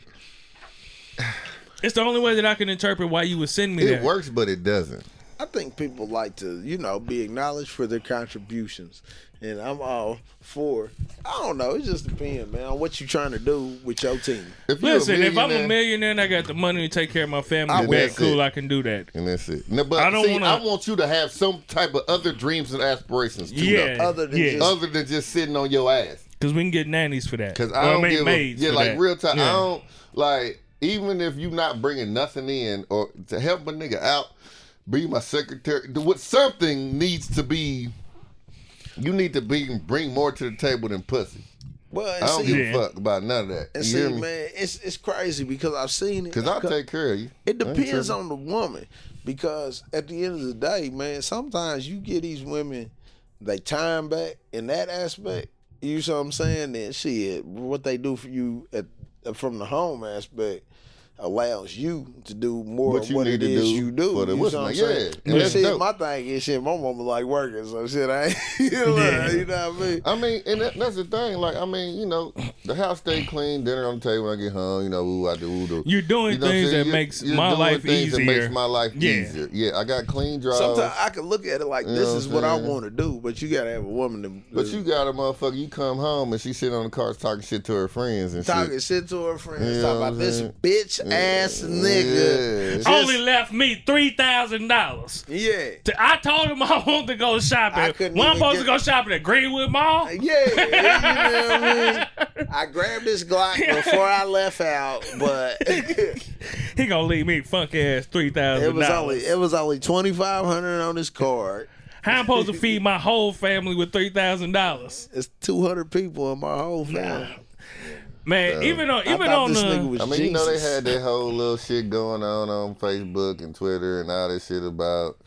Speaker 1: It's the only way that I can interpret why you would send me
Speaker 2: it
Speaker 1: that.
Speaker 2: works, but it doesn't.
Speaker 4: I think people like to, you know, be acknowledged for their contributions, and I'm all for. I don't know. It just depends, man, on what you trying to do with your team.
Speaker 2: If
Speaker 1: Listen, if I'm a
Speaker 2: millionaire-
Speaker 1: millionaire and I got the money to take care of my family,
Speaker 2: I
Speaker 1: then that's
Speaker 2: say-
Speaker 1: cool. I can do that.
Speaker 2: and that's it. No, but
Speaker 1: I don't
Speaker 2: see,
Speaker 1: wanna-
Speaker 2: I want you to have some type of other dreams and aspirations too,
Speaker 1: Yeah,
Speaker 2: though.
Speaker 4: Other than
Speaker 1: yeah.
Speaker 4: just-
Speaker 2: other than just sitting on your ass.
Speaker 1: Because we can get nannies for that.
Speaker 2: Because I don't
Speaker 1: make
Speaker 2: give a, yeah,
Speaker 1: for
Speaker 2: like
Speaker 1: that.
Speaker 2: real time.
Speaker 1: Yeah.
Speaker 2: I don't like even if you're not bringing nothing in or to help a nigga out, be my secretary. do What something needs to be. You need to be bring more to the table than pussy.
Speaker 4: Well,
Speaker 2: I don't
Speaker 4: see,
Speaker 2: give a fuck about none of that.
Speaker 4: and
Speaker 2: You
Speaker 4: see,
Speaker 2: hear me?
Speaker 4: man, it's it's crazy because I've seen it.
Speaker 2: Because I'll take care of you.
Speaker 4: It depends on the woman because at the end of the day, man, sometimes you get these women they time back in that aspect. You see what I'm saying? Then shit, what they do for you at from the home aspect, allows you to do more
Speaker 2: What
Speaker 4: of
Speaker 2: you
Speaker 4: what
Speaker 2: need to do
Speaker 4: you do.
Speaker 2: for the
Speaker 4: you
Speaker 2: what's
Speaker 4: know what I'm
Speaker 2: name?
Speaker 4: saying?
Speaker 2: Yeah, and
Speaker 4: But shit,
Speaker 2: dope.
Speaker 4: my thing is shit. My mama like working, so shit. I ain't, you know,
Speaker 1: Yeah.
Speaker 4: you know what I mean.
Speaker 2: I mean, and that, that's the thing. Like, I mean, you know, the house stay clean, dinner on the table when I get home. You know, ooh, I do. Ooh, do.
Speaker 1: You're doing
Speaker 2: You know what I'm
Speaker 1: things
Speaker 2: saying?
Speaker 1: that
Speaker 2: You-
Speaker 1: makes
Speaker 2: you're
Speaker 1: my
Speaker 2: doing
Speaker 1: life
Speaker 2: things That makes my life
Speaker 1: Yeah.
Speaker 2: easier. Yeah, I got clean drawers.
Speaker 4: Sometimes I can look at it like this is
Speaker 2: what
Speaker 4: what I want to do, but you gotta have a woman to.
Speaker 2: But you got a motherfucker. You come home and she sitting on the couch talking shit to her friends and
Speaker 4: talking
Speaker 2: shit.
Speaker 4: shit to her friends,
Speaker 2: You
Speaker 4: talking about this bitch ass nigga.
Speaker 2: Yeah.
Speaker 4: Just-
Speaker 1: Only left me three thousand dollars.
Speaker 4: Yeah.
Speaker 1: I told him I wanted to go
Speaker 4: I
Speaker 1: shopping.
Speaker 4: couldn't
Speaker 1: When I'm supposed to go shopping at Greenwood Mall.
Speaker 4: Uh, yeah, you know what I mean. I grabbed this Glock before I left out, but
Speaker 1: He gonna leave me funk ass three thousand
Speaker 4: was only
Speaker 1: dollars.
Speaker 4: it was only twenty five hundred on this card.
Speaker 1: How I'm supposed to feed my whole family with three thousand dollars?
Speaker 4: It's two hundred people in my whole family.
Speaker 1: Man, even on even
Speaker 4: thought
Speaker 1: on
Speaker 4: this
Speaker 1: the
Speaker 4: nigga was
Speaker 2: I mean, you know, they had that whole little shit going on on Facebook and Twitter and all that shit about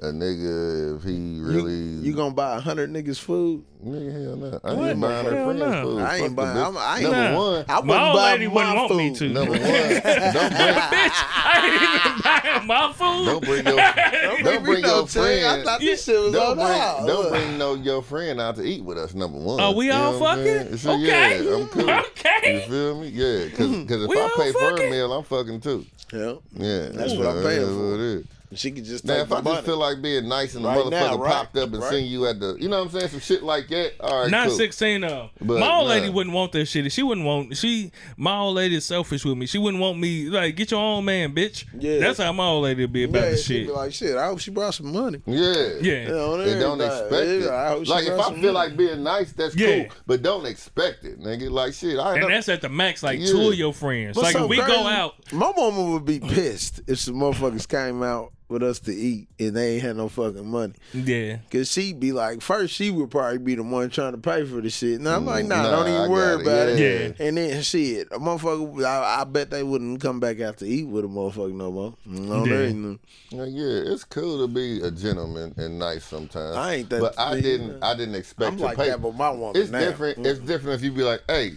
Speaker 2: a nigga if he really.
Speaker 4: you gonna buy a hundred niggas food?
Speaker 2: Nigga, hell no. I
Speaker 1: What?
Speaker 2: ain't buying her
Speaker 1: Hell
Speaker 2: friends
Speaker 1: no.
Speaker 2: food.
Speaker 4: I ain't
Speaker 2: Fuck
Speaker 4: buying. I'm, I ain't.
Speaker 2: Number
Speaker 1: Nah.
Speaker 2: one.
Speaker 4: I wouldn't
Speaker 1: My old
Speaker 4: buy
Speaker 1: lady
Speaker 4: my
Speaker 1: wouldn't want me
Speaker 4: food.
Speaker 1: to.
Speaker 2: Number one. Don't bring,
Speaker 1: bitch, I ain't even buying my food.
Speaker 2: don't bring your, don't
Speaker 4: Don't
Speaker 2: bring your
Speaker 4: I
Speaker 2: friend.
Speaker 4: thought this shit was
Speaker 2: Don't bring,
Speaker 4: out.
Speaker 2: don't bring no your friend out to eat with us. Number one.
Speaker 1: Are we
Speaker 2: You
Speaker 1: all
Speaker 2: know what I'm saying?
Speaker 1: fucking?
Speaker 2: So,
Speaker 1: Okay.
Speaker 2: Yeah, I'm cool.
Speaker 1: Okay.
Speaker 2: You feel me? Yeah, because if I pay for a meal, I'm fucking too.
Speaker 4: Yeah,
Speaker 2: Yeah,
Speaker 4: That's what I'm paying for.
Speaker 2: What it is.
Speaker 4: she could just
Speaker 2: Now, if
Speaker 4: the
Speaker 2: I
Speaker 4: money.
Speaker 2: just feel like being nice and the
Speaker 4: Right
Speaker 2: motherfucker
Speaker 4: now, right,
Speaker 2: popped up and
Speaker 4: right.
Speaker 2: seen you at the, you know what I'm saying, some shit like that. All right,
Speaker 1: Not
Speaker 2: cool.
Speaker 1: 16 though.
Speaker 2: But,
Speaker 1: my old lady wouldn't want that shit. She wouldn't want she my old lady is selfish with me. She wouldn't want me like get your own man, bitch.
Speaker 4: Yeah.
Speaker 1: That's how my old lady would be about
Speaker 4: yeah,
Speaker 1: the shit.
Speaker 4: be like, shit. I hope she brought some money.
Speaker 2: Yeah,
Speaker 1: yeah.
Speaker 4: You know,
Speaker 2: They don't
Speaker 4: everything.
Speaker 2: expect it.
Speaker 4: Yeah, I hope
Speaker 2: Like if I feel
Speaker 4: money.
Speaker 2: like being nice, that's
Speaker 1: Yeah.
Speaker 2: cool. But don't expect it, nigga. Like shit, I
Speaker 1: And
Speaker 2: know.
Speaker 1: that's at the max, like
Speaker 2: Yeah.
Speaker 1: two of your friends.
Speaker 4: What's
Speaker 1: like
Speaker 4: so
Speaker 1: if we
Speaker 4: crazy,
Speaker 1: go out,
Speaker 4: my mama would be pissed if some motherfuckers came out with us to eat and they ain't had no fucking money.
Speaker 1: yeah.
Speaker 4: Cause she'd be like, first she would probably be the one trying to pay for the shit. And I'm like, nah,
Speaker 2: Nah,
Speaker 4: don't even
Speaker 2: I
Speaker 4: worry
Speaker 2: it.
Speaker 4: about it.
Speaker 1: Yeah.
Speaker 4: And then shit, a motherfucker, I, I bet they wouldn't come back out to eat with a motherfucker no more. Mm, no,
Speaker 1: Yeah.
Speaker 4: they ain't.
Speaker 2: Yeah, it's cool to be a gentleman and nice sometimes.
Speaker 4: I ain't that-
Speaker 2: But I didn't. I didn't expect
Speaker 4: I'm
Speaker 2: to
Speaker 4: like
Speaker 2: pay.
Speaker 4: that with my woman
Speaker 2: It's
Speaker 4: now.
Speaker 2: different. It's different if you be like, hey,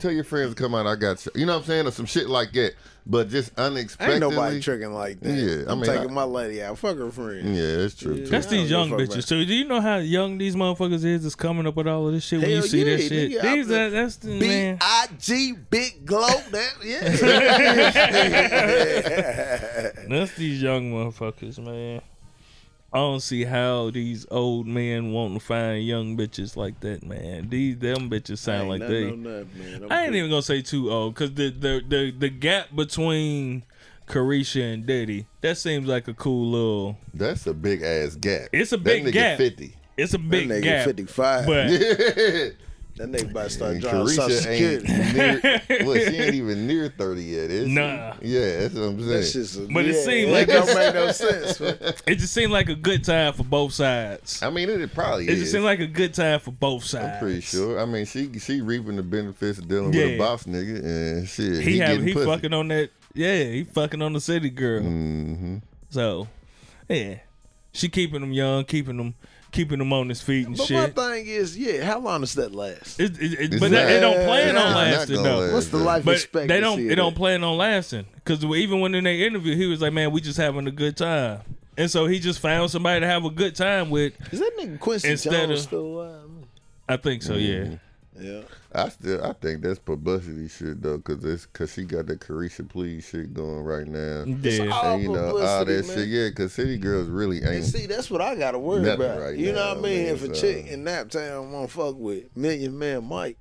Speaker 2: tell your friends to come out. I got you. You know what I'm saying, or some shit like that. But just unexpectedly.
Speaker 4: Ain't nobody tricking like that.
Speaker 2: Yeah, I
Speaker 4: I'm
Speaker 2: mean,
Speaker 4: taking
Speaker 2: I-
Speaker 4: my lady out. Fuck her friend.
Speaker 2: Yeah, it's true. Too.
Speaker 1: That's these young
Speaker 4: give a
Speaker 1: bitches. So do you know how young these motherfuckers is that's coming up with all of this shit when you
Speaker 4: Hell
Speaker 1: see that shit?
Speaker 4: nigga, I-
Speaker 1: these that, that's the
Speaker 4: B
Speaker 1: man.
Speaker 4: I G Big Glow. That yeah.
Speaker 1: That's these young motherfuckers, man. I don't see how these old men want to find young bitches like that, man. These them bitches sound like they. I ain't even gonna say too old, cause the the the the gap between Caresha and Diddy that seems like a cool little.
Speaker 2: That's a big ass gap.
Speaker 1: It's a
Speaker 2: That
Speaker 1: big
Speaker 2: nigga
Speaker 1: gap.
Speaker 2: Fifty.
Speaker 1: It's a
Speaker 4: That
Speaker 1: big
Speaker 4: nigga
Speaker 1: gap,
Speaker 4: 55.
Speaker 1: but
Speaker 4: that nigga about to start
Speaker 2: And
Speaker 4: drawing social
Speaker 2: Caresha ain't near. Well, she ain't even near thirty yet, is she?
Speaker 1: Nah.
Speaker 2: Yeah, that's what I'm saying.
Speaker 4: That's just a,
Speaker 1: But it
Speaker 4: yeah,
Speaker 1: seemed
Speaker 4: it
Speaker 1: like
Speaker 4: don't make no sense. man.
Speaker 1: it just seemed like a good time for both sides.
Speaker 2: I mean, it probably
Speaker 1: It
Speaker 2: is.
Speaker 1: just seemed like a good time for both sides.
Speaker 2: I'm pretty sure. I mean, she she reaping the benefits of dealing with a boss nigga, and shit.
Speaker 1: He,
Speaker 2: He,
Speaker 1: have
Speaker 2: getting
Speaker 1: he
Speaker 2: pussy.
Speaker 1: fucking on that. Yeah, he fucking on the city girl.
Speaker 2: Mm-hmm.
Speaker 1: So, yeah, she keeping them young, keeping him, keeping him on his feet and shit.
Speaker 4: But
Speaker 1: shit.
Speaker 4: my thing is, yeah, how long does that last?
Speaker 1: It, it, it- but
Speaker 2: not-
Speaker 1: it don't plan on lasting though.
Speaker 2: last.
Speaker 4: What's the life
Speaker 1: But
Speaker 4: expectancy?
Speaker 1: they don't. They don't plan on lasting because even when in their interview, he was like, "Man, we just having a good time," and so he just found somebody to have a good time with.
Speaker 4: Is that nigga Quincy
Speaker 1: Instead
Speaker 4: Jones
Speaker 1: of-
Speaker 4: still alive?
Speaker 1: I think so. Yeah.
Speaker 4: Yeah.
Speaker 2: I still, I think that's publicity shit though, cause it's cause she got the Caresha Please shit going right now.
Speaker 1: Yeah.
Speaker 4: all
Speaker 2: And you know all that
Speaker 4: man.
Speaker 2: shit, yeah. Cause City Girls mm-hmm. really
Speaker 4: And
Speaker 2: ain't.
Speaker 4: see, that's what I gotta worry about.
Speaker 2: right
Speaker 4: you know what I mean?
Speaker 2: man,
Speaker 4: if a chick in Naptown want to fuck with Million Man Mike,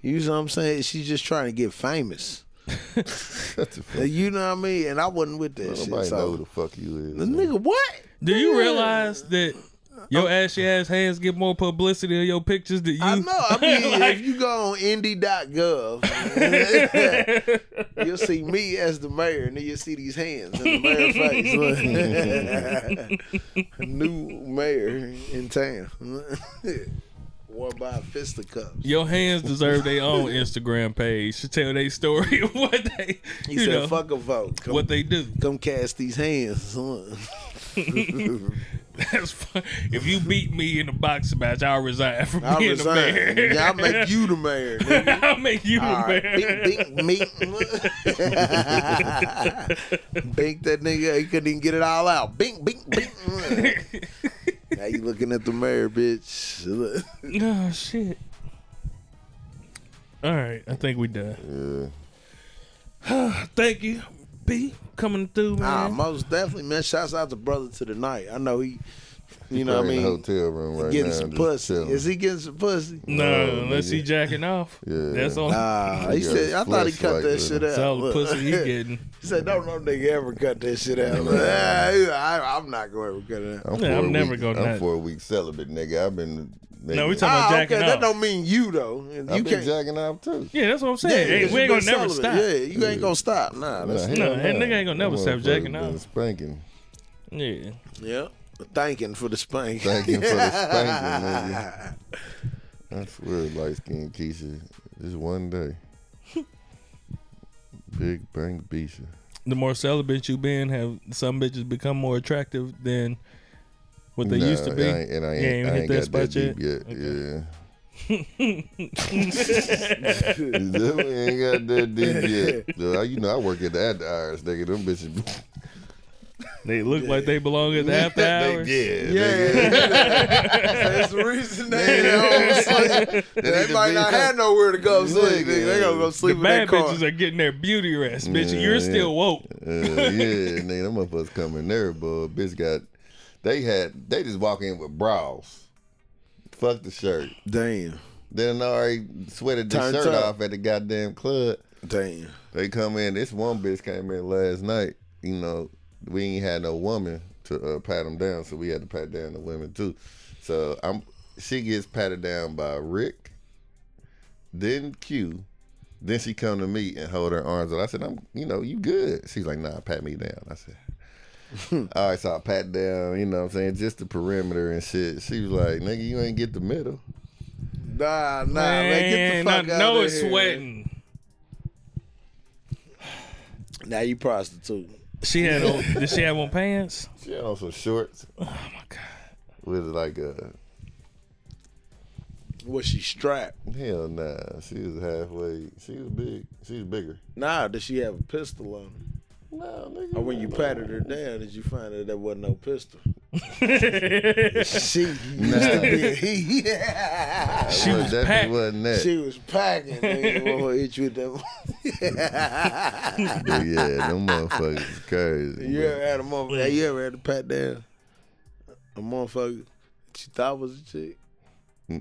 Speaker 4: you know what I'm saying? She's just trying to get famous.
Speaker 2: Shut the
Speaker 4: You know what I mean? And I wasn't with that shit.
Speaker 2: Nobody
Speaker 4: So.
Speaker 2: know who the fuck you is.
Speaker 4: The
Speaker 2: man.
Speaker 4: nigga, what?
Speaker 1: Do you realize that your ashy ass hands get more publicity of your pictures than you?
Speaker 4: I know. I mean,
Speaker 1: Like-
Speaker 4: if you go on indy.gov, you'll see me as the mayor, and then you'll see these hands in the mayor's face. New mayor in town. Worn by fisticuffs.
Speaker 1: Your hands deserve their own Instagram page to tell their story of what they,
Speaker 4: He
Speaker 1: you
Speaker 4: said,
Speaker 1: know,
Speaker 4: fuck a vote. Come,
Speaker 1: what they do.
Speaker 4: come cast these hands. Son."
Speaker 1: That's fun. If you beat me in a boxing match, I'll resign from
Speaker 4: I
Speaker 1: being
Speaker 4: resign.
Speaker 1: the mayor.
Speaker 4: Yeah, I'll make you the mayor. nigga.
Speaker 1: I'll make you
Speaker 4: All
Speaker 1: the
Speaker 4: right,
Speaker 1: mayor.
Speaker 4: bink, bink, meat. bink that nigga. He couldn't even get it all out. Bink, bink, bink. now you looking at the mayor, bitch.
Speaker 1: Oh shit. All right, I think we done.
Speaker 2: Yeah.
Speaker 1: Thank you, B, coming through, man.
Speaker 4: Nah, most definitely, man. Shouts out to brother to the night. I know he, you know what I mean,
Speaker 2: hotel room right
Speaker 4: getting
Speaker 2: now.
Speaker 4: some pussy.
Speaker 2: chilling.
Speaker 4: Is he getting some pussy?
Speaker 1: no,
Speaker 2: No,
Speaker 1: unless he jacking off.
Speaker 2: Yeah.
Speaker 1: That's all.
Speaker 4: Nah, he
Speaker 2: He
Speaker 4: said. I thought he cut
Speaker 2: flashlight
Speaker 4: that
Speaker 2: with
Speaker 4: shit out.
Speaker 1: That's all the pussy he getting.
Speaker 4: He said, "Don't no nigga ever cut that shit out." Like, I, I'm not going to ever cut it out.
Speaker 2: I'm,
Speaker 1: Yeah,
Speaker 2: for
Speaker 1: I'm
Speaker 2: a
Speaker 1: never
Speaker 2: week,
Speaker 1: gonna
Speaker 2: I'm
Speaker 1: not-
Speaker 2: for a week celibate, nigga. I've been. Nigga,
Speaker 1: No, we talking about
Speaker 4: Ah,
Speaker 1: jacking
Speaker 4: okay,
Speaker 1: off.
Speaker 4: that don't mean you though. You
Speaker 2: I've been
Speaker 4: can't.
Speaker 2: jacking off too.
Speaker 1: Yeah, that's what I'm
Speaker 4: Yeah,
Speaker 1: saying. Hey,
Speaker 4: because
Speaker 1: we ain't gonna
Speaker 4: been
Speaker 1: never
Speaker 4: celibate.
Speaker 1: stop.
Speaker 4: Yeah, you ain't gonna stop. Nah, that's
Speaker 2: Nah,
Speaker 1: No,
Speaker 2: hell
Speaker 1: that nigga ain't gonna never
Speaker 2: That
Speaker 1: stop
Speaker 2: motherfucker
Speaker 1: jacking
Speaker 2: been
Speaker 1: off.
Speaker 2: Spanking.
Speaker 1: Yeah.
Speaker 4: yeah. Thanking for the spank.
Speaker 2: Thanking for the spanking, nigga. I swear, light skinned Keisha, just one day. Big Bang Bisha.
Speaker 1: The more celibate you been, have some bitches become more attractive than what they
Speaker 2: Nah,
Speaker 1: used to be.
Speaker 2: I ain't, and I
Speaker 1: You
Speaker 2: ain't,
Speaker 1: ain't
Speaker 2: I
Speaker 1: hit
Speaker 2: ain't
Speaker 1: that
Speaker 2: got
Speaker 1: spot
Speaker 2: that deep yet. Yeah. Definitely ain't got that deep yet. So, you know, I work at the after hours, nigga. Them bitches.
Speaker 1: They look like they belong at the after
Speaker 2: they,
Speaker 1: hours.
Speaker 2: yeah,
Speaker 4: Yeah,
Speaker 2: nigga.
Speaker 4: that's the reason they don't sleep. They might not have nowhere to go sleep.
Speaker 2: Nigga.
Speaker 4: nigga. They gonna go
Speaker 1: The
Speaker 4: sleep in
Speaker 1: bad
Speaker 4: that car.
Speaker 1: bitches are getting their beauty rest, bitch.
Speaker 2: Yeah,
Speaker 1: You're
Speaker 2: yeah.
Speaker 1: still woke.
Speaker 2: Uh, yeah, nigga, them motherfuckers coming there, but bitch got. They had. They just walk in with bras. Fuck the shirt.
Speaker 4: Damn,
Speaker 2: Then already sweated the shirt
Speaker 4: up.
Speaker 2: off at the goddamn club.
Speaker 4: damn.
Speaker 2: They come in. This one bitch came in last night. You know, we ain't had no woman to uh, pat them down, so we had to pat down the women too. So I'm. She gets patted down by Rick, then Q, then she come to me and hold her arms up. I said, "I'm, you know, you good." She's like, "Nah, pat me down." I said. All right, so I pat down, you know what I'm saying, just the perimeter and shit. She was like, nigga, you ain't get the middle.
Speaker 4: Nah, nah, man, get the fuck
Speaker 1: I
Speaker 4: out
Speaker 1: know
Speaker 4: of
Speaker 1: it's
Speaker 4: here.
Speaker 1: sweating.
Speaker 4: Now you prostitute.
Speaker 1: She had on. did she have on pants?
Speaker 2: She had on some shorts
Speaker 1: Oh my god.
Speaker 2: with like a
Speaker 4: Was she strapped?
Speaker 2: hell nah. She was halfway. She was big. She was bigger.
Speaker 4: Nah, did she have a pistol on her?
Speaker 2: No, nigga.
Speaker 4: Or when you patted her down, did you find that there wasn't no pistol? she used to be. Yeah.
Speaker 1: She was
Speaker 2: definitely
Speaker 1: packed.
Speaker 2: wasn't that.
Speaker 4: She was packing. Nigga. Motherfucker hit you with that.
Speaker 2: But yeah, them motherfuckers is crazy.
Speaker 4: you ever had a motherfucker? You ever had to pat down a motherfucker that you thought was a chick? All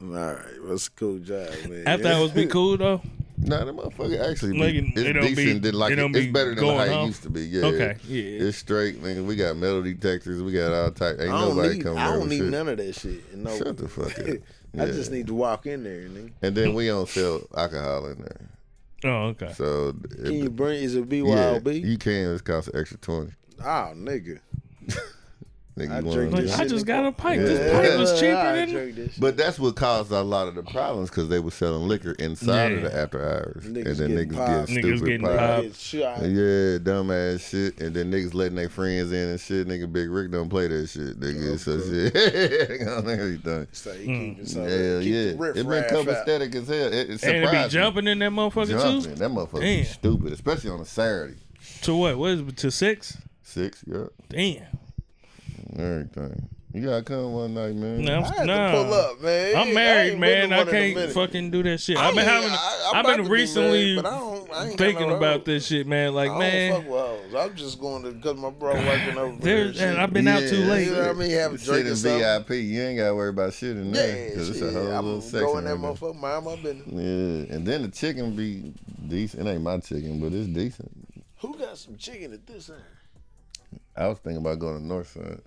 Speaker 4: right, what's a cool job, man?
Speaker 1: After that was be cool though.
Speaker 2: Nah, that motherfucker actually
Speaker 1: Like,
Speaker 2: be,
Speaker 1: it
Speaker 2: it's
Speaker 1: don't be-
Speaker 2: decent. than like
Speaker 1: it don't
Speaker 2: it's
Speaker 1: be
Speaker 2: better than
Speaker 1: going
Speaker 2: how it used to be. Yeah.
Speaker 1: Okay, yeah.
Speaker 2: It's straight, nigga. We got metal detectors. We got all type. Ain't
Speaker 4: I
Speaker 2: nobody
Speaker 4: need,
Speaker 2: coming
Speaker 4: I don't need
Speaker 2: shit.
Speaker 4: none of that shit. No,
Speaker 2: Shut the fuck up.
Speaker 4: I just need to walk in there, nigga.
Speaker 2: And then we don't sell alcohol in there.
Speaker 1: Oh, okay.
Speaker 2: So
Speaker 4: Can you bring? Is it
Speaker 2: yeah,
Speaker 4: BYOB?
Speaker 2: you can. It's cost an extra twenty.
Speaker 4: Oh, nigga.
Speaker 2: Nigga,
Speaker 4: I drink this
Speaker 1: Like, I just got a pipe.
Speaker 2: Yeah.
Speaker 1: This pipe was cheaper
Speaker 4: I
Speaker 1: than.
Speaker 4: drink this.
Speaker 2: But that's what caused a lot of the problems because they were selling liquor inside of the after hours,
Speaker 4: Niggas
Speaker 2: and then niggas
Speaker 4: popped.
Speaker 2: get
Speaker 1: Niggas
Speaker 2: stupid
Speaker 1: getting
Speaker 2: popped.
Speaker 1: popped.
Speaker 4: Get shot.
Speaker 2: Yeah, dumbass shit, and then niggas letting their friends in and shit. Nigga, Big Rick don't play that shit. Nigga, so shit on everything.
Speaker 4: So he keep hmm. it
Speaker 2: Hell yeah, it been
Speaker 4: raff
Speaker 2: come
Speaker 4: out.
Speaker 2: as hell. It, it
Speaker 1: And it
Speaker 2: surprised
Speaker 1: be
Speaker 2: me.
Speaker 1: jumping in that motherfucker
Speaker 2: Jumping.
Speaker 1: too.
Speaker 2: That motherfucker
Speaker 1: Damn.
Speaker 2: be stupid, especially on a Saturday.
Speaker 1: To what? What is it? To six?
Speaker 2: Six, yeah,
Speaker 1: Damn.
Speaker 2: Everything. You gotta come one night, man.
Speaker 1: No,
Speaker 4: I had
Speaker 1: nah.
Speaker 4: to pull up, man. I
Speaker 1: I'm married,
Speaker 4: been
Speaker 1: man. I
Speaker 4: one in a
Speaker 1: can't fucking do that shit.
Speaker 4: I
Speaker 1: I've been having.
Speaker 4: I- I'm
Speaker 1: I've been
Speaker 4: to be
Speaker 1: recently
Speaker 4: married, but I don't- I ain't
Speaker 1: thinking
Speaker 4: no
Speaker 1: about this shit, man. Like,
Speaker 4: I don't
Speaker 1: man,
Speaker 4: fuck with hoes. I'm just going to because my bro working over there.
Speaker 1: there's and I've been out too late.
Speaker 4: You know what I mean? Have a
Speaker 2: Sit
Speaker 4: drink
Speaker 2: in
Speaker 4: or.
Speaker 2: VIP. You ain't gotta worry about shit in
Speaker 4: Yeah,
Speaker 2: there because it's a
Speaker 4: shit.
Speaker 2: whole
Speaker 4: I'm
Speaker 2: little section.
Speaker 4: going that motherfucker, mind my business.
Speaker 2: Yeah, and then the chicken be decent. It ain't my chicken, but it's decent.
Speaker 4: Who got some chicken at this end?
Speaker 2: I was thinking about going to North Side.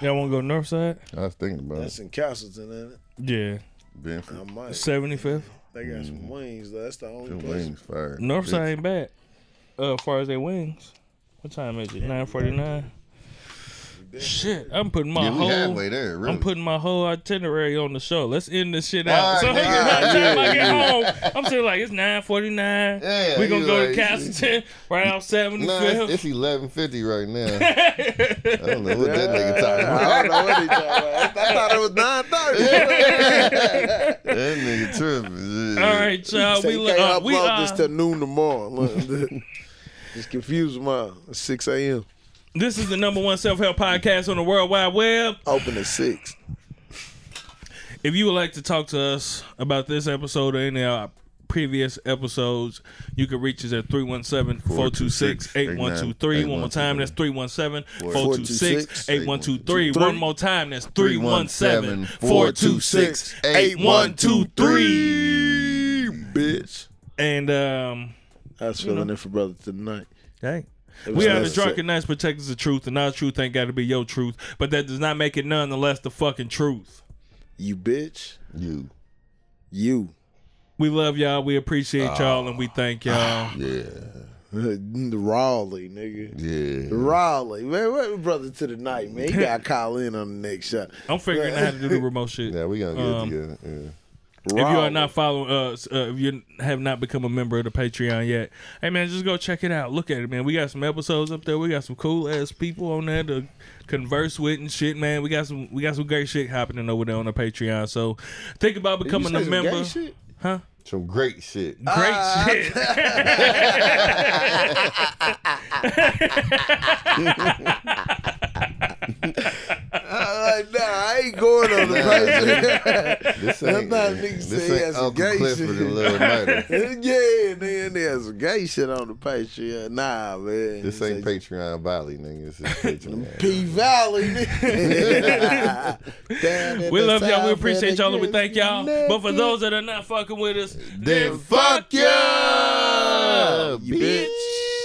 Speaker 1: Y'all want to go north side?
Speaker 2: I was thinking about it.
Speaker 4: That's
Speaker 2: it.
Speaker 4: in Castleton, ain't it?
Speaker 1: Yeah,
Speaker 2: Binford.
Speaker 4: I might.
Speaker 1: seventy fifth.
Speaker 4: They got some wings. though. That's the only
Speaker 2: Them
Speaker 4: place.
Speaker 2: wings fire.
Speaker 1: North side ain't bad. Uh, as far as their wings, what time is it? Nine forty nine. Shit, I'm putting my
Speaker 2: Yeah,
Speaker 1: whole.
Speaker 2: halfway there, really.
Speaker 1: I'm putting my whole itinerary on the show. Let's end this shit out.
Speaker 2: All
Speaker 1: so
Speaker 2: right,
Speaker 1: by
Speaker 2: nigga.
Speaker 1: the time I
Speaker 2: Yeah,
Speaker 1: get home, I'm still like it's 9:49.
Speaker 2: Yeah,
Speaker 1: we gonna go
Speaker 2: like-
Speaker 1: to Castleton right off 75th.
Speaker 2: Nah, it's, it's eleven fifty right now. I don't know what that nigga talking
Speaker 4: I don't know what he talking about. I thought it was nine thirty.
Speaker 2: That nigga tripping.
Speaker 1: All right, y'all.
Speaker 4: Say
Speaker 1: We
Speaker 4: you
Speaker 1: look. Uh, we
Speaker 4: upload
Speaker 1: uh,
Speaker 4: this till noon tomorrow. Look, Just confuse them all. It's Six a.m.
Speaker 1: This is the number one self help podcast on the World Wide Web.
Speaker 4: Open at six.
Speaker 1: If you would like to talk to us about this episode or any of our previous episodes, you can reach us at 317 426 8123. One more time, that's 317 426 8123. One more time, that's 317 426 8123.
Speaker 4: Bitch.
Speaker 1: And, um,
Speaker 4: I was feeling it for brother tonight.
Speaker 1: hey.
Speaker 4: It was
Speaker 1: We are the Drunken Knights protectors of truth, and our truth ain't got to be your truth, but that does not make it nonetheless the less the fucking truth.
Speaker 4: You bitch.
Speaker 2: You.
Speaker 4: You.
Speaker 1: We love y'all. We appreciate y'all, and we thank y'all.
Speaker 2: Yeah.
Speaker 4: Raleigh, nigga.
Speaker 2: Yeah.
Speaker 4: Raleigh. Man, what brother to the night, man? You gotta call in on the next shot.
Speaker 1: I'm figuring out how to do the remote shit.
Speaker 2: Yeah, we gonna get
Speaker 1: Um,
Speaker 2: it together. Yeah.
Speaker 1: If you are not following us, uh, if you have not become a member of the Patreon yet, hey man, just go check it out. Look at it, man. We got some episodes up there. We got some cool ass people on there to converse with and shit, man. We got some we got some great shit happening over there on the Patreon. So think about
Speaker 4: Did you
Speaker 1: becoming
Speaker 4: say
Speaker 1: a
Speaker 4: some
Speaker 1: member.
Speaker 4: gay shit?
Speaker 1: Huh?
Speaker 2: Some great shit.
Speaker 1: Great
Speaker 4: Ah.
Speaker 1: shit.
Speaker 4: Uh, nah, I ain't going on the Patreon.
Speaker 2: This
Speaker 4: That's
Speaker 2: ain't,
Speaker 4: not nigga say
Speaker 2: this
Speaker 4: he
Speaker 2: ain't
Speaker 4: has some
Speaker 2: Uncle
Speaker 4: gay
Speaker 2: Clifford
Speaker 4: shit.
Speaker 2: and Lil Murda.
Speaker 4: yeah, nigga, there's some gay shit on the Patreon. Nah, man.
Speaker 2: This ain't Patreon Valley, nigga. This is Patreon.
Speaker 4: P Valley. nigga.
Speaker 1: We love y'all. We appreciate y'all. And we thank y'all. But for those that are not fucking with us,
Speaker 2: then fuck ya,
Speaker 4: You bitch.